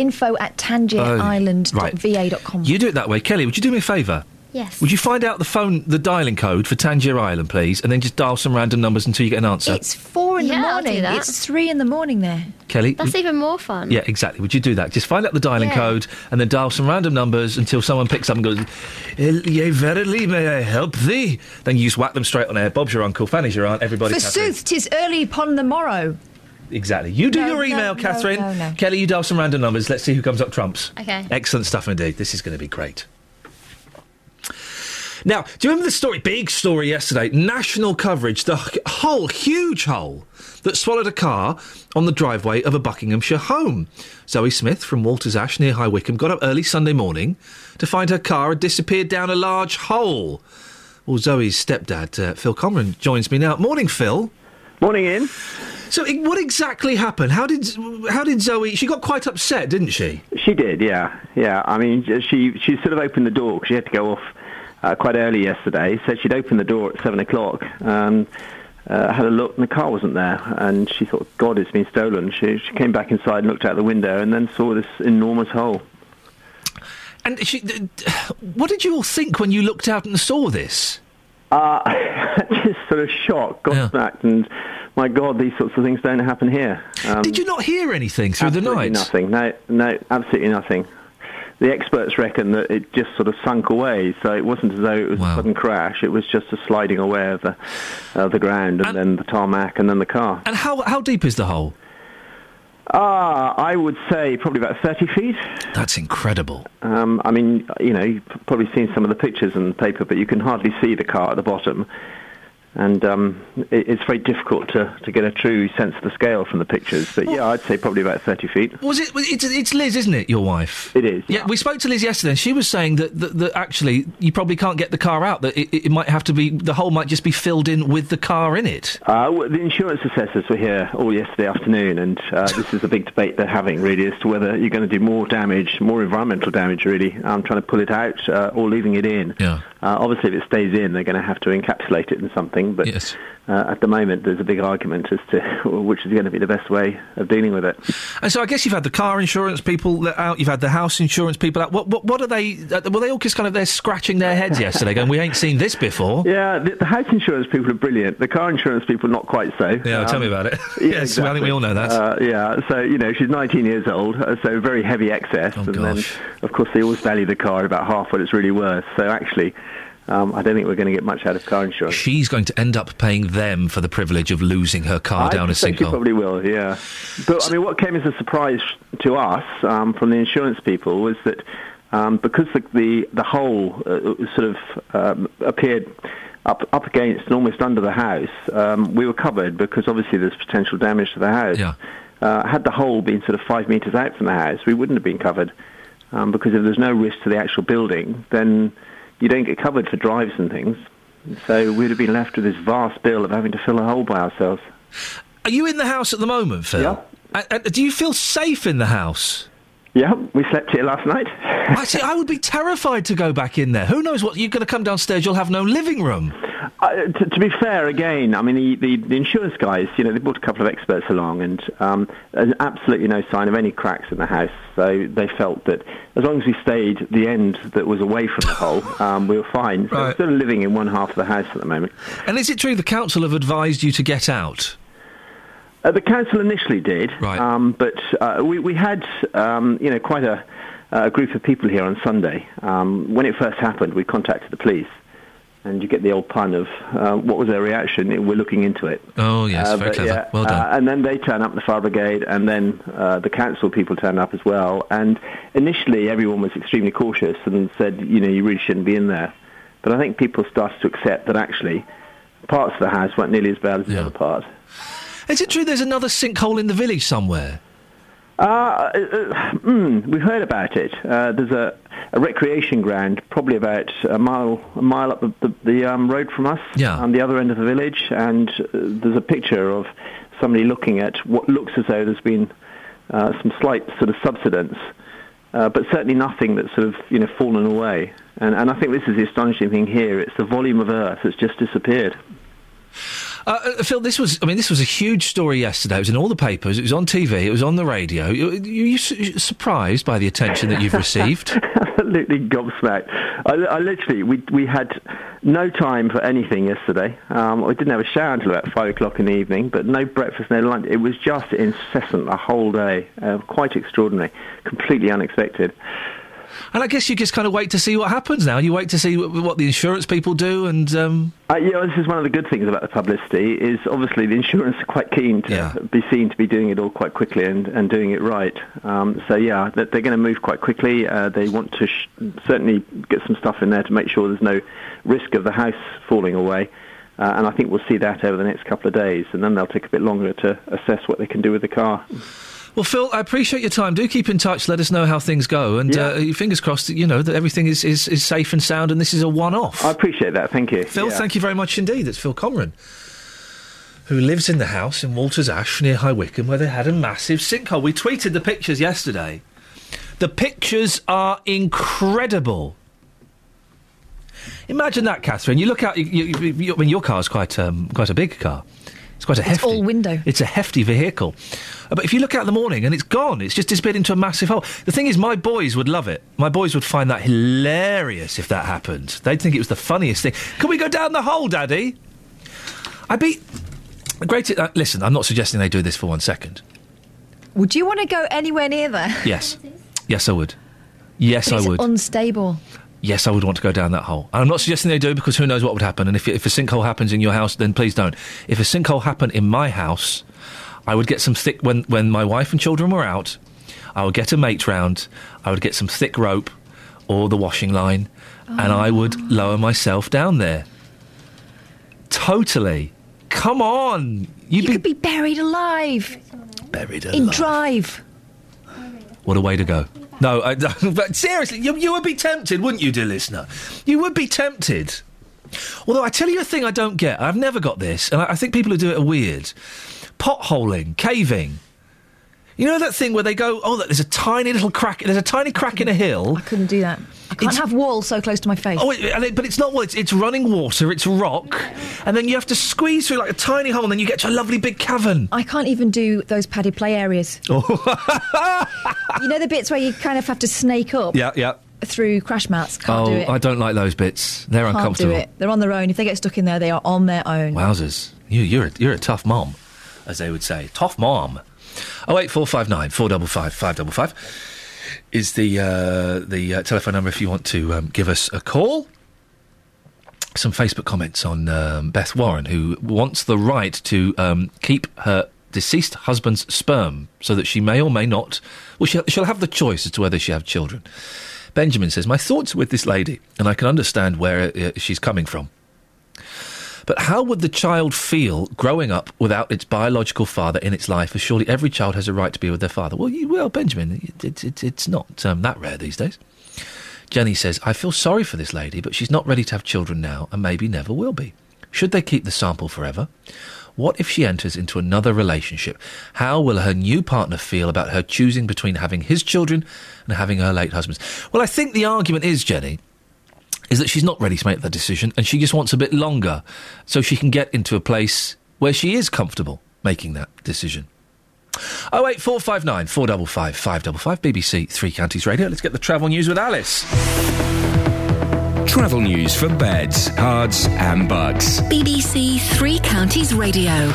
Info at tangierisland.va.com.
You do it that way. Kelly, would you do me a favour?
Yes.
Would you find out the phone, the dialing code for Tangier Island, please, and then just dial some random numbers until you get an answer?
It's four in
Yeah,
the
I'll do
morning.
that.
It's three in the morning there.
Kelly?
That's even more fun.
yeah, exactly. Would you do that? Just find out the dialing
Yeah.
code and then dial some random numbers until someone picks up and goes, "Eh, Yea, verily, may I help thee? Then you just whack them straight on air. Bob's your uncle, Fanny's your aunt, everybody's happy.
Forsooth, 'tis early upon the morrow.
Exactly. You do
No,
your email,
no,
Catherine.
no, no.
Kelly, you dial some random numbers. Let's see who comes up trumps.
Okay.
Excellent stuff indeed. This is going to be great. Now, do you remember the story? Big story yesterday. National coverage. The h- hole, huge hole that swallowed a car on the driveway of a Buckinghamshire home. Zoe Smith from Walters Ash near High Wycombe got up early Sunday morning to find her car had disappeared down a large hole. Well, Zoe's stepdad, uh, Phil Conran, joins me now. Morning, Phil.
Morning, Iain.
So, what exactly happened? How did how did Zoe? She got quite upset, didn't she?
She did, yeah, yeah. I mean, she she sort of opened the door 'cause she had to go off uh, quite early yesterday. Said she'd opened the door at seven o'clock. Um, uh, had a look, and the car wasn't there, and she thought, "God, it's been stolen." She, she came back inside and looked out the window, and then saw this enormous hole.
And she, what did you all think when you looked out and saw this?
Uh, just sort of shocked, gobsmacked, and my God, these sorts of things don't happen here. Um,
Did you not hear anything through the noise?
absolutely
night?
Nothing. No, no, absolutely nothing. The experts reckon that it just sort of sunk away, so it wasn't as though it was a sudden crash. It was just a sliding away of the, uh, the ground, and, then the tarmac, and then the car.
And how how deep is the hole?
Ah, I would say probably about 30 feet.
That's incredible.
Um, I mean, you know, you've probably seen some of the pictures in the paper, but you can hardly see the car at the bottom. And um, it, it's very difficult to, to get a true sense of the scale from the pictures. But yeah, I'd say probably about 30 feet.
Was it? It's, it's Liz, isn't it? Your wife.
It is.
Yeah, we spoke to Liz yesterday, and she was saying that, that, that actually you probably can't get the car out. That it, it might have to be the hole might just be filled in with the car in it.
Uh, well, the insurance assessors were here all yesterday afternoon, and uh, this is a big debate they're having, really, as to whether you're going to do more damage, more environmental damage, really, um, trying to pull it out uh, or leaving it in.
Yeah.
Uh, obviously, if it stays in, they're going to have to encapsulate it in something, but uh, at the moment, there's a big argument as to which is going to be the best way of dealing with it.
And so I guess you've had the car insurance people out, you've had the house insurance people out. What what, what are they? Uh, were they all just kind of they're scratching their heads yesterday, going, "We ain't seen this before."
Yeah, the, the house insurance people are brilliant. The car insurance people, not quite so.
Yeah, tell me about it. yes, well, I think we all know that.
Uh, yeah, so you know she's 19 years old, uh, so very heavy excess, and then of course they always value the car at about half what it's really worth. So actually, um, I don't think we're going to get much out of car insurance.
She's going to end up paying them for the privilege of losing her car
I
down a
suspect she
sinkhole.
probably will, yeah. But I mean, what came as a surprise to us um, from the insurance people was that um, because the the, the hole uh, sort of um, appeared up up against and almost under the house, um, we were covered because obviously there's potential damage to the house.
Yeah.
Uh, had the hole been sort of five metres out from the house, we wouldn't have been covered um, because if there's no risk to the actual building, then you don't get covered for drives and things. So we'd have been left with this vast bill of having to fill a hole by ourselves.
Are you in the house at the moment, Phil? Yeah. Uh, uh, do you feel safe in the house?
Yeah, we slept here last night.
I see. I would be terrified to go back in there. Who knows what? You're going to come downstairs. You'll have no living room.
Uh, to, to be fair, again, I mean, the, the, the insurance guys, you know, they brought a couple of experts along, and um, there's absolutely no sign of any cracks in the house. So they felt that as long as we stayed the end that was away from the hole, um, we were fine. So we're still living in one half of the house at the moment.
And is it true the council have advised you to get out?
Uh, the council initially did, um, but uh, we, we had, um, you know, quite a, a group of people here on Sunday. Um, when it first happened, we contacted the police, and you get the old pun of uh, what was their reaction? We're looking into it.
Oh yes,
Uh,
very clever.
yeah,
well done.
uh, and then they turn up, the fire brigade, and then uh, the council people turn up as well. And initially, everyone was extremely cautious and said, you know, you really shouldn't be in there. But I think people started to accept that actually parts of the house weren't nearly as bad as the other parts.
Is it true there's another sinkhole in the village somewhere?
Uh, uh, mm, we've heard about it. Uh, there's a, a recreation ground, probably about a mile a mile up the, the, the um, road from us,
Yeah.
on the other end of the village, and uh, there's a picture of somebody looking at what looks as though there's been uh, some slight sort of subsidence, uh, but certainly nothing that's sort of you know fallen away. And, and I think this is the astonishing thing here. It's the volume of earth that's just disappeared.
Uh, uh, Phil, this was, I mean, this was a huge story yesterday. It was in all the papers, it was on TV, it was on the radio. You, you, you surprised by the attention that you've received?
Absolutely gobsmacked. I, I literally, we we had no time for anything yesterday. Um, we didn't have a shower until about five o'clock in the evening, but no breakfast, no lunch. It was just incessant the whole day. Uh, quite extraordinary, completely unexpected.
And I guess you just kind of wait to see what happens now. You wait to see what, what the insurance people do, and um,
Uh, yeah, this is one of the good things about the publicity. Is obviously the insurance are quite keen to be seen to be doing it all quite quickly and, and doing it right. Um, so yeah, that they're going to move quite quickly. Uh, they want to sh- certainly get some stuff in there to make sure there's no risk of the house falling away. Uh, and I think we'll see that over the next couple of days, and then they'll take a bit longer to assess what they can do with the car.
Well, Phil, I appreciate your time. Do keep in touch. Let us know how things go, and uh, fingers crossed. that, You know that everything is, is, is safe and sound, and this is a one-off.
I appreciate that. Thank you,
Phil.
Yeah.
Thank you very much indeed. It's Phil Comran, who lives in the house in Walters Ash near High Wycombe, where they had a massive sinkhole. We tweeted the pictures yesterday. The pictures are incredible. Imagine that, Catherine. You look out. You, you, you, I mean, your car's quite um, quite a big car. It's quite a hefty.
all window.
It's a hefty vehicle. Uh, But if you look out in the morning and it's gone, it's just disappeared into a massive hole. The thing is, my boys would love it. My boys would find that hilarious if that happened. They'd think it was the funniest thing. Can we go down the hole, Daddy? I beat. Great. Uh, listen, I'm not suggesting they do this for one second.
Would you want to go anywhere near there?
Yes. Yes, I would. Yes,
But
I
it's
would.
unstable.
Yes, I would want to go down that hole. And I'm not suggesting they do because who knows what would happen. And if, if a sinkhole happens in your house, then please don't. If a sinkhole happened in my house, I would get some thick. When when my wife and children were out, I would get a mate round. I would get some thick rope or the washing line, and I would ah. lower myself down there. Totally. Come on. You'd
You
be
could be buried alive
buried
in. Drive.
What a way to go. No, I, but seriously, you, you would be tempted, wouldn't you, dear listener? You would be tempted. Although I tell you a thing I don't get. I've never got this, and I, I think people who do it are weird. Potholing, caving. You know that thing where they go, oh, look, there's a tiny little crack. There's a tiny crack in a hill. I
couldn't do that. I can't have walls so close to my face.
Oh, it, but it's not wall. It's, it's running water. It's rock, and then you have to squeeze through like a tiny hole, and then you get to a lovely big cavern.
I can't even do those padded play areas.
Oh,
you know the bits where you kind of have to snake up
yeah, yeah.
through crash mats. Can't
oh,
do it.
I don't like those bits. They're
Can't
uncomfortable.
do it. They're on their own. If they get stuck in there, they are on their own.
Wowzers. You, you're, a, you're a tough mom, as they would say. Tough mom. Oh eight four five nine four double five five double five is the uh, the uh, telephone number if you want to um, give us a call. Some Facebook comments on um, Beth Warren, who wants the right to um, keep her deceased husband's sperm so that she may or may not. Well, she'll, she'll have the choice as to whether she have children. Benjamin says, My thoughts are with this lady, and I can understand where uh, she's coming from. But how would the child feel growing up without its biological father in its life? As surely every child has a right to be with their father. Well, you, Benjamin, it, it, it's not um, that rare these days. Jenny says, I feel sorry for this lady, but she's not ready to have children now, and maybe never will be. Should they keep the sample forever? What if she enters into another relationship? How will her new partner feel about her choosing between having his children and having her late husband's? Well, I think the argument is, Jenny, is that she's not ready to make that decision and she just wants a bit longer so she can get into a place where she is comfortable making that decision. 08459 455 555 BBC Three Counties Radio. Let's get the travel news with Alice.
Travel news for beds, cards, and bugs.
BBC Three Counties Radio.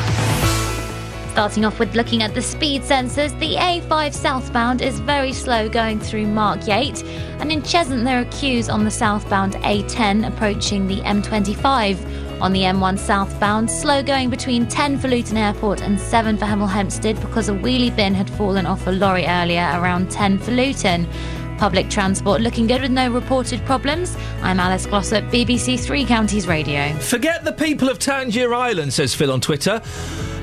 Starting off with looking at the speed sensors, the A5 southbound is very slow going through Markyate, and in Cheshunt there are queues on the southbound A10 approaching the M25. On the M1 southbound, slow going between 10 for Luton Airport and 7 for Hemel Hempstead because a wheelie bin had fallen off a lorry earlier around 10 for Luton. Public transport looking good with no reported problems. I'm Alice Glossop, BBC Three Counties Radio.
Forget the people of Tangier Island, says Phil on Twitter.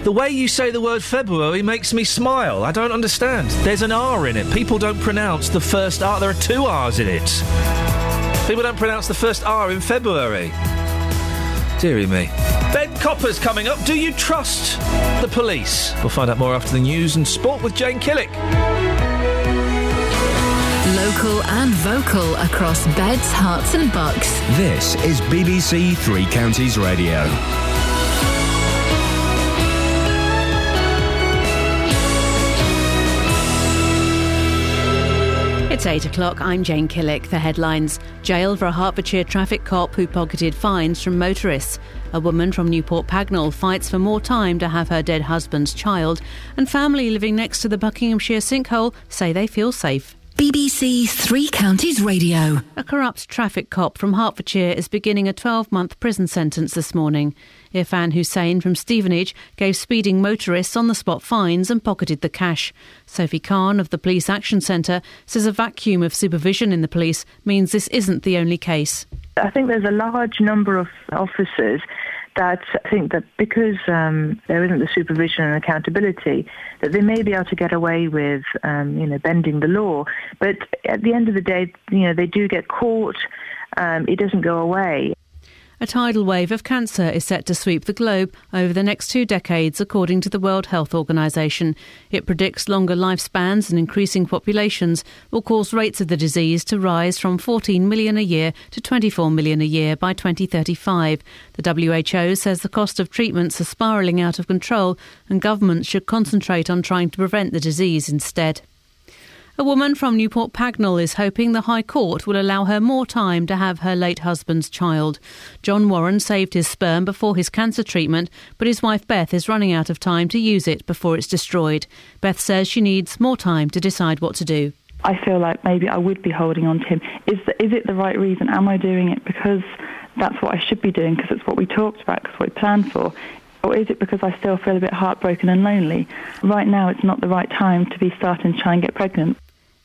The way you say the word February makes me smile. I don't understand. There's an R in it. People don't pronounce the first R. There are two R's in it. People don't pronounce the first R in February. Deary me. Ben Copper's coming up. Do you trust the police? We'll find out more after the news and sport with Jane Killick.
Local and vocal across beds, Herts, and bucks.
This is BBC Three Counties Radio.
It's 8 o'clock. I'm Jane Killick. The headlines Jailed for a Hertfordshire traffic cop who pocketed fines from motorists. A woman from Newport Pagnell fights for more time to have her dead husband's child. And family living next to the Buckinghamshire sinkhole say they feel safe.
BBC Three Counties Radio.
A corrupt traffic cop from Hertfordshire is beginning a 12 month prison sentence this morning. Irfan Hussain from Stevenage gave speeding motorists on the spot fines and pocketed the cash. Sophie Khan of the Police Action Centre says a vacuum of supervision in the police means this isn't the only case.
I think there's a large number of officers that I think that because um, there isn't the supervision and accountability, that they may be able to get away with, um, you know, bending the law. But at the end of the day, you know, they do get caught. Um, it doesn't go away.
A tidal wave of cancer is set to sweep the globe over the next two decades, according to the World Health Organization. It predicts longer lifespans and increasing populations will cause rates of the disease to rise from 14 million a year to 24 million a year by 2035. The WHO says the cost of treatments are spiralling out of control and governments should concentrate on trying to prevent the disease instead. A woman from Newport Pagnell is hoping the High Court will allow her more time to have her late husband's child. John Warren saved his sperm before his cancer treatment, but his wife Beth is running out of time to use it before it's destroyed. Beth says she needs more time to decide what to do.
I feel like maybe I would be holding on to him. Is the, is it the right reason? Am I doing it because that's what I should be doing because it's what we talked about, because what we planned for? Or is it because I still feel a bit heartbroken and lonely? Right now, it's not the right time to be starting to try and get pregnant.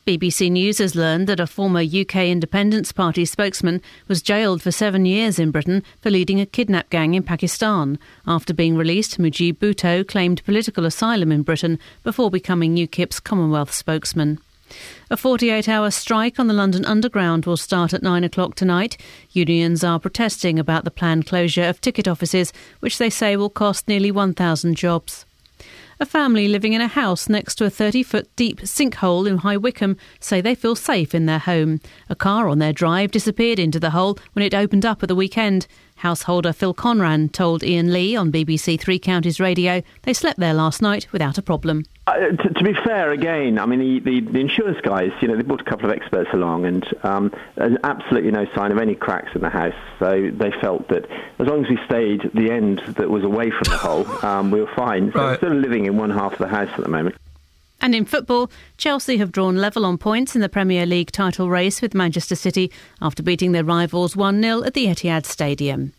BBC News has learned that a former UK Independence Party spokesman was jailed for seven years in Britain for leading a kidnap gang in Pakistan. After being released, Mujib Bhutto claimed political asylum in Britain before becoming UKIP's Commonwealth spokesman. A 48 hour strike on the London Underground will start at 9 o'clock tonight. Unions are protesting about the planned closure of ticket offices, which they say will cost nearly 1,000 jobs. A family living in a house next to a 30 foot deep sinkhole in High Wycombe say they feel safe in their home. A car on their drive disappeared into the hole when it opened up at the weekend. Householder Phil Conran told Iain Lee on BBC Three Counties Radio they slept there last night without a problem.
Uh, to, to, be fair, again, I mean, the, the, the, insurance guys, you know, they brought a couple of experts along and um, there's absolutely no sign of any cracks in the house. So they felt that as long as we stayed the end that was away from the hole, um, we were fine. So right. we're still living in one half of the house at the moment.
And in football, Chelsea have drawn level on points in the Premier League title race with Manchester City after beating their rivals 1 0 at the Etihad Stadium.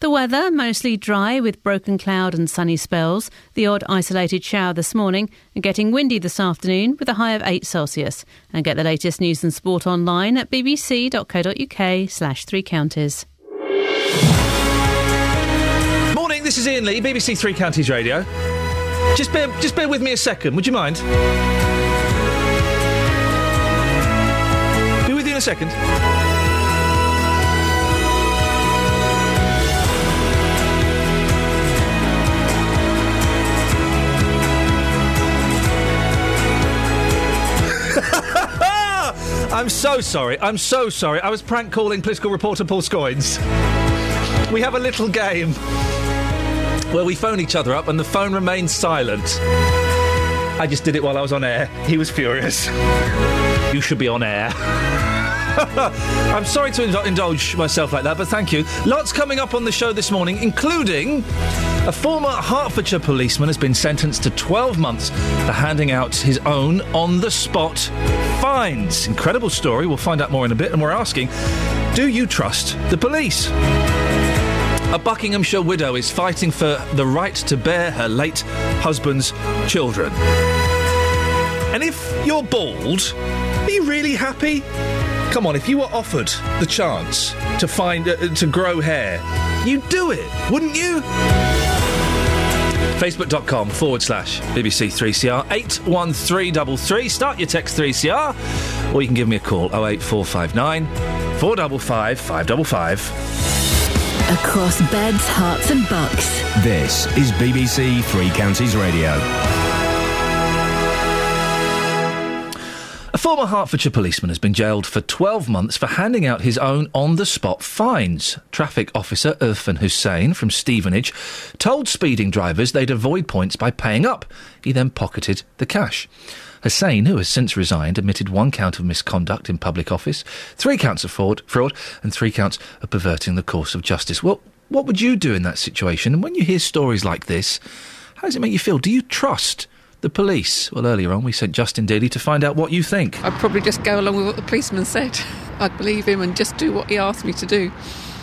The weather mostly dry with broken cloud and sunny spells, the odd isolated shower this morning, and getting windy this afternoon with a high of 8 Celsius. And get the latest news and sport online at bbc.co.uk slash three counties.
Morning, this is Iain Lee, BBC Three Counties Radio. Just bear, just bear with me a second, would you mind? Be with you in a second. I'm so sorry. I'm so sorry. I was prank calling political reporter Paul Scoins. We have a little game where we phone each other up and the phone remains silent. I just did it while I was on air. He was furious. You should be on air. I'm sorry to indulge myself like that, but thank you. Lots coming up on the show this morning, including a former Hertfordshire policeman has been sentenced to 12 months for handing out his own on the spot fines. Incredible story. We'll find out more in a bit, and we're asking do you trust the police? A Buckinghamshire widow is fighting for the right to bear her late husband's children. And if you're bald, are you really happy? Come on, if you were offered the chance to find uh, to grow hair, you'd do it, wouldn't you? Facebook.com forward slash BBC 3CR 81333. Start your text 3CR, or you can give me a call 08459 455 555.
Across beds, Herts, and bucks.
This is BBC Three Counties Radio.
A former Hertfordshire policeman has been jailed for 12 months for handing out his own on the spot fines. Traffic officer Irfan Hussain from Stevenage told speeding drivers they'd avoid points by paying up. He then pocketed the cash. Hussain, who has since resigned, admitted one count of misconduct in public office, three counts of fraud, fraud and three counts of perverting the course of justice. Well, what would you do in that situation? And when you hear stories like this, how does it make you feel? Do you trust the police? Well, earlier on, we sent Justin Daly to find out what you think.
I'd probably just go along with what the policeman said. I'd believe him and just do what he asked me to do.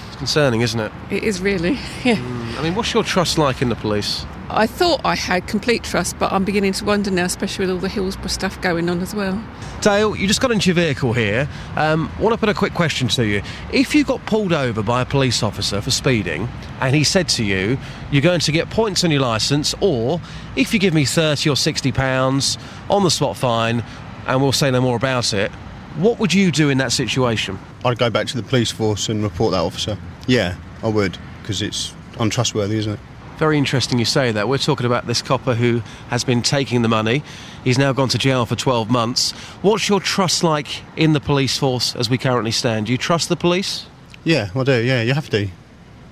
It's concerning, isn't it?
It is really, yeah. Hmm.
I mean, what's your trust like in the police?
I thought I had complete trust, but I'm beginning to wonder now, especially with all the Hillsborough stuff going on as well.
Dale, you just got into your vehicle here. Um, want to put a quick question to you. If you got pulled over by a police officer for speeding and he said to you, you're going to get points on your licence, or if you give me 30 or 60 pounds on the spot fine, and we'll say no more about it, what would you do in that situation?
I'd go back to the police force and report that officer. Yeah, I would, because it's untrustworthy, isn't it?
Very interesting you say that. We're talking about this copper who has been taking the money. He's now gone to jail for 12 months. What's your trust like in the police force as we currently stand? Do you trust the police?
Yeah, I do. Yeah, you have to.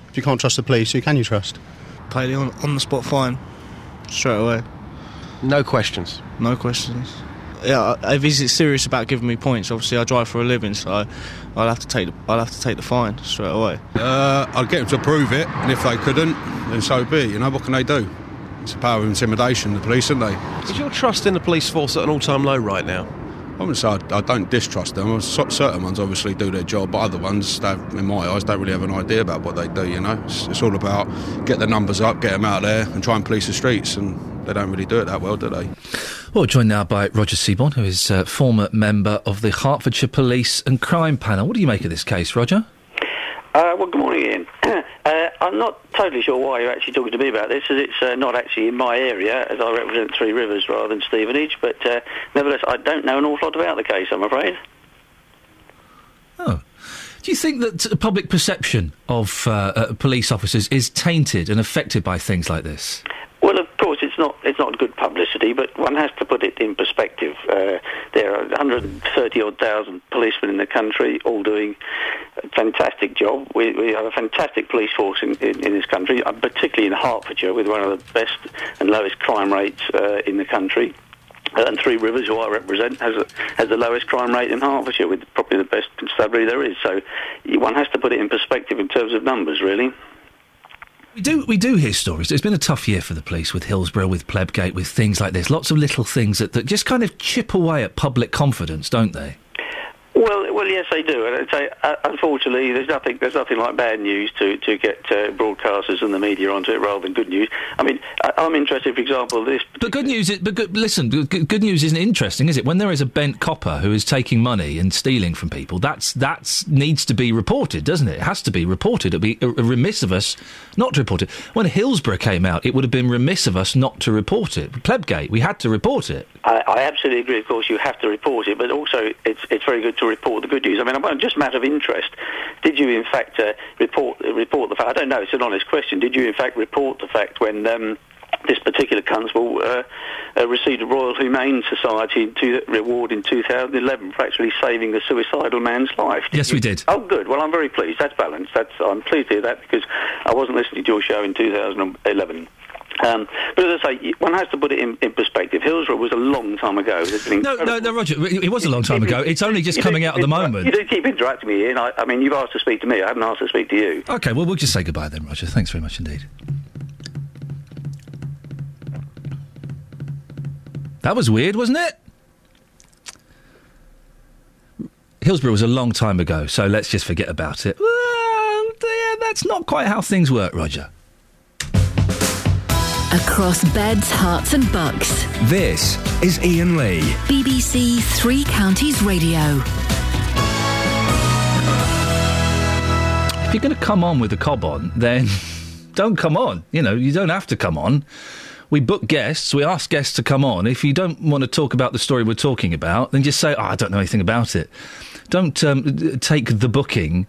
If you can't trust the police, who can you trust?
Pay the on, on the spot fine straight away.
No questions.
No questions. Yeah, if he's serious about giving me points, obviously I drive for a living, so I'll have to take the, I'll have to take the fine straight away.
Uh, I'd get them to prove it, and if they couldn't, then so be it. You know what can they do? It's a power of intimidation, the police, isn't they?
Is your trust in the police force at an all-time low right now?
I wouldn't say I, I don't distrust them. Certain ones obviously do their job, but other ones, they, in my eyes, don't really have an idea about what they do. You know, it's, it's all about get the numbers up, get them out there, and try and police the streets. And they don't really do it that well, do they?
Well, joined now by Roger Seabourne, who is uh, former member of the Hertfordshire Police and Crime Panel. What do you make of this case, Roger?
Uh, well, good morning, Iain. uh, I'm not totally sure why you're actually talking to me about this, as it's uh, not actually in my area, as I represent Three Rivers rather than Stevenage. But uh, nevertheless, I don't know an awful lot about the case, I'm afraid.
Oh. Do you think that public perception of uh, uh, police officers is tainted and affected by things like this?
Well, of course, it's not it's not good publicity, but one has to put it in perspective. Uh, there are 130 odd thousand policemen in the country, all doing a fantastic job. We, we have a fantastic police force in, in, in this country, uh, particularly in Hertfordshire, with one of the best and lowest crime rates uh, in the country. And Three Rivers, who I represent, has a, has the lowest crime rate in Hertfordshire, with probably the best constabulary there is. So one has to put it in perspective in terms of numbers, really.
We do we do hear stories. It's been a tough year for the police with Hillsborough, with Plebgate, with things like this. Lots of little things that, that just kind of chip away at public confidence, don't they?
Well, well, yes, they do, and say, uh, unfortunately, there's nothing, there's nothing like bad news to to get uh, broadcasters and the media onto it rather than good news. I mean, I, I'm interested, for example, this.
But good news, is, but good, listen, good, news isn't interesting, is it? When there is a bent copper who is taking money and stealing from people, that's that's needs to be reported, doesn't it? It has to be reported. It'd be remiss of us not to report it. When Hillsborough came out, it would have been remiss of us not to report it. Plebgate, we had to report it.
I, I absolutely agree. Of course, you have to report it, but also it's it's very good to report the good news. I mean, I'm just a matter of interest. Did you, in fact, uh, report report the fact? I don't know. It's an honest question. Did you, in fact, report the fact when? Um, this particular constable uh, uh, received a Royal Humane Society to, reward in 2011 for actually saving a suicidal man's life.
Yes, we did.
Oh, good. Well, I'm very pleased. That's balanced. That's I'm pleased to hear that because I wasn't listening to your show in 2011. Um, but as I say, one has to put it in, in perspective. Hillsborough was a long time ago.
No, no, no, Roger. It was a long time ago. It's only just coming
do
out at the moment.
You do keep interrupting me, Iain. I, I mean, you've asked to speak to me. I haven't asked to speak to you.
Okay, well, we'll just say goodbye then, Roger. Thanks very much indeed. That was weird, wasn't it? Hillsborough was a long time ago, so let's just forget about it. Well, yeah, that's not quite how things work, Roger.
Across beds, Herts, and bucks.
This is Iain Lee.
BBC Three Counties Radio.
If you're going to come on with a cob on, then don't come on. You know, you don't have to come on. We book guests, we ask guests to come on. If you don't want to talk about the story we're talking about, then just say, oh, I don't know anything about it. Don't um, take the booking,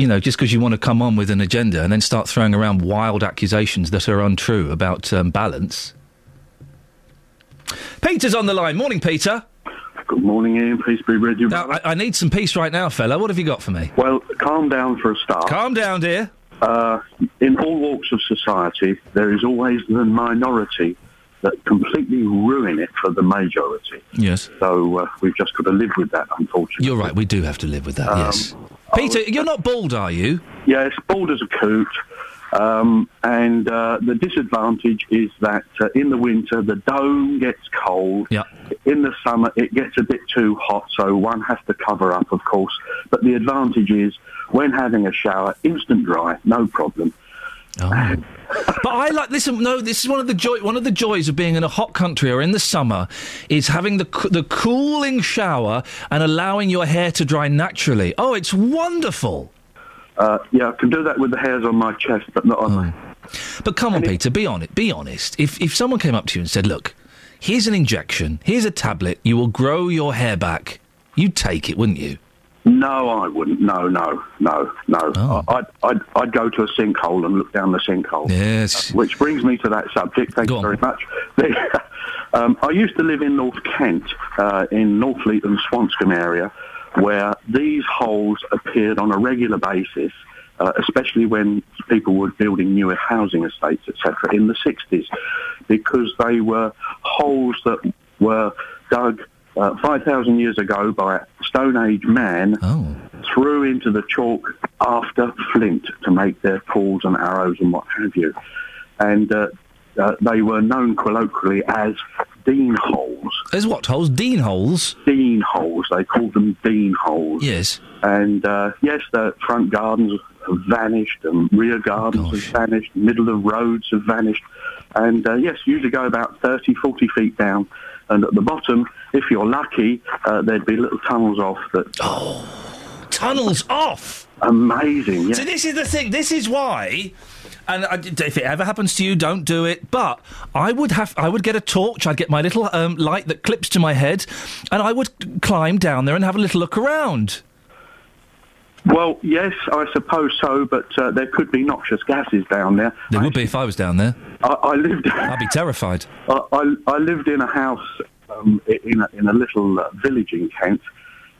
you know, just because you want to come on with an agenda and then start throwing around wild accusations that are untrue about um, balance. Peter's on the line. Morning, Peter.
Good morning, Iain. Peace be with you.
Now, I, I need some peace right now, fella. What have you got for me?
Well, calm down for a start.
Calm down, dear.
Uh, in all walks of society, there is always the minority that completely ruin it for the majority.
Yes.
So uh, we've just got to live with that, unfortunately.
You're right, we do have to live with that,
Um,
yes. Peter, you're not bald, are you?
Yes, bald as a coot. Um, and uh, the disadvantage is that uh, in the winter the dome gets cold.
Yeah.
In the summer it gets a bit too hot, so one has to cover up, of course. But the advantage is when having a shower, instant dry, no problem.
But I like listen. No, this is one of the joy. One of the joys of being in a hot country or in the summer is having the co- the cooling shower and allowing your hair to dry naturally. Oh, it's wonderful.
Uh, yeah, I can do that with the hairs on my chest, but not on my.
But come on, Peter, be honest. Be honest. If if someone came up to you and said, "Look, here's an injection. Here's a tablet. You will grow your hair back," you'd take it, wouldn't you?
No, I wouldn't. No, no, no, no.
Oh.
I'd, I'd, I'd go to a sinkhole and look down the sinkhole.
Yes.
Which brings me to that subject. Thank you very much. Um, I used to live in North Kent, uh, in Northfleet and Swanscombe area, where these holes appeared on a regular basis, uh, especially when people were building newer housing estates, etc., in the 60s, because they were holes that were dug uh, 5,000 years ago by a Stone Age man threw into the chalk after flint to make their tools and arrows and what have you. And uh, uh, they were known colloquially as Dene holes.
As what holes? Dene holes?
Dene holes. They called them Dene holes.
Yes.
And uh, yes, the front gardens have vanished, and rear gardens have vanished, middle of roads have vanished. And uh, yes, usually go about 30, 40 feet down. And at the bottom, if you're lucky, uh, there'd be little tunnels off that.
Oh, tunnels off!
Amazing, yeah.
So this is the thing. This is why. And I, if it ever happens to you, don't do it. But I would have, I would get a torch. I'd get my little um, light that clips to my head, and I would climb down there and have a little look around.
Well, yes, I suppose so, but uh, there could be noxious gases down there.
There would be if I was down there.
I, I lived.
I'd be terrified.
I, I, I lived in a house um, in, a, in a little uh, village in Kent,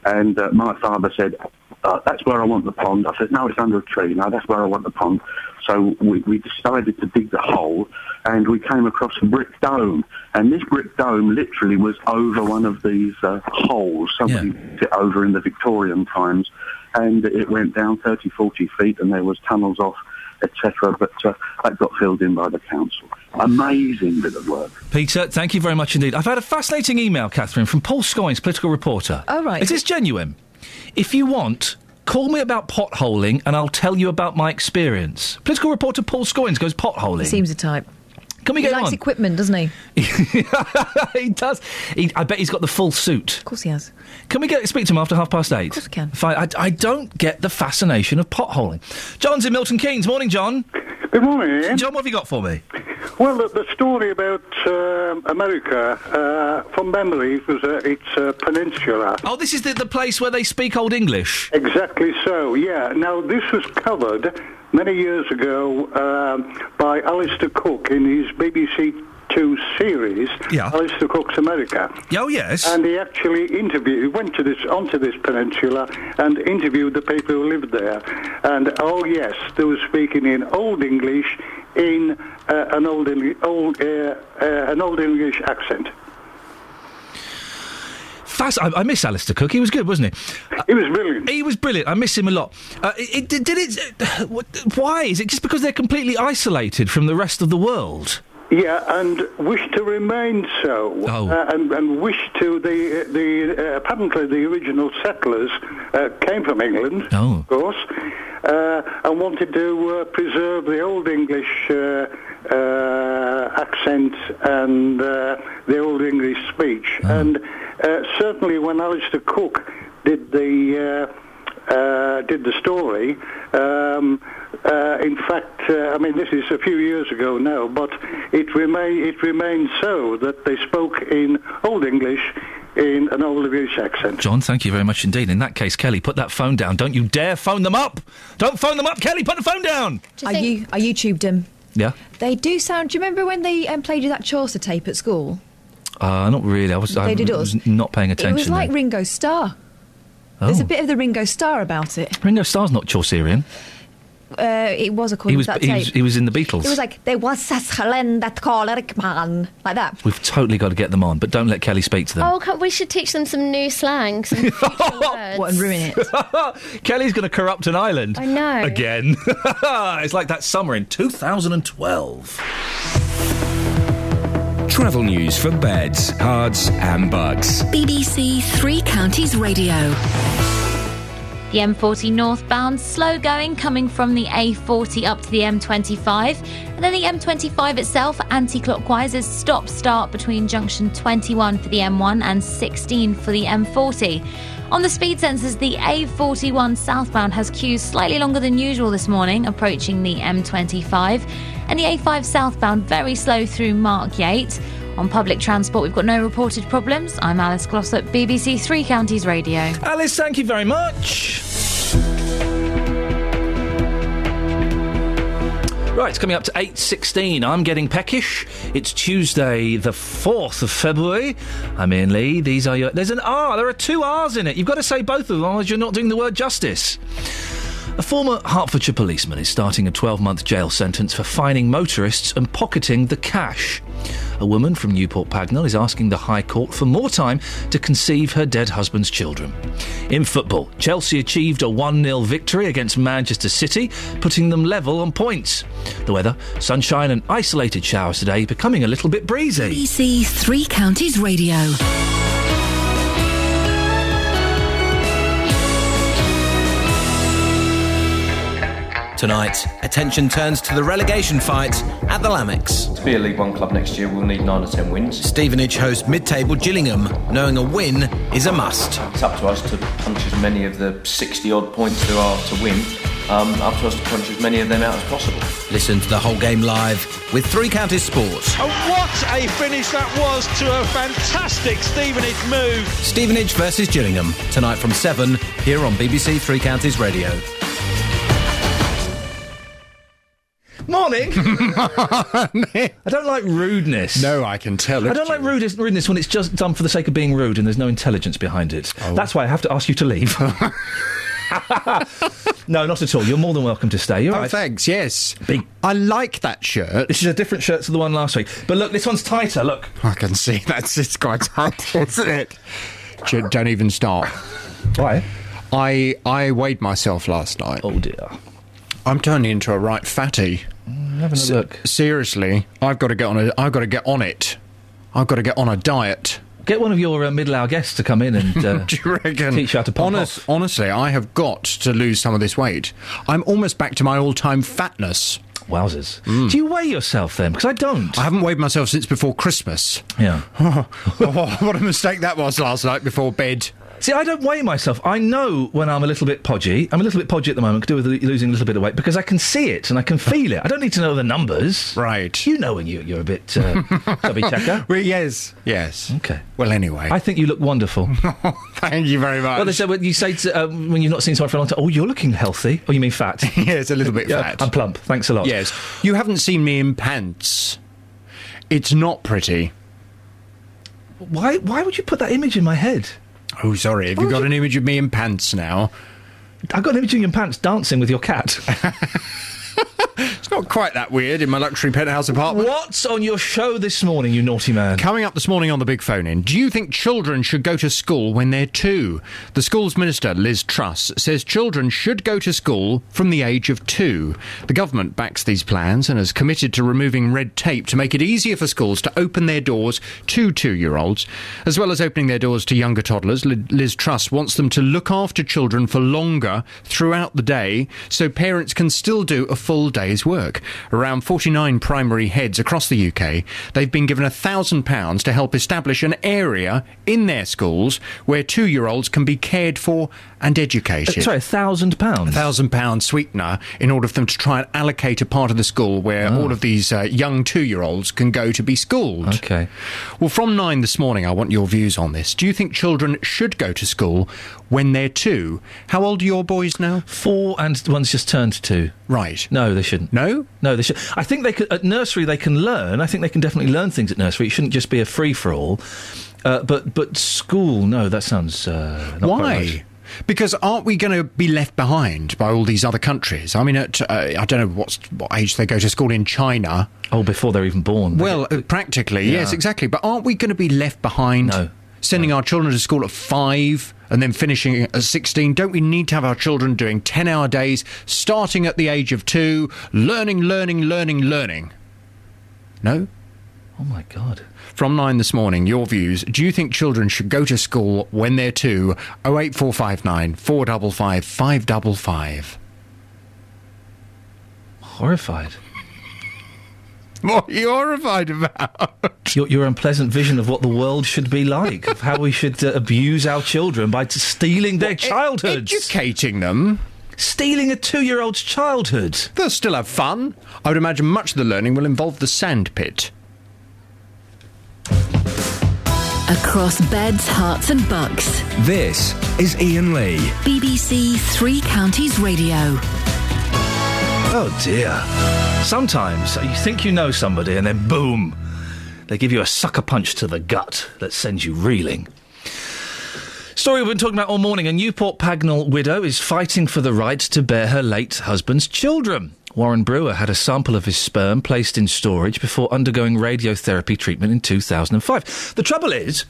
and uh, my father said, uh, "That's where I want the pond." I said, "No, it's under a tree. No, that's where I want the pond." So we, we decided to dig the hole, and we came across a brick dome, and this brick dome literally was over one of these uh, holes. Somebody put it over in the Victorian times, and it went down 30, 40 feet, and there was tunnels off, etc. But uh, that got filled in by the council. Amazing bit of work.
Peter, thank you very much indeed. I've had a fascinating email, Catherine, from Paul Scoins, political reporter.
Oh, right.
Is this genuine? If you want, call me about potholing and I'll tell you about my experience. Political reporter Paul Scoins goes potholing.
He seems a type.
Can we
he
get
likes
on?
equipment, doesn't he?
he does. He, I bet he's got the full suit.
Of course he has.
Can we get speak to him after half past eight? Of
course we can.
Fine. I, I don't get the fascination of potholing. John's in Milton Keynes. Morning, John.
Good morning, Iain.
John, what have you got for me?
Well, the, the story about um America, uh, from memory, it was uh, it's a peninsula.
Oh, this is the, the place where they speak Old English.
Exactly so, yeah. Now, this was covered many years ago um, by Alistair Cooke in his BBC Two series,
Yeah.
Alistair Cooke's America.
Oh, yes.
And he actually interviewed, he went to this, onto this peninsula and interviewed the people who lived there. And, oh yes, they were speaking in Old English, in uh, an Old, old, uh, uh, an Old English accent.
Fast. I, I miss Alistair Cooke. He was good, wasn't he?
he was brilliant.
He was brilliant. I miss him a lot. Uh, it, did, did it? uh, what- why is it just because they're completely isolated from the rest of the world?
Yeah, and wish to remain so,
Oh.
uh, and, and wish to the the uh, apparently the original settlers uh, came from England,
Oh.
of course, uh, and wanted to uh, preserve the old English uh, uh, accent and uh, the old English speech, and uh, certainly when Alistair Cooke did the. Uh, uh, did the story. Um, uh, in fact, uh, I mean, this is a few years ago now, but it, remain, it remains so that they spoke in Old English in an Old English accent.
John, thank you very much indeed. In that case, Kelly, put that phone down. Don't you dare phone them up. Don't phone them up, Kelly. Put the phone down.
I, you, I YouTubed him.
Yeah.
They do sound. Do you remember when they um, played you that Chaucer tape at school?
Uh, not really. I was. I
They did
was
us.
not paying attention.
It was like
then.
Ringo Starr.
Oh.
There's a bit of the Ringo Starr about it.
Ringo Starr's not Chaucerian.
Uh, it was according
He was
to that
he
tape.
was, he was in the Beatles.
It was like there was a splendid choleric man, like that.
We've totally got to get them on, but don't let Kelly speak to them.
Oh, we should teach them some new slang, some future words.
What and ruin it?
Kelly's going to corrupt an island.
I know.
Again. it's like that summer in 2012.
Travel news for beds, cards, and bucks.
BBC Three Counties Radio.
The M40 northbound, slow going, coming from the A40 up to the M25. And then the M25 itself, anti clockwise, is stop start between junction 21 for the M1 and 16 for the M40. On the speed sensors, the A41 southbound has queues slightly longer than usual this morning, approaching the M25. And the A5 southbound, very slow through Mark Yates. On public transport, we've got no reported problems. I'm Alice Glossop, BBC Three Counties Radio.
Alice, thank you very much. Right, coming up to 8.16. I'm getting peckish. It's Tuesday, the 4th of February. I'm Iain Lee. These are your... There's an R. There are two R's in it. You've got to say both of them, otherwise you're not doing the word justice. A former Hertfordshire policeman is starting a 12 month jail sentence for fining motorists and pocketing the cash. A woman from Newport Pagnell is asking the High Court for more time to conceive her dead husband's children. In football, Chelsea achieved a 1 0 victory against Manchester City, putting them level on points. The weather, sunshine and isolated showers today, becoming a little bit breezy.
BBC Three Counties Radio.
Tonight, attention turns to the relegation fight at the Lamex.
To be a League One club next year, we'll need nine or ten wins.
Stevenage host mid-table Gillingham, knowing a win is a must.
It's up to us to punch as many of the 60 odd points there are to win. Um, up to us to punch as many of them out as possible.
Listen to the whole game live with Three Counties Sports.
And what a finish that was to a fantastic Stevenage move.
Stevenage versus Gillingham, tonight from 7, here on BBC Three Counties Radio.
Morning. I don't like rudeness.
No, I can tell.
I don't like rudeness, rudeness when it's just done for the sake of being rude and there's no intelligence behind it. Oh. That's why I have to ask you to leave. no, not at all. You're more than welcome to stay. You're
Oh,
right.
thanks. Yes.
Big.
I like that shirt.
This is a different shirt to the one last week. But look, this one's tighter. Look.
I can see that's it's quite tight, isn't it? Don't even start.
Why?
I I weighed myself last night.
Oh dear.
I'm turning into a right fatty.
Having a look.
Seriously, I've got to get on a. I've got to get on it. I've got to get on a diet.
Get one of your uh, middle hour guests to come in and uh,
Do you reckon?
teach you how to pump
Honest,
off.
Honestly, I have got to lose some of this weight. I'm almost back to my all-time fatness.
Wowzers. Do you weigh yourself then? Because I don't.
I haven't weighed myself since before Christmas.
Yeah.
What a mistake that was last night before bed.
See, I don't weigh myself. I know when I'm a little bit podgy. I'm a little bit podgy at the moment, to do with losing a little bit of weight, because I can see it and I can feel it. I don't need to know the numbers.
Right.
You know when you, you're a bit uh, chubby checker.
Well, yes, yes.
Okay.
Well, anyway.
I think you look wonderful.
Thank you very much.
well, they said when you say to, uh, when you've not seen someone for a long time, "Oh, you're looking healthy." Oh, you mean fat?
yeah, it's a little bit
Yeah,
fat.
I'm plump. Thanks a lot.
Yes. You haven't seen me in pants. It's not pretty.
Why? Why would you put that image in my head?
Oh, sorry. Have you oh, got an image of me in pants now?
I've got an image of you in pants dancing with your cat.
It's not quite that weird in my luxury penthouse apartment.
What's on your show this morning, you naughty man?
Coming up this morning on the big phone in, do you think children should go to school when they're two? The school's minister, Liz Truss, says children should go to school from the age of two. The government backs these plans and has committed to removing red tape to make it easier for schools to open their doors to two year olds. As well as opening their doors to younger toddlers, Liz Truss wants them to look after children for longer throughout the day so parents can still do a full day's work. Around 49 primary heads across the UK, they've been given £1,000 to help establish an area in their schools where two year olds can be cared for and educated.
Uh, sorry, a thousand pounds.
A thousand pound sweetener in order for them to try and allocate a part of the school where
Oh.
all of these uh, young two year olds can go to be schooled.
Okay.
Well, from nine this morning, I want your views on this. Do you think children should go to school when they're two? How old are your boys now?
Four and one's just turned two.
Right.
No, they shouldn't.
No?
No, they should. I think they could, at nursery they can learn. I think they can definitely learn things at nursery. It shouldn't just be a free for all. Uh, but but school, no, that sounds uh,
Why? Because aren't we going to be left behind by all these other countries? I mean, at, uh, I don't know what's, what age they go to school in China.
Oh, before they're even born.
Well, uh, practically,
Yeah.
yes, exactly. But aren't we going to be left behind?
No.
Sending our children to school at five and then finishing at 16? Don't we need to have our children doing 10 hour days, starting at the age of two, learning, learning, learning, learning? No?
Oh my God.
From nine this morning, your views. Do you think children should go to school when they're two? 08459 455 555.
Horrified.
What are you horrified about?
Your, your unpleasant vision of what the world should be like, of how we should uh, abuse our children by t- stealing their childhoods.
Educating them.
Stealing a two year old's childhood.
They'll still have fun. I would imagine much of the learning will involve the sand
Across beds, Herts, and bucks.
This is Iain Lee.
BBC Three Counties Radio.
Oh dear. Sometimes you think you know somebody and then boom, they give you a sucker punch to the gut that sends you reeling. Story we've been talking about all morning. A Newport Pagnell widow is fighting for the right to bear her late husband's children. Warren Brewer had a sample of his sperm placed in storage before undergoing radiotherapy treatment in 2005. The trouble is,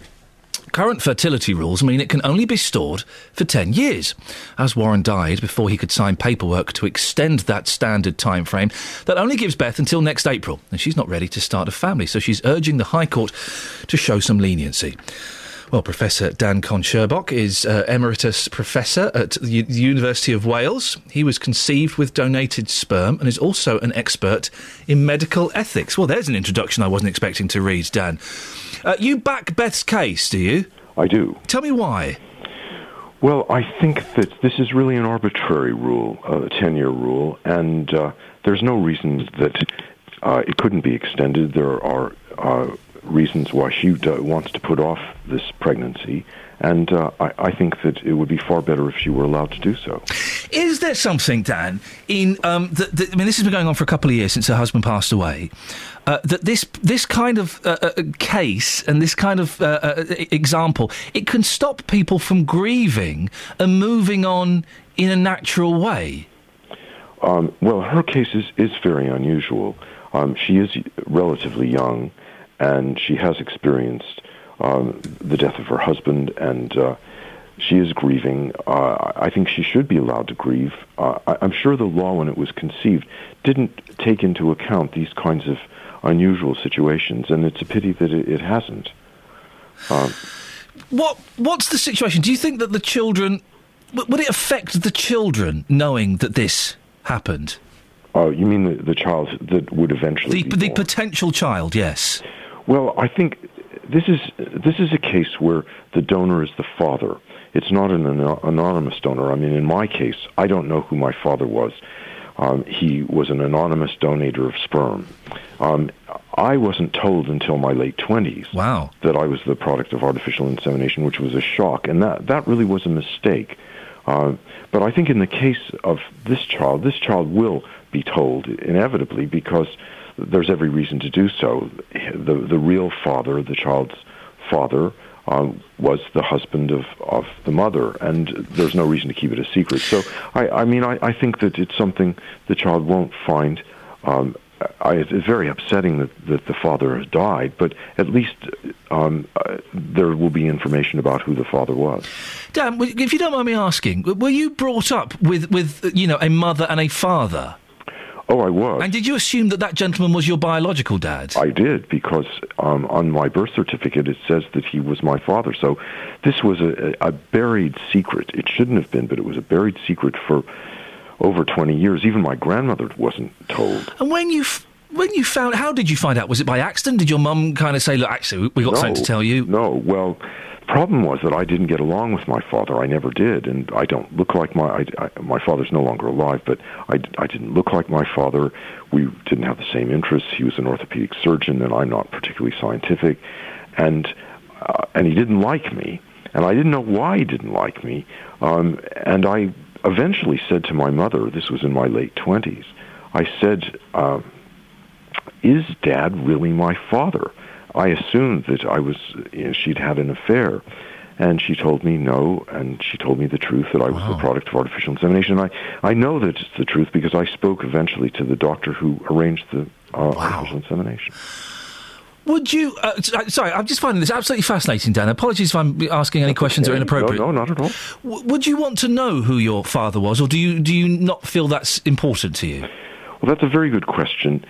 Current fertility rules mean it can only be stored for 10 years. As Warren died before he could sign paperwork to extend that standard time frame, that only gives Beth until next April, and she's not ready to start a family, so she's urging the High Court to show some leniency. Well, Professor Dan Cohn-Sherbok is uh, emeritus professor at the U- the University of Wales. He was conceived with donated sperm and is also an expert in medical ethics. Well, there's an introduction I wasn't expecting to read, Dan. Uh, you back Beth's case, do you?
I do.
Tell me why.
Well, I think that this is really an arbitrary rule, a 10 year rule, and uh, there's no reason that uh, it couldn't be extended. There are uh, reasons why she uh, wants to put off this pregnancy, and uh, I, I think that it would be far better if she were allowed to do so.
Is there something, Dan, in um, that, that, I mean, this has been going on for a couple of years since her husband passed away. Uh, that this this kind of uh, uh, case and this kind of uh, uh, example, it can stop people from grieving and moving on in a natural way.
Um, well, her case is, is very unusual. Um, she is relatively young, and she has experienced um, the death of her husband, and uh, she is grieving. Uh, I think she should be allowed to grieve. Uh, I, I'm sure the law, when it was conceived, didn't take into account these kinds of unusual situations, and it's a pity that it, it hasn't. Um,
What what's the situation? Do you think that the children would it affect the children knowing that this happened?
uh, you mean the, the child that would eventually
The the potential child, yes.
Well, I think this is this is a case where the donor is the father. It's not an ano- anonymous donor. I mean, in my case, I don't know who my father was. Um, he was an anonymous donator of sperm. Um, I wasn't told until my late twenties.
Wow.
That I was the product of artificial insemination, which was a shock, and that that really was a mistake. Uh, but I think in the case of this child, this child will be told inevitably because there's every reason to do so. The the real father, the child's father, um, was the husband of, of the mother, and there's no reason to keep it a secret. So I, I mean, I, I think that it's something the child won't find. Um, I, it's very upsetting that, that the father has died, but at least um, uh, there will be information about who the father was.
Dan, if you don't mind me asking, were you brought up with with you know a mother and a father?
Oh, I was.
And did you assume that that gentleman was your biological dad?
I did because um, on my birth certificate it says that he was my father. So this was a, a buried secret. It shouldn't have been, but it was a buried secret for over 20 years. Even my grandmother wasn't told.
And when you f- when you found, how did you find out? Was it by accident? Did your mum kind of say, "Look, actually, we- got something to tell you"?
No. Well, the problem was that I didn't get along with my father. I never did, and I don't look like my I, I, my father's no longer alive. But I, I didn't look like my father. We didn't have the same interests. He was an orthopedic surgeon, and I'm not particularly scientific, and uh, and he didn't like me, and I didn't know why he didn't like me. Um, and I eventually said to my mother, this was in my late twenties. I said. Uh, is dad really my father? I assumed that I was, you know, she'd had an affair. And she told me no, and she told me the truth that I was the product of artificial insemination. I, I know that it's the truth because I spoke eventually to the doctor who arranged the uh, artificial insemination.
Would you? Uh, uh, sorry, I'm just finding this absolutely fascinating, Dan. Apologies if I'm asking any questions that are inappropriate.
No, no, not at all.
W- would you want to know who your father was, or do you do you not feel that's important to you?
Well, that's a very good question.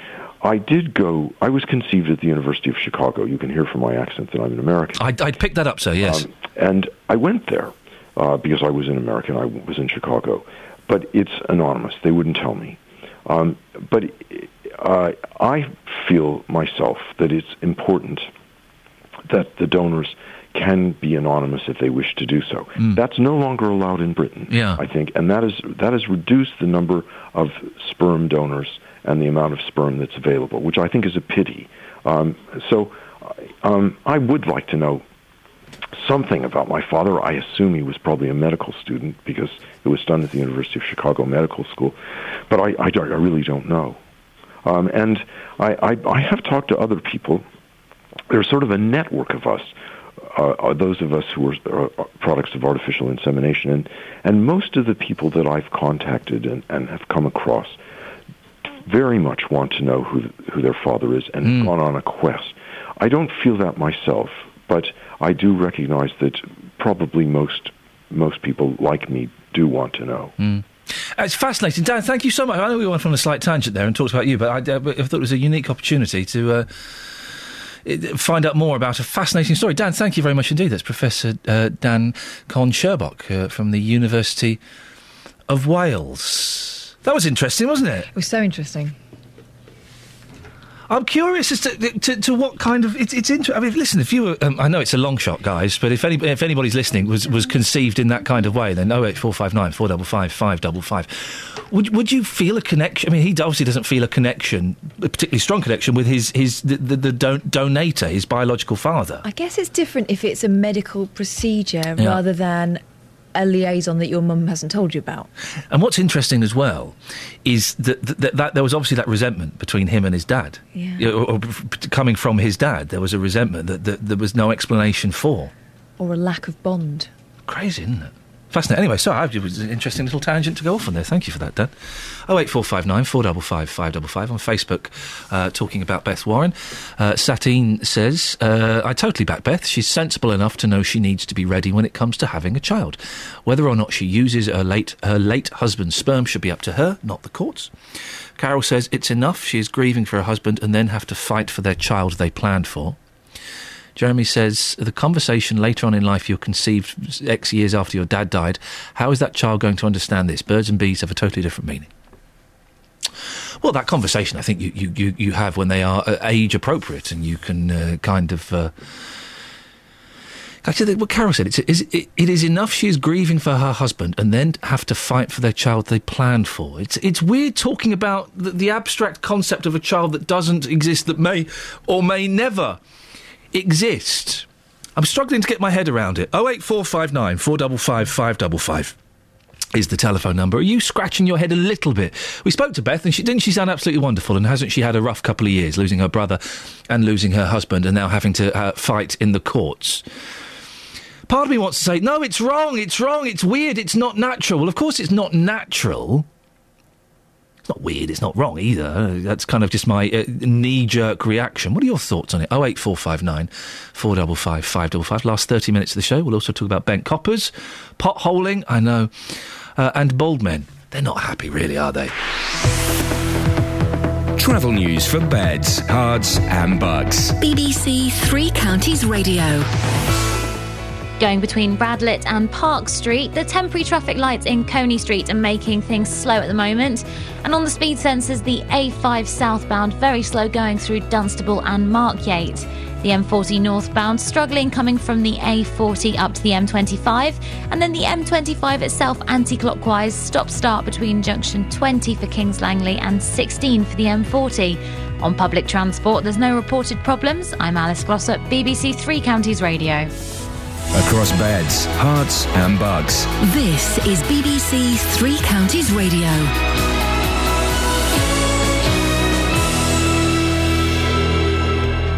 I did go. I was conceived at the University of Chicago. You can hear from my accent that I'm an American.
I'd, I'd picked that up, sir. Yes.
Um, and I went there uh, because I was an American. I was in Chicago, but it's anonymous. They wouldn't tell me. Um, but uh, I feel myself that it's important that the donors can be anonymous if they wish to do so. That's no longer allowed in Britain,
Yeah.
I think, and that is that has reduced the number of sperm donors and the amount of sperm that's available, which I think is a pity. Um, so, um, I would like to know something about my father. I assume he was probably a medical student because it was done at the University of Chicago Medical School, but I, I, I really don't know. Um, and I, I, I have talked to other people. There's sort of a network of us, uh, uh, those of us who are uh, products of artificial insemination, and and most of the people that I've contacted and, and have come across very much want to know who who their father is and have gone on a quest. I don't feel that myself, but I do recognize that probably most most people like me do want to know.
Mm. It's fascinating, Dan. Thank you so much. I know we went on a slight tangent there and talked about you, but I, uh, I thought it was a unique opportunity to uh, find out more about a fascinating story. Dan, thank you very much indeed. That's Professor uh, Dan Cohn-Sherbok uh, from the University of Wales. That was interesting, wasn't it?
It was so interesting.
I'm curious as to, to, to what kind of it's it's interesting. I mean, listen, if you were, um, I know it's a long shot, guys, but if any if anybody's listening was was conceived in that kind of way, then oh eight four five nine four double five five double five, would would you feel a connection? I mean, he obviously doesn't feel a connection, a particularly strong connection with his his the the, the don- donator, his biological father.
I guess it's different if it's a medical procedure
Yeah.
rather than a liaison that your mum hasn't told you about.
And what's interesting as well is that, that, that there was obviously that resentment between him and his dad.
Yeah.
Or, or coming from his dad, there was a resentment that, that there was no explanation for.
Or a lack of bond.
Crazy, isn't it? Fascinating. Anyway, so it was an interesting little tangent to go off on there. Thank you for that, Dan. Oh eight four five nine four double five five double five on Facebook, uh, talking about Beth Warren. Uh, Satine says, uh, "I totally back Beth. She's sensible enough to know she needs to be ready when it comes to having a child. Whether or not she uses her late her late husband's sperm should be up to her, not the courts." Carol says, "It's enough. She is grieving for her husband and then have to fight for their child they planned for." Jeremy says, the conversation later on in life you're conceived X years after your dad died, how is that child going to understand this? Birds and bees have a totally different meaning. Well, that conversation I think you, you, you, you have when they are uh, age appropriate and you can uh, kind of. Uh, Actually, what Carol said, it's, it, it is enough she is grieving for her husband and then have to fight for their child they planned for. It's, it's weird talking about the, the abstract concept of a child that doesn't exist, that may or may never exist. I'm struggling to get my head around it. 08459 455 555 is the telephone number. Are you scratching your head a little bit? We spoke to Beth, and she didn't she sound absolutely wonderful? And hasn't she had a rough couple of years, losing her brother and losing her husband, and now having to uh, fight in the courts? Part of me wants to say, no, it's wrong, it's wrong, it's weird, it's not natural. Well, of course, it's not natural. It's not weird, it's not wrong either. That's kind of just my uh, knee jerk reaction. What are your thoughts on it? 08459 455 555. Last 30 minutes of the show. We'll also talk about bent coppers, potholing, I know, uh, and bald men. They're not happy, really, are they?
Travel news for beds, cards, and bucks.
BBC Three Counties Radio.
Going between Bradlett and Park Street, the temporary traffic lights in Coney Street are making things slow at the moment. And on the speed sensors, the A5 southbound very slow going through Dunstable and Markyate. The M40 northbound struggling coming from the A40 up to the M25, and then the M25 itself anti clockwise stop start between junction 20 for Kings Langley and 16 for the M40. On public transport, there's no reported problems. I'm Alice Glossop, BBC Three Counties Radio.
Across beds, Herts, and bucks.
This is BBC Three Counties Radio.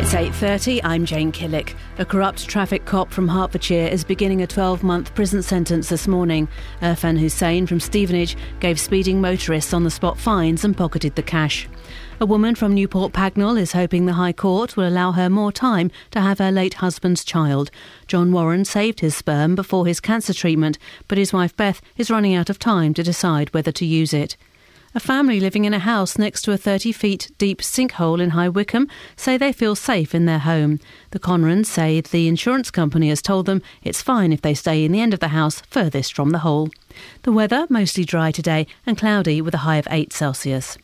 It's
8:30, I'm Jane Killick. A corrupt traffic cop from Hertfordshire is beginning a 12-month prison sentence this morning. Irfan Hussain from Stevenage gave speeding motorists on the spot fines and pocketed the cash. A woman from Newport Pagnell is hoping the High Court will allow her more time to have her late husband's child. John Warren saved his sperm before his cancer treatment, but his wife Beth is running out of time to decide whether to use it. A family living in a house next to a 30 feet deep sinkhole in High Wycombe say they feel safe in their home. The Conrans say the insurance company has told them it's fine if they stay in the end of the house furthest from the hole. The weather mostly dry today and cloudy with a high of 8 Celsius.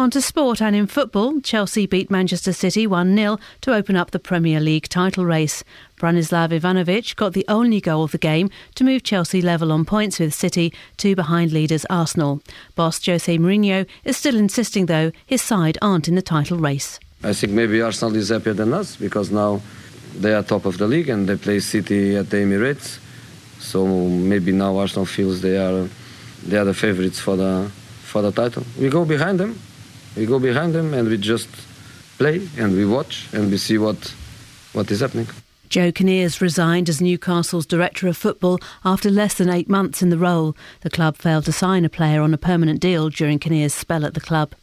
On to sport and in football, Chelsea beat Manchester City 1 0 to open up the Premier League title race. Branislav Ivanovic got the only goal of the game to move Chelsea level on points with City, two behind leaders Arsenal. Boss Jose Mourinho is still insisting, though, his side aren't in the title race.
I think maybe Arsenal is happier than us because now they are top of the league and they play City at the Emirates. So maybe now Arsenal feels they are they are the favourites for the for the title. We go behind them we go behind them and we just play and we watch and we see what what is happening.
Joe Kinnears resigned as Newcastle's director of football after less than eight months in the role. The club failed to sign a player on a permanent deal during Kinnears' spell at the club.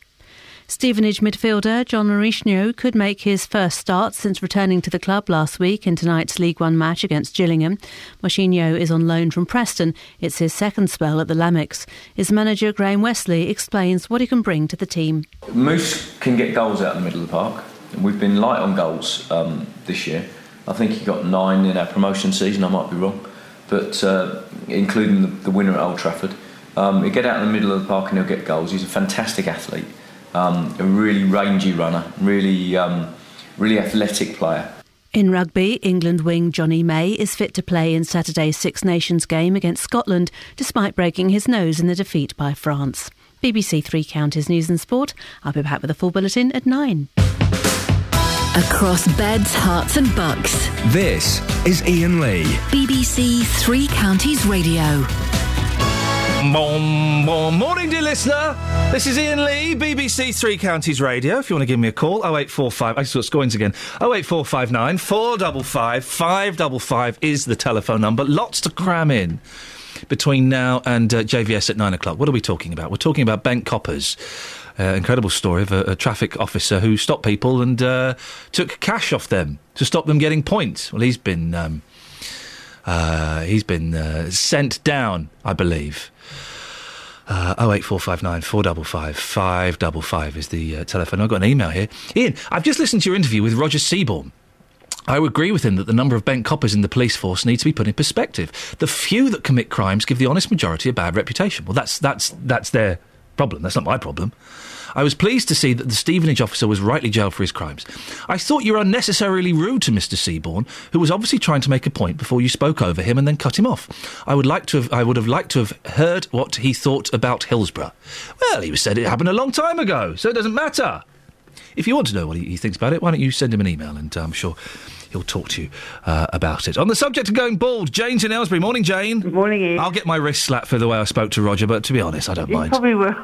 Stevenage midfielder John Mousinho could make his first start since returning to the club last week in tonight's League One match against Gillingham. Mousinho is on loan from Preston. It's his second spell at the Lamex. His manager Graham Westley explains what he can bring to the team.
Moose can get goals out in the middle of the park. We've been light on goals um, this year. I think he got nine in our promotion season. I might be wrong, but uh, including the, the, winner at Old Trafford, um, he'll get out in the middle of the park and he'll get goals. He's a fantastic athlete um, a really rangy runner, really, um, really athletic player.
In rugby, England wing Jonny May is fit to play in Saturday's Six Nations game against Scotland, despite breaking his nose in the defeat by France. BBC Three Counties News and Sport. I'll be back with a full bulletin at nine.
Across beds, Herts, and bucks.
This is Iain Lee.
BBC Three Counties Radio.
Morning, dear listener. This is Iain Lee, BBC Three Counties Radio. If you want to give me a call, 0845. I saw Scoins again. 08459 455 555 is the telephone number. Lots to cram in between now and uh, JVS at 9 o'clock. What are we talking about? We're talking about Bent Coppers. Uh, incredible story of a, a, traffic officer who stopped people and uh, took cash off them to stop them getting points. Well, he's been um, uh, he's been uh, sent down, I believe. Uh, 08459 455 555 is the uh, telephone. I've got an email here. Iain, I've just listened to your interview with Roger Seabourne. I would agree with him that the number of bent coppers in the police force needs to be put in perspective. The few that commit crimes give the honest majority a bad reputation. Well, that's, that's, that's their problem. That's not my problem. I was pleased to see that the Stevenage officer was rightly jailed for his crimes. I thought you were unnecessarily rude to Mr. Seabourne, who was obviously trying to make a point before you spoke over him and then cut him off. I would like to have, I would have liked to have heard what he thought about Hillsborough. Well, he said it happened a long time ago, so it doesn't matter. If you want to know what he, he thinks about it, why don't you send him an email and uh, I'm sure he'll talk to you uh, about it. On the subject of going bald, Jane's in Aylesbury. Morning, Jane.
Good morning, Iain.
I'll get my wrist slapped for the way I spoke to Roger, but to be honest, I don't
you
mind.
probably will.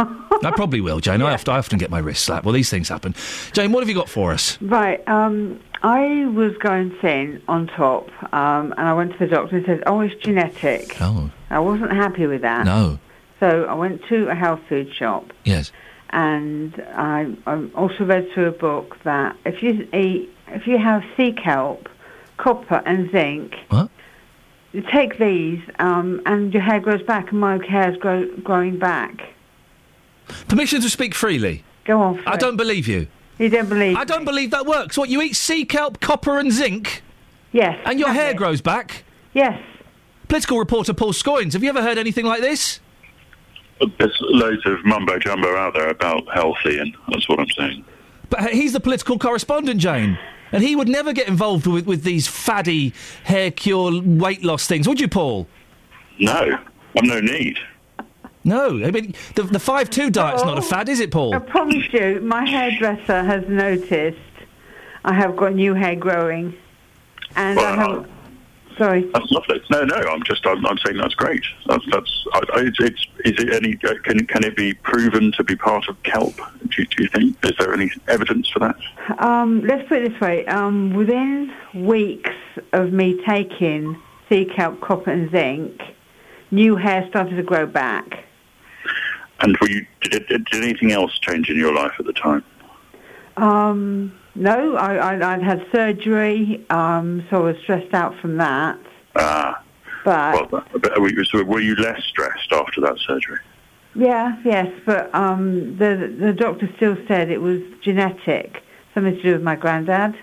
I probably will, Jane. I, often, I, often, get my wrist slapped. Well, these things happen. Jane, what have you got for us?
Right. Um, I was going thin on top, um, and I went to the doctor and said, "Oh, it's genetic."
Oh.
I wasn't happy with that.
No.
So I went to a health food shop.
Yes.
And I, I also read through a book that if you eat, if you have sea kelp, copper, and zinc.
What?
You take these, um, and your hair grows back, and my hair is grow, growing back.
Permission to speak freely.
Go on.
I don't believe you.
You don't believe?
I don't believe that works. What you eat sea kelp, copper, and zinc?
Yes.
And your hair grows back?
Yes.
Political reporter Paul Scoins. Have you ever heard anything like this?
There's loads of mumbo jumbo out there about healthy, and that's what I'm saying.
But he's the political correspondent, Jane. And he would never get involved with, with these faddy hair cure weight loss things, would you, Paul?
No, I've no need.
No, I mean the the five two diet's oh, not a fad, is it, Paul?
I promise you, my hairdresser has noticed I have got new hair growing, and
well,
I have. Sorry.
That's lovely. No, no, I'm just, I'm, I'm saying that's great. That's, that's, I, I, it's, it's, is it any, uh, can, can it be proven to be part of kelp? Do, you- do you think? Is there any evidence for that?
Um, let's put it this way. Um, within weeks of me taking sea kelp, copper and zinc, new hair started to grow back.
And were you, did, did, did anything else change in your life at the time?
Um, no, I, I, I'd had surgery, um, so I was stressed out from that.
Ah,
But
well, but were you, so were you less stressed after that surgery?
yeah, yes, but um, the the doctor still said it was genetic, something to do with my granddad,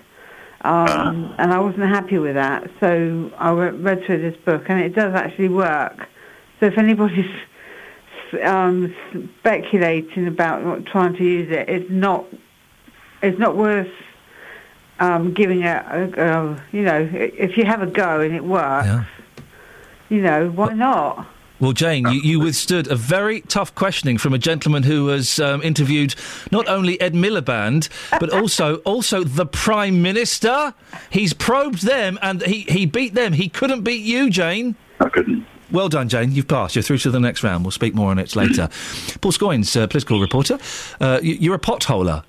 um, and I wasn't happy with that. So I re- read through this book, and it does actually work. So if anybody's um, speculating about not trying to use it, it's not it's not worth um, giving it a go. You know, if you have a go and it works, you know, why not?
Well, Jane, you, you withstood a very tough questioning from a gentleman who has um, interviewed not only Ed Miliband but also also the Prime Minister. He's probed them and he, he beat them. He couldn't beat you, Jane.
I couldn't.
Well done, Jane. You've passed. You're through to the next round. We'll speak more on it later. Paul Scoins, uh, political reporter. Uh, you, you're a potholer.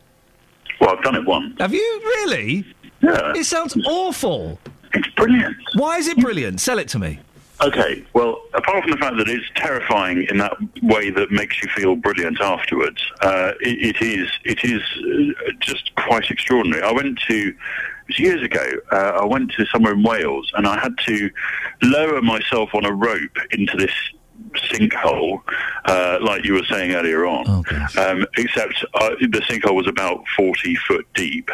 Well, I've done it once.
Have you really?
Yeah.
It sounds awful.
It's brilliant.
Why is it brilliant? Sell it to me.
Okay, well, apart from the fact that it's terrifying in that way that makes you feel brilliant afterwards, uh, it, it is it is uh, just quite extraordinary. I went to years ago. Uh, I went to somewhere in Wales, and I had to lower myself on a rope into this sinkhole, uh, like you were saying earlier on. um, except uh, the sinkhole was about 40 foot deep.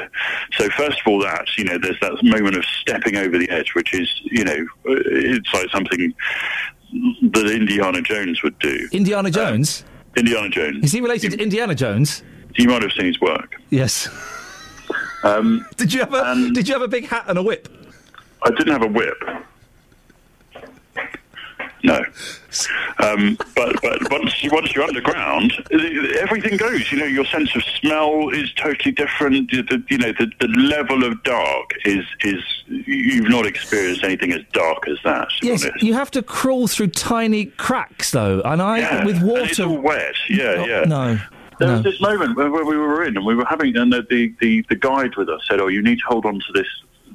So first of all, that, you know, there's that moment of stepping over the edge, which is, you know, uh, it's like something that Indiana Jones would do.
Indiana Jones?
Indiana Jones.
Is he related to Indiana Jones?
You might have seen his work.
Yes.
Um,
did you have a Did you have a big hat and a whip?
I didn't have a whip. No, um, but but once you, once you're underground, everything goes. You know, your sense of smell is totally different. The, the- you know, the, the level of dark is is you've not experienced anything as dark as that.
Yes,
honest.
you have to crawl through tiny cracks, though, and I
Yeah,
with
and
water.
it's all wet. Yeah, yeah.
No,
There
no.
was this moment where, where we were in, and we were having, and the, the, the guide with us said, "Oh, you need to hold on to this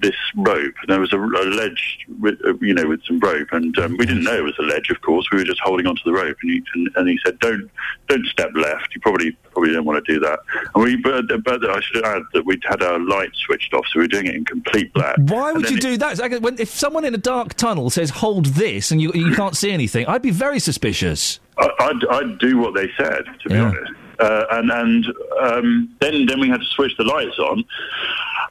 this rope." And there was a, a ledge, with, uh, you know, with some rope, and um, we didn't know it was a ledge. Of course, we were just holding onto the rope, and he, and, and he said, "Don't don't step left. You probably probably don't want to do that." And we, but, but I should add that we'd had our lights switched off, so we were doing it in complete black.
Why would you
it-
do that? Like when, if someone in a dark tunnel says "hold this" and you you can't see anything, I'd be very suspicious.
I- I'd, I'd do what they said, to be honest. Uh, and and um, then then we had to switch the lights on,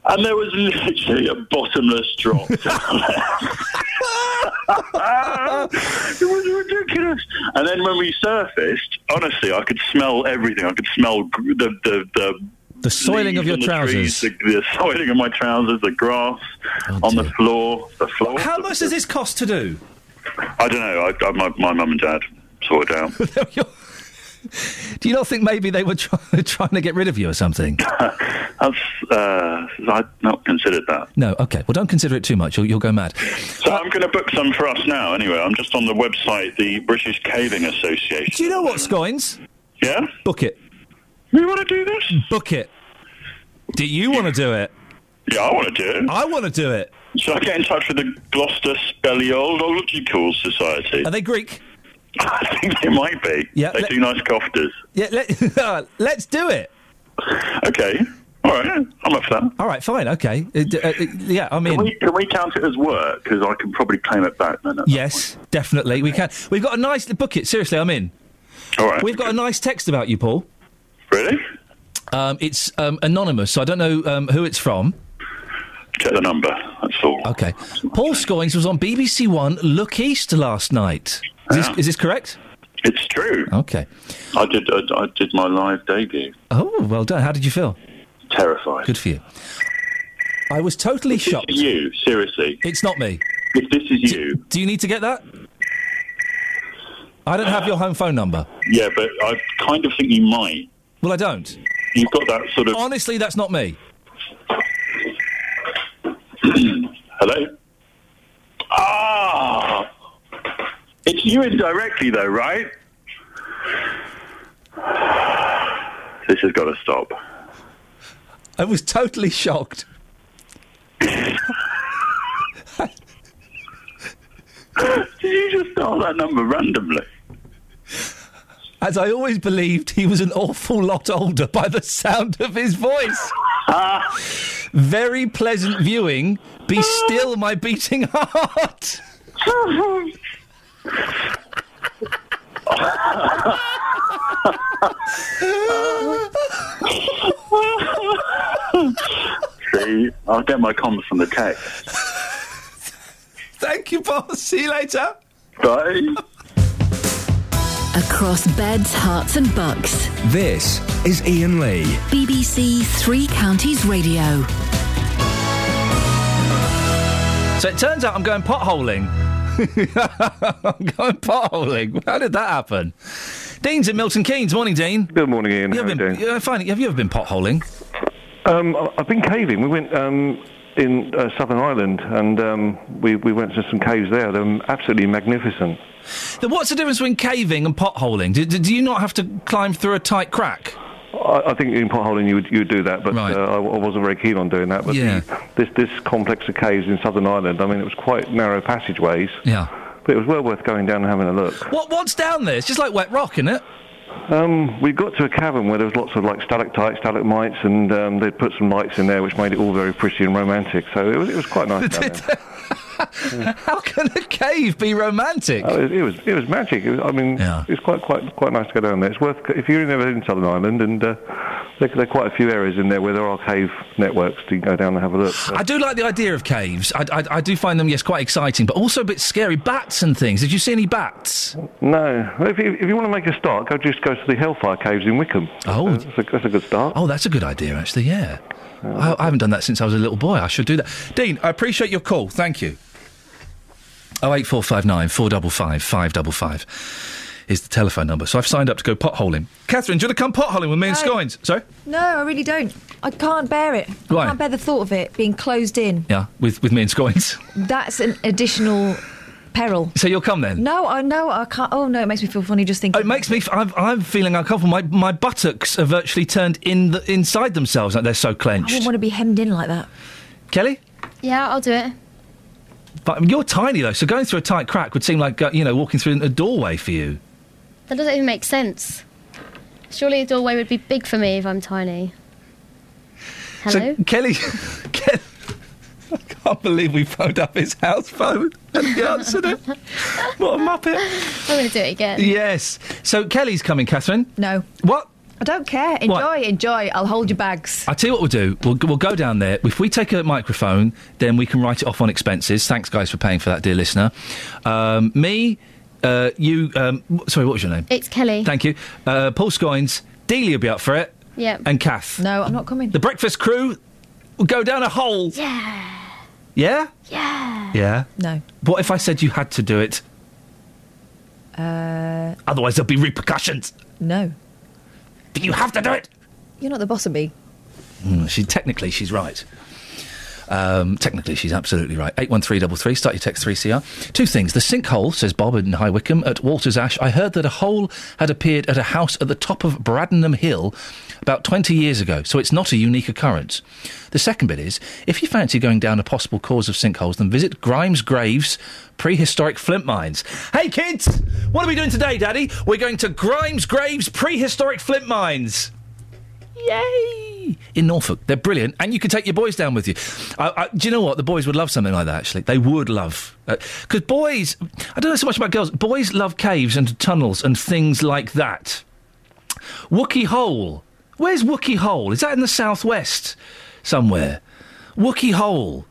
and there was literally a bottomless drop it was ridiculous. And then when we surfaced, honestly, I could smell everything. I could smell the the. the
the soiling of your
the trees,
trousers.
the, the soiling of my trousers, the grass oh, on the floor, the floor.
How much does this cost to do?
I don't know. I, I, my my mum and dad sorted it out.
Do you not think maybe they were try- trying to get rid of you or something?
That's, uh, I've not considered that.
No, okay. Well, don't consider it too much. You'll, you'll go mad.
So I'm going to book some for us now. Anyway, I'm just on the website, the British Caving Association.
Do you know what, Scoins?
Yeah.
Book it.
You want to do this?
Book it. Do you want to do it?
Yeah, I want to do it.
I want to do it.
Should I get in touch with the Gloucester Speleological Society?
Are they Greek?
I think they might be.
Yeah,
They
let-
do nice cofters.
Yeah, let, let's do it.
Okay. All right. I'm up for that.
All right, fine. Okay. Uh, uh, uh, yeah, I mean.
Can we, can we count it as work? Because I can probably claim it back then.
Yes, definitely. We can. We've got a nice book it. Seriously, I'm in.
All right.
We've got a nice text about you, Paul.
Really?
Um, it's um, anonymous, so I don't know um, who it's from.
Check the number. That's all.
Okay. Paul Scoins was on BBC One Look East last night. Is, this, is this correct?
It's true.
Okay.
I did. I, I did my live debut.
Oh, well done. How did you feel?
Terrified.
Good for you. I was totally shocked.
You seriously?
It's not me.
If this is you,
Do you need to get that? I don't have your home phone number.
yeah, but I kind of think you might.
Well, I don't.
You've got that sort of.
Honestly, that's not me.
Hello. Ah, it's you indirectly, though, right? This has got to stop.
I was totally shocked.
Did you just dial that number randomly?
As I always believed, he was an awful lot older by the sound of his voice. Very pleasant viewing. Be still, my beating heart.
See, I'll get my comments from the text.
Thank you, boss. See you later.
Bye.
Across beds, Herts, and bucks.
This is Iain Lee.
BBC Three Counties Radio.
So it turns out I'm going potholing. I'm going potholing. How did that happen? Dean's at Milton Keynes. Morning, Dean.
Good morning, Iain.
You
How
have
are you
fine. Have you ever been potholing?
Um, I- I've been caving. We went um, in uh, Southern Ireland, and um, we we went to some caves there. They're absolutely magnificent.
Then what's the difference between caving and potholing? Do, do, do you not have to climb through a tight crack?
I, I think in potholing you would you would do that, but uh, I, I wasn't very keen on doing that. But
Yeah.
the, this this complex of caves in Southern Ireland, I mean, it was quite narrow passageways.
Yeah.
But it was well worth going down and having a look.
What What's down there? It's just like wet rock, isn't it?
Um, we got to a cavern where there was lots of like stalactites, stalagmites, and um, they'd put some lights in there, which made it all very pretty and romantic. So it was it was quite nice.
How can a cave be romantic?
Oh, it, it was it was magic. It was, I mean, it's quite quite quite nice to go down there. It's worth if you're ever in Southern Ireland, and uh, there, there are quite a few areas in there where there are cave networks to go down and have a look. So-
I do like the idea of caves. I, I, I do find them, yes, quite exciting, but also a bit scary. Bats and things. Did you see any bats?
no, if you, if you want to make a start, go just go to the Hellfire Caves in Wycombe.
Oh,
that's a, that's a good start.
Oh, that's a good idea, actually. Yeah, I, I haven't done that since I was a little boy. I should do that. Dean, I appreciate your call. Thank you. 08459 455 555 is the telephone number. So I've signed up to go potholing. Catherine, do you want to come potholing with me
no.
and Scoins? Sorry?
No, I really don't. I can't bear it. I can't bear the thought of it being closed in.
Yeah, with, with me and Scoins.
That's an additional peril.
So you'll come then?
No, I no, I can't. Oh no, it makes me feel funny just thinking.
Oh, it makes me. F- I'm, I'm feeling uncomfortable. My my buttocks are virtually turned in the, inside themselves. Like they're so clenched.
I don't want to be hemmed in like that.
Kelly.
Yeah, I'll do it
but you're tiny though, so going through a tight crack would seem like uh, you know walking through a doorway for you.
That doesn't even make sense. Surely a doorway would be big for me if I'm tiny. Hello?
So Kelly, Kelly, I can't believe we phoned up his house phone and he answered it. What a muppet!
I'm going to do it again.
Yes. So Kelly's coming, Catherine.
No.
What?
I don't care. Enjoy, enjoy. I'll hold your bags.
I tell you what we'll do. We'll, we'll go down there. If we take a microphone, then we can write it off on expenses. Thanks, guys, for paying for that, dear listener. Um, me, uh, you. Um, w- sorry, what was your name?
It's Kelly.
Thank you. Uh, Paul Scoins. Delia will be up for it.
Yeah.
And Kath.
No, I'm not coming.
The breakfast crew will go down a hole.
Yeah.
Yeah?
Yeah.
Yeah.
No.
What if I said you had to do it?
Uh,
Otherwise, there'll be repercussions.
no.
But you have to do it.
You're not the boss of me.
Mm, she technically she's right. Um, technically, she's absolutely right. Eight one three double three. Start your text three CR. Two things. The sinkhole says Bob in High Wycombe at Walters Ash. I heard that a hole had appeared at a house at the top of Bradenham Hill about twenty years ago. So it's not a unique occurrence. The second bit is if you fancy going down a possible cause of sinkholes, then visit Grimes Graves prehistoric flint mines. Hey kids, what are we doing today, Daddy? We're going to Grimes Graves prehistoric flint mines. Yay! In Norfolk. They're brilliant, and you can take your boys down with you. I, I, do you know what? The boys would love something like that, actually. They would love. Uh, because boys, I don't know so much about girls, boys love caves and tunnels and things like that. Wookey Hole. Where's Wookey Hole? Is that in the southwest somewhere? Wookey Hole.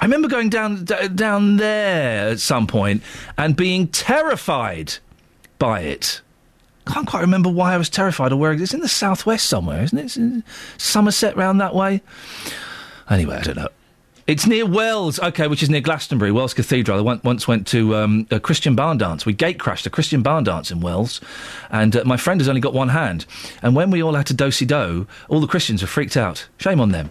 I remember going down d- down there at some point and being terrified by it. Can't quite remember why I was terrified or where it is. In the southwest somewhere, isn't it? It's Somerset round that way. Anyway, I don't know. It's near Wells, okay, which is near Glastonbury, Wells Cathedral. I went, once went to um, a Christian barn dance. We gate crashed a Christian barn dance in Wells, and uh, my friend has only got one hand. And when we all had to do si do, all the Christians were freaked out. Shame on them.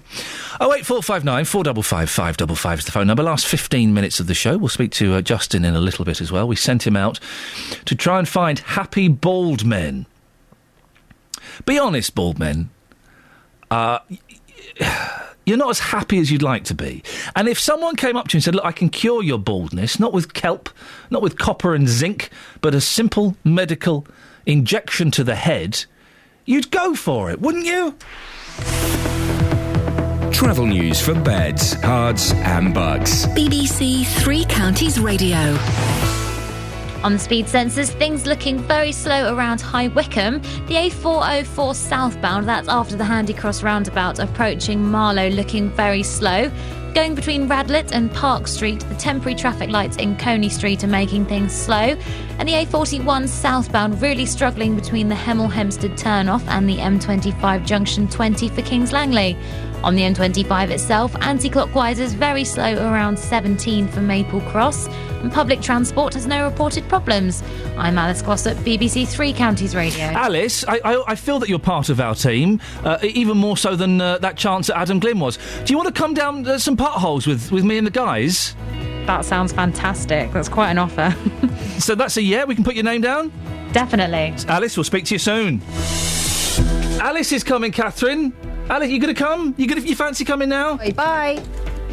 Oh eight four five nine four double five five double five is the phone number. Last fifteen minutes of the show. We'll speak to uh, Justin in a little bit as well. We sent him out to try and find happy bald men. Be honest, bald men. Uh, you're not as happy as you'd like to be. And if someone came up to you and said, Look, I can cure your baldness, not with kelp, not with copper and zinc, but a simple medical injection to the head, you'd go for it, wouldn't you?
Travel news for beds, cards, and bucks.
BBC Three Counties Radio.
On the speed sensors, things looking very slow around High Wycombe. The A404 southbound, that's after the Handy Cross roundabout, approaching Marlow, looking very slow. Going between Radlett and Park Street, the temporary traffic lights in Coney Street are making things slow. And the A41 southbound really struggling between the Hemel Hempstead turnoff and the M25 junction 20 for Kings Langley. On the M25 itself, anti clockwise is very slow around 17 for Maple Cross, and public transport has no reported problems. I'm Alice Glossop, BBC Three Counties Radio.
Alice, I, I, I feel that you're part of our team, uh, even more so than uh, that chance that Adam Glynn was. Do you want to come down uh, some potholes with, with me and the guys?
That sounds fantastic. That's quite an offer.
so that's a yeah? We can put your name down?
Definitely.
Alice, we'll speak to you soon. Alice is coming, Catherine. Alice, you gonna come? You gonna you fancy coming now?
Bye.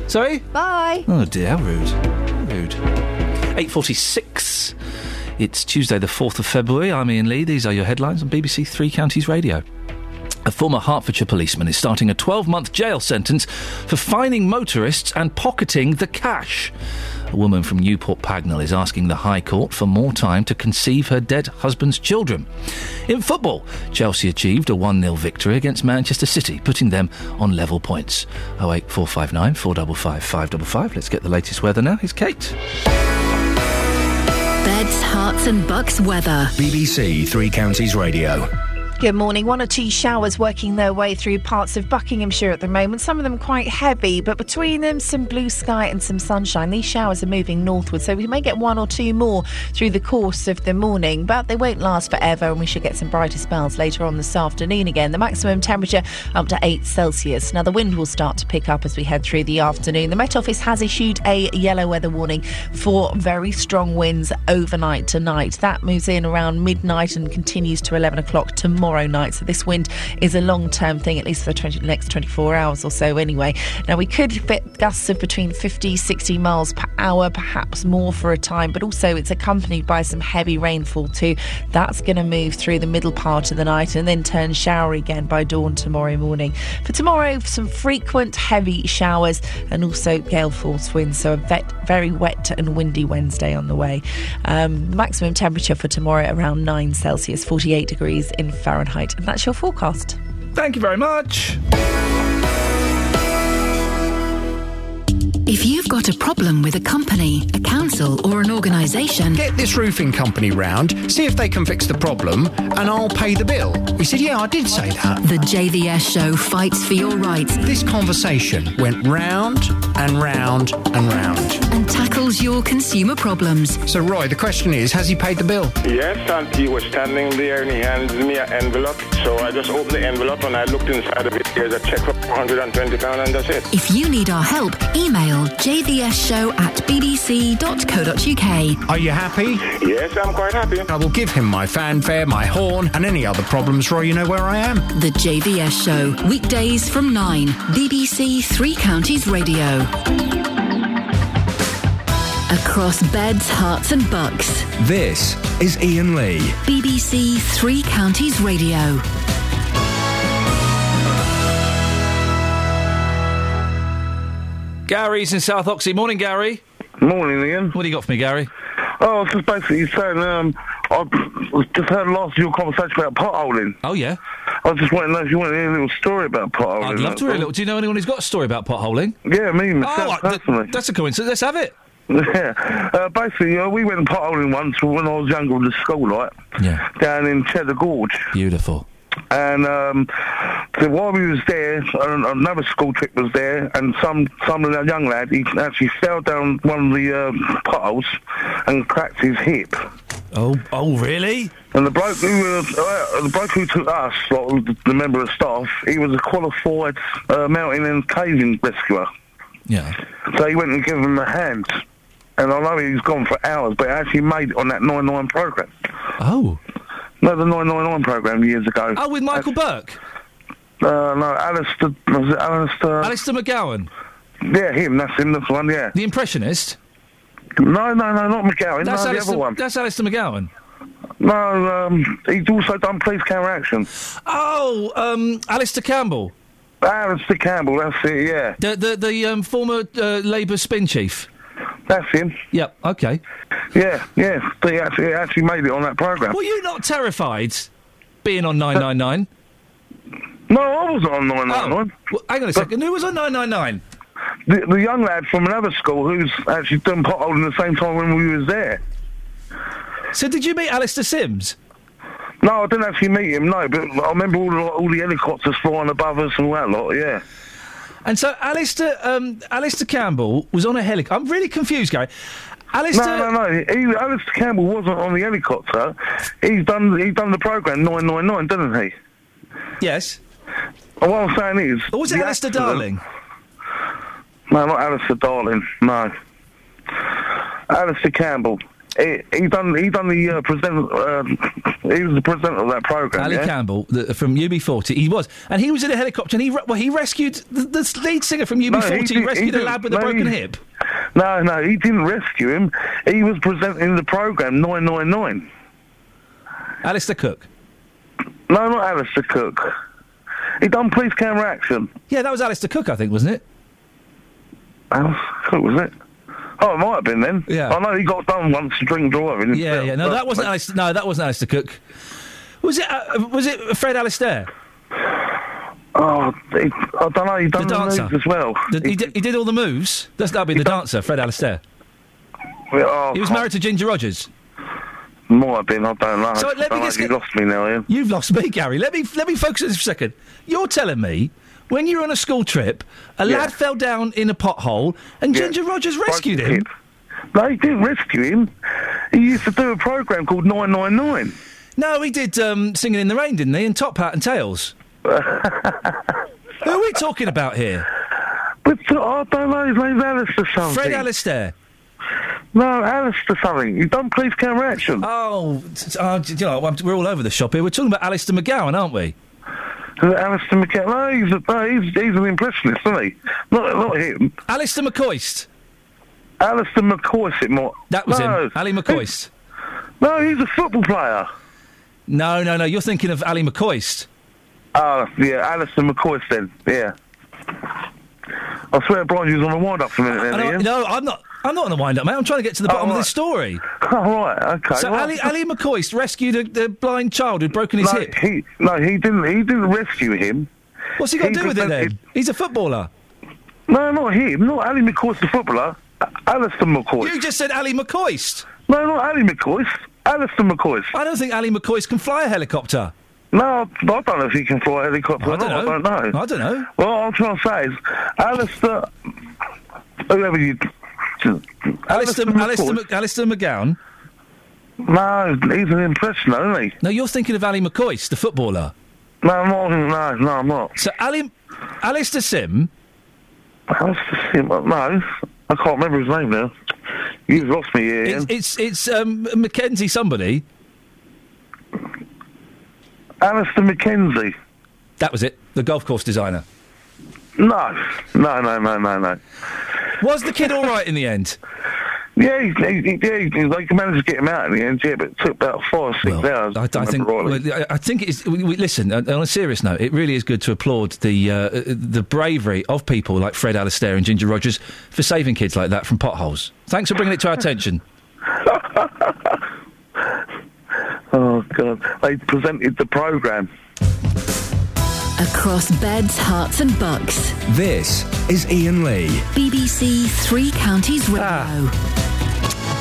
Sorry?
Bye.
Oh dear, how rude. How rude. 8.46. It's Tuesday the 4th of February. I'm Iain Lee. These are your headlines on BBC Three Counties Radio. A former Hertfordshire policeman is starting a 12 month jail sentence for fining motorists and pocketing the cash. A woman from Newport Pagnell is asking the High Court for more time to conceive her dead husband's children. In football, Chelsea achieved a 1 0 victory against Manchester City, putting them on level points. 08459 455 555. Let's get the latest weather now. Here's Kate.
Beds, Herts, and Bucks weather.
BBC Three Counties Radio.
Good morning. One or two showers working their way through parts of Buckinghamshire at the moment. Some of them quite heavy, but between them, some blue sky and some sunshine. These showers are moving northward, so we may get one or two more through the course of the morning, but they won't last forever, and we should get some brighter spells later on this afternoon again. The maximum temperature up to 8 Celsius. Now, the wind will start to pick up as we head through the afternoon. The Met Office has issued a yellow weather warning for very strong winds overnight tonight. That moves in around midnight and continues to 11 o'clock tomorrow night. So this wind is a long term thing, at least for the 20, next 24 hours or so anyway. Now we could get gusts of between 50, 60 miles per hour, perhaps more for a time, but also it's accompanied by some heavy rainfall too. That's going to move through the middle part of the night and then turn showery again by dawn tomorrow morning. For tomorrow, some frequent heavy showers and also gale force winds. So a very wet and windy Wednesday on the way. Um, maximum temperature for tomorrow around 9 Celsius, 48 degrees in Fahrenheit. And that's your forecast.
Thank you very much.
If you've got a problem with a company, a council, or an organisation,
Get this roofing company round, see if they can fix the problem, and I'll pay the bill. He said, Yeah, I did say that.
the JVS show fights for your rights
This conversation went round and round and round.
and tackles your consumer problems.
So, Roy, the question is Has he paid the bill?
Yes, and he was standing there and he handed me an envelope. So I just opened the envelope and I looked inside of it. There's a check for £120 and that's it.
If you need our help, email jvsshow at bbc.co.uk.
Are you happy?
Yes, I'm quite happy.
I will give him my fanfare, my horn, and any other problems, Roy. You know where I am.
The JVS Show, weekdays from 9, BBC Three Counties Radio. Across beds, Herts, and bucks.
This is Iain Lee.
BBC Three Counties Radio.
Gary's in South Oxley. Morning, Gary.
Morning, Iain.
What do you got for me, Gary?
Oh, I was just basically saying, um, I just heard last of your conversation about potholing.
Oh, yeah.
I just want to know if you want to hear a little story about potholing.
I'd love to hear a little. Do you know anyone who's got a story about potholing?
Yeah, me, myself,
Oh, th- that's a coincidence. Let's have it.
Yeah. Uh, basically, uh, we went potholing once when I was younger with the school, like,
Yeah.
down in Cheddar Gorge.
Beautiful.
And um, so while we was there, another school trip was there, and some some young lad he actually fell down one of the uh, potholes and cracked his hip.
Oh, oh, really?
And the bloke who uh, uh, the bloke who took us, like, the, the member of staff, he was a qualified uh, mountain and caving rescuer.
Yeah.
So he went and gave him a hand. And I know he's gone for hours, but he actually made it on that nine nine program.
Oh.
No, the 999 program years ago.
Oh, with Michael Buerk?
Uh, no, Alistair, was it Alistair?
Alistair McGowan?
Yeah, him, that's him, that's the one, yeah.
The Impressionist?
No, no, no, not McGowan,
That's
no, the other one.
That's Alistair McGowan.
No, um, he's also done police counteraction.
Oh, um, Alistair Campbell.
Alistair Campbell, that's it, yeah.
The the, the um, former uh, Labour spin chief.
That's him.
Yep. Okay.
Yeah, yeah. He actually, he actually made it on that program.
Were you not terrified being on 999?
No, I wasn't on 999.
Well, hang on a second. Who was on 999?
The, the young lad from another school who's actually done potholing the same time when we was there.
So did you meet Alistair Sims?
No, I didn't actually meet him. No, but I remember all the all the helicopters flying above us and all that lot. Yeah.
And so Alistair, um, Alistair Campbell was on a helicopter. I'm really confused, Gary. Alistair.
No, no, no. He, Alistair Campbell wasn't on the helicopter. He's done he's done the program 999, didn't he?
Yes.
And what I'm saying is.
Or was it Alistair
accident-
Darling?
No, not Alistair Darling. No. Alistair Campbell. He, he done he done the uh, present. Uh, he was the presenter of that program.
Ali
yeah?
Campbell the, from UB40. He was, and he was in a helicopter, and he re- well, he rescued the, the lead singer from UB40.
he did- he
rescued a
did-
lad with a broken
he-
hip.
No, no, he didn't rescue him. He was presenting the program 999.
Alistair Cooke.
No, not Alistair Cooke. He done police camera action.
Yeah, that was Alistair Cooke, I think, wasn't it?
Alistair Cooke, was it? Oh, it might have been then.
Yeah.
I know he got done once drink driving.
Yeah, yeah. No, that wasn't Alistair. No, that wasn't Alistair Cooke. Was it? Uh, was it Fred Alistair?
Oh, he, I don't know. He done
The
the,
dancer.
moves as well.
The- he, did, he did all the moves. That's that'd be the dancer, Fred Alistair.
Oh,
He was married to Ginger Rogers.
Might have been. I don't know.
So let me just
you lost me now, Iain.
You've lost me, Gary. Let me let me focus on this for a second. You're telling me when you were on a school trip, a
Yeah.
lad fell down in a pothole and
Yeah.
Ginger Rogers rescued him.
No, he didn't rescue him. He used to do a program called 999.
No, he did um, singing in the rain, didn't he? And Top Hat and Tails. Who are we talking about here?
But uh, I don't know. His name's Alistair something.
Fred Alistair.
No, Alistair something. He's done police camera action.
Oh, uh, you know, we're all over the shop here. We're talking about Alistair McGowan, aren't we?
Uh, Alistair McCann. No, he's, a, no, he's, he's an impressionist, isn't he? Not, not him.
Alistair McCoist.
Alistair McCoist, it might.
That was
no.
him. Ally McCoist.
No, he's a football player.
No, no, no. You're thinking of Ally McCoist.
Oh, yeah, Alistair McCoist then. Yeah. I swear blind you was on the wind-up for a minute
know- no, I'm not. I'm not on the wind-up, mate. I'm trying to get to the bottom of this story.
Oh, right, okay.
So Ali, uh, Ally McCoist rescued a, a blind child who'd broken his
no,
hip.
He, no, he didn't. He didn't rescue him.
What's he got
he
to do with it then? He's a footballer.
No, not him. Not Ally McCoist, the footballer. Alistair McCoist.
You just said Ally McCoist.
No, not Ally McCoist. Alistair McCoist.
I don't think Ally McCoist can fly a helicopter.
No, I don't know if he can fly a helicopter
I don't know.
I don't know.
I don't know.
Well, I'm trying to say is, Alistair, whoever you,
Alistair. Alistair, Mc- Alistair McGowan.
No, he's an impressioner, isn't he?
No, you're thinking of Ally McCoist, the footballer.
No, I'm not. No, no, I'm not.
So Ali, Alistair Sim.
Alistair Sim. No, I can't remember his name now. You've lost me here.
It's it's, it's um, Mackenzie somebody.
Alistair McKenzie.
That was it. The golf course designer.
No, no, no, no, no, no.
Was the kid all right in the end?
Yeah, he, he, he, yeah, he, managed to get him out in the end, yeah, but it took about four or six hours.
I, I think. well, I I think it's. We, we, listen, on a serious note, it really is good to applaud the uh, the bravery of people like Fred Alastair and Ginger Rogers for saving kids like that from potholes. Thanks for bringing it to our attention.
Oh, God. They presented the programme.
Across beds, Herts, and bucks.
This is Iain Lee.
BBC Three Counties Radio.
Ah.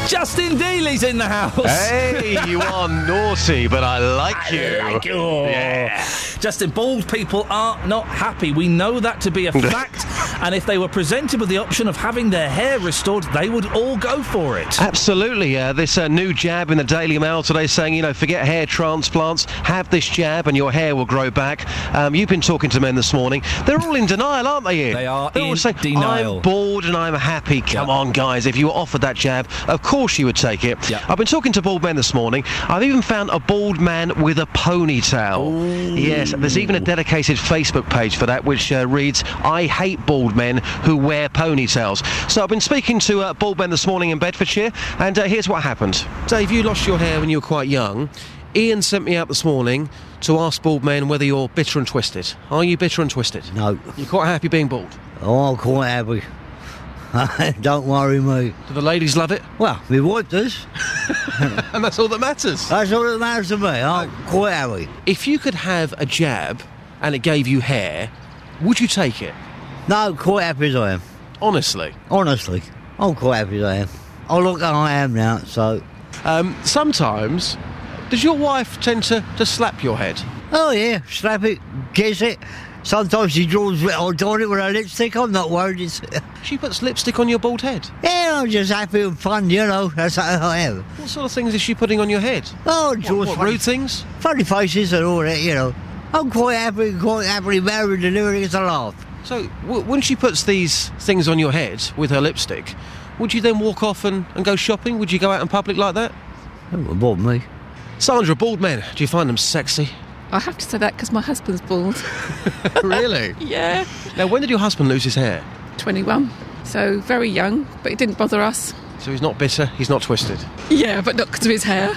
Justin Dealey's in the house.
Hey, you are naughty, but I like you.
like you.
Yeah.
Justin, bald people are not happy. We know that to be a fact. and if they were presented with the option of having their hair restored, they would all go for it.
Absolutely. Uh, this uh, new jab in the Daily Mail today saying, you know, forget hair transplants, have this jab and your hair will grow back. Um, you've been talking to men this morning. They're all in denial, aren't they, Iain?
They are
They're all saying,
denial.
I'm bored and I'm happy. Come on, guys. If you were offered that jab, of course you would take it. I've been talking to bald men this morning. I've even found a bald man with a ponytail. Yes, there's even a dedicated Facebook page for that, which uh, reads, I hate bald men who wear ponytails. So I've been speaking to uh, bald men this morning in Bedfordshire, and uh, here's what happened. Dave, you lost your hair when you were quite young. Iain sent me out this morning to ask bald men whether you're bitter and twisted. Are you bitter and twisted?
No.
You're quite happy being bald?
Oh, I'm quite happy. Don't worry me.
Do the ladies love it?
Well, my wife does.
and that's all that matters.
That's all that matters to me. I'm quite happy.
If you could have a jab and it gave you hair, would you take it?
No, quite happy as I am.
Honestly?
Honestly. I'm quite happy as I am. Oh, look how I am now, so...
Um, sometimes, does your wife tend to, to slap your head?
Oh, yeah, slap it, kiss it. Sometimes she draws it on it with her lipstick. I'm not worried. It's...
She puts lipstick on your bald head?
Yeah, I'm just happy and fun, you know. That's how I am.
What sort of things is she putting on your head?
Oh,
What,
draws
what,
funny,
rude things?
funny faces and all that, you know. I'm quite happy, quite happily married and everything. It's a laugh.
So, w- when she puts these things on your head with her lipstick, would you then walk off and, and go shopping? Would you go out in public like that?
It wouldn't bother me.
Sandra, bald men, do you find them sexy?
I have to say that because my husband's bald.
really?
yeah.
Now, when did your husband lose his hair?
21. So very young, but it didn't bother us.
So he's not bitter, he's not twisted.
Yeah, but not because of his hair.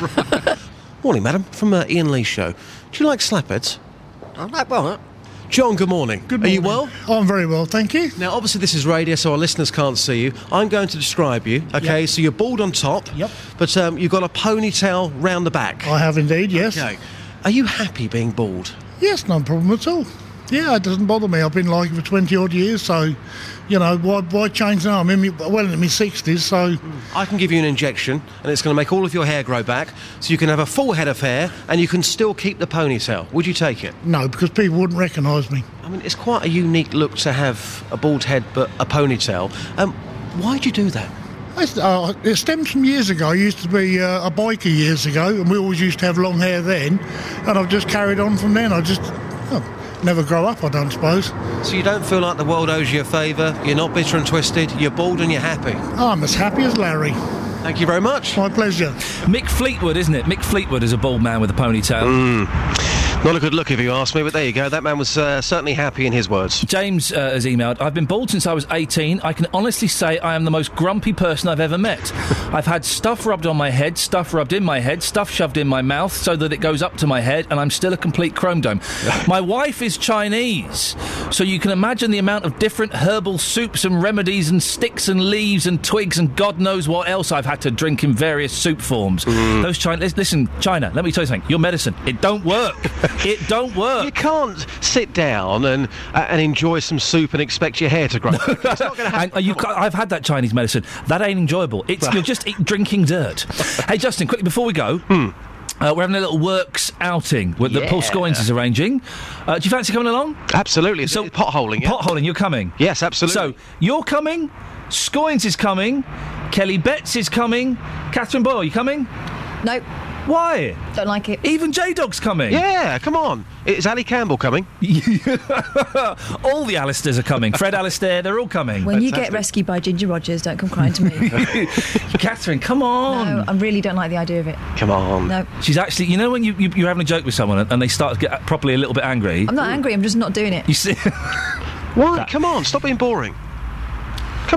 Morning, madam, from uh, Iain Lee's show. Do you like slapheads?
I like what?
John, good morning.
Good morning.
Are you
morning.
well?
I'm very well, thank you.
Now, obviously, this is radio, so our listeners can't see you. I'm going to describe you, okay?
Yep.
So you're bald on top,
Yep.
but um, you've got a ponytail round the back.
I have indeed, yes.
Okay. Are you happy being bald?
Yes, no problem at all. Yeah, it doesn't bother me. I've been like it for 20 odd years, so, you know, why, why change now? I'm in my, well into my 60s, so.
I can give you an injection, and it's going to make all of your hair grow back, so you can have a full head of hair, and you can still keep the ponytail. Would you take it?
No, because people wouldn't recognise me.
I mean, it's quite a unique look to have a bald head but a ponytail. Um, why'd you do that?
It's, uh, it stems from years ago. I used to be uh, a biker years ago, and we always used to have long hair then, and I've just carried on from then. I just oh, never grow up, I don't suppose.
So you don't feel like the world owes you a favour, you're not bitter and twisted, you're bald and you're happy.
I'm as happy as Larry.
Thank you very much.
My pleasure.
Mick Fleetwood, isn't it? Mick Fleetwood is a bald man with a ponytail.
Not a good look if you ask me, but there you go. That man was uh, certainly happy in his words.
James uh, has emailed, I've been bald since I was 18. I can honestly say I am the most grumpy person I've ever met. I've had stuff rubbed on my head, stuff rubbed in my head, stuff shoved in my mouth so that it goes up to my head, and I'm still a complete chrome dome. my wife is Chinese, so you can imagine the amount of different herbal soups and remedies and sticks and leaves and twigs and God knows what else I've had to drink in various soup forms. Those China, listen, China, let me tell you something. Your medicine, it don't work. it don't work.
You can't sit down and uh, and enjoy some soup and expect your hair to grow. it's not going to happen.
And, you, ca- I've had that Chinese medicine. That ain't enjoyable. It's you're just eat, drinking dirt. hey, Justin, quickly before we go. Uh, we're having a little works outing with that Paul
Yeah.
Scoins is arranging. Uh, do you fancy coming along?
Absolutely. So potholing. Yeah?
Potholing, you're coming.
Yes, absolutely.
So you're coming. Scoins is coming. Kelly Betts is coming. Catherine Boyle, you coming?
Nope.
Why?
Don't like it.
Even J Dog's coming.
Yeah, come on. Is Ali Campbell coming?
all the Alistairs are coming. Fred Alistair, they're all coming.
When you get rescued by Ginger Rogers, don't come crying to me.
Catherine, come on.
no, I really don't like the idea of it.
Come on.
No.
She's actually, you know, when you, you, you're having a joke with someone and they start to get properly a little bit angry.
I'm not angry, I'm just not doing it.
You see,
What? Come on, stop being boring.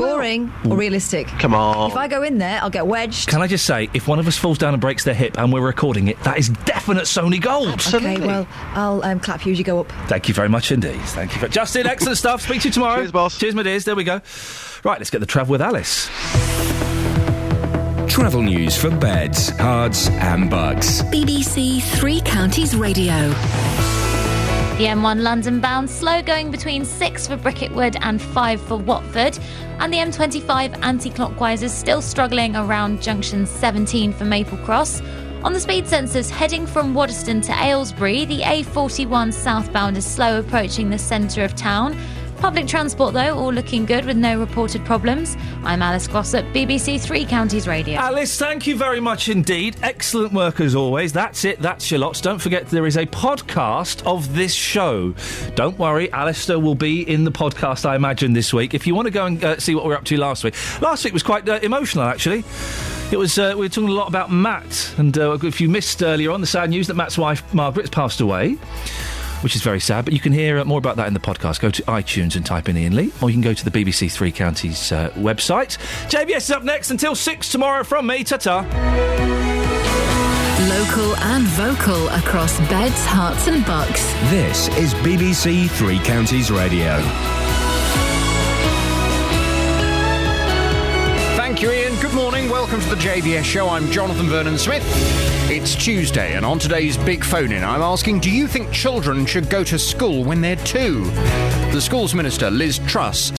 Boring or realistic?
Come on.
If I go in there, I'll get wedged.
can I just say, if one of us falls down and breaks their hip and we're recording it, that is definite Sony gold.
Okay, well, I'll um, clap you as you go up.
Thank you very much indeed. Thank you, for, Justin. Excellent stuff. Speak to you tomorrow. Cheers, boss. Cheers, my dears. There we go. Right, let's get the travel with Alice.
Travel news for beds, cards, and bucks.
BBC Three Counties Radio.
The M1 London bound slow going between 6 for Bricket Wood and 5 for Watford. And the M25 anti clockwise is still struggling around junction 17 for Maple Cross. On the speed sensors heading from Waddesdon to Aylesbury, the A41 southbound is slow approaching the centre of town. Public transport, though, all looking good with no reported problems. I'm Alice Glossop, BBC Three Counties Radio.
Alice, thank you very much indeed. Excellent work as always. That's it. That's your lots. Don't forget there is a podcast of this show. Don't worry, Alistair will be in the podcast, I imagine, this week. If you want to go and uh, see what we were up to last week. Last week was quite uh, emotional, actually. It was. Uh, we were talking a lot about Matt, and uh, if you missed earlier on the sad news that Matt's wife Margaret has passed away, which is very sad. But you can hear uh, more about that in the podcast. Go to iTunes and type in Iain Lee, or you can go to the BBC Three Counties uh, website. JVS is up next until six tomorrow from me. Ta ta.
Local and vocal across beds, Herts, and bucks.
This is BBC Three Counties Radio.
Iain. Good morning. Welcome to the JVS show. I'm Jonathan Vernon Smith. It's Tuesday, and on today's big phone in, I'm asking Do you think children should go to school when they're two? The Schools Minister, Liz Truss,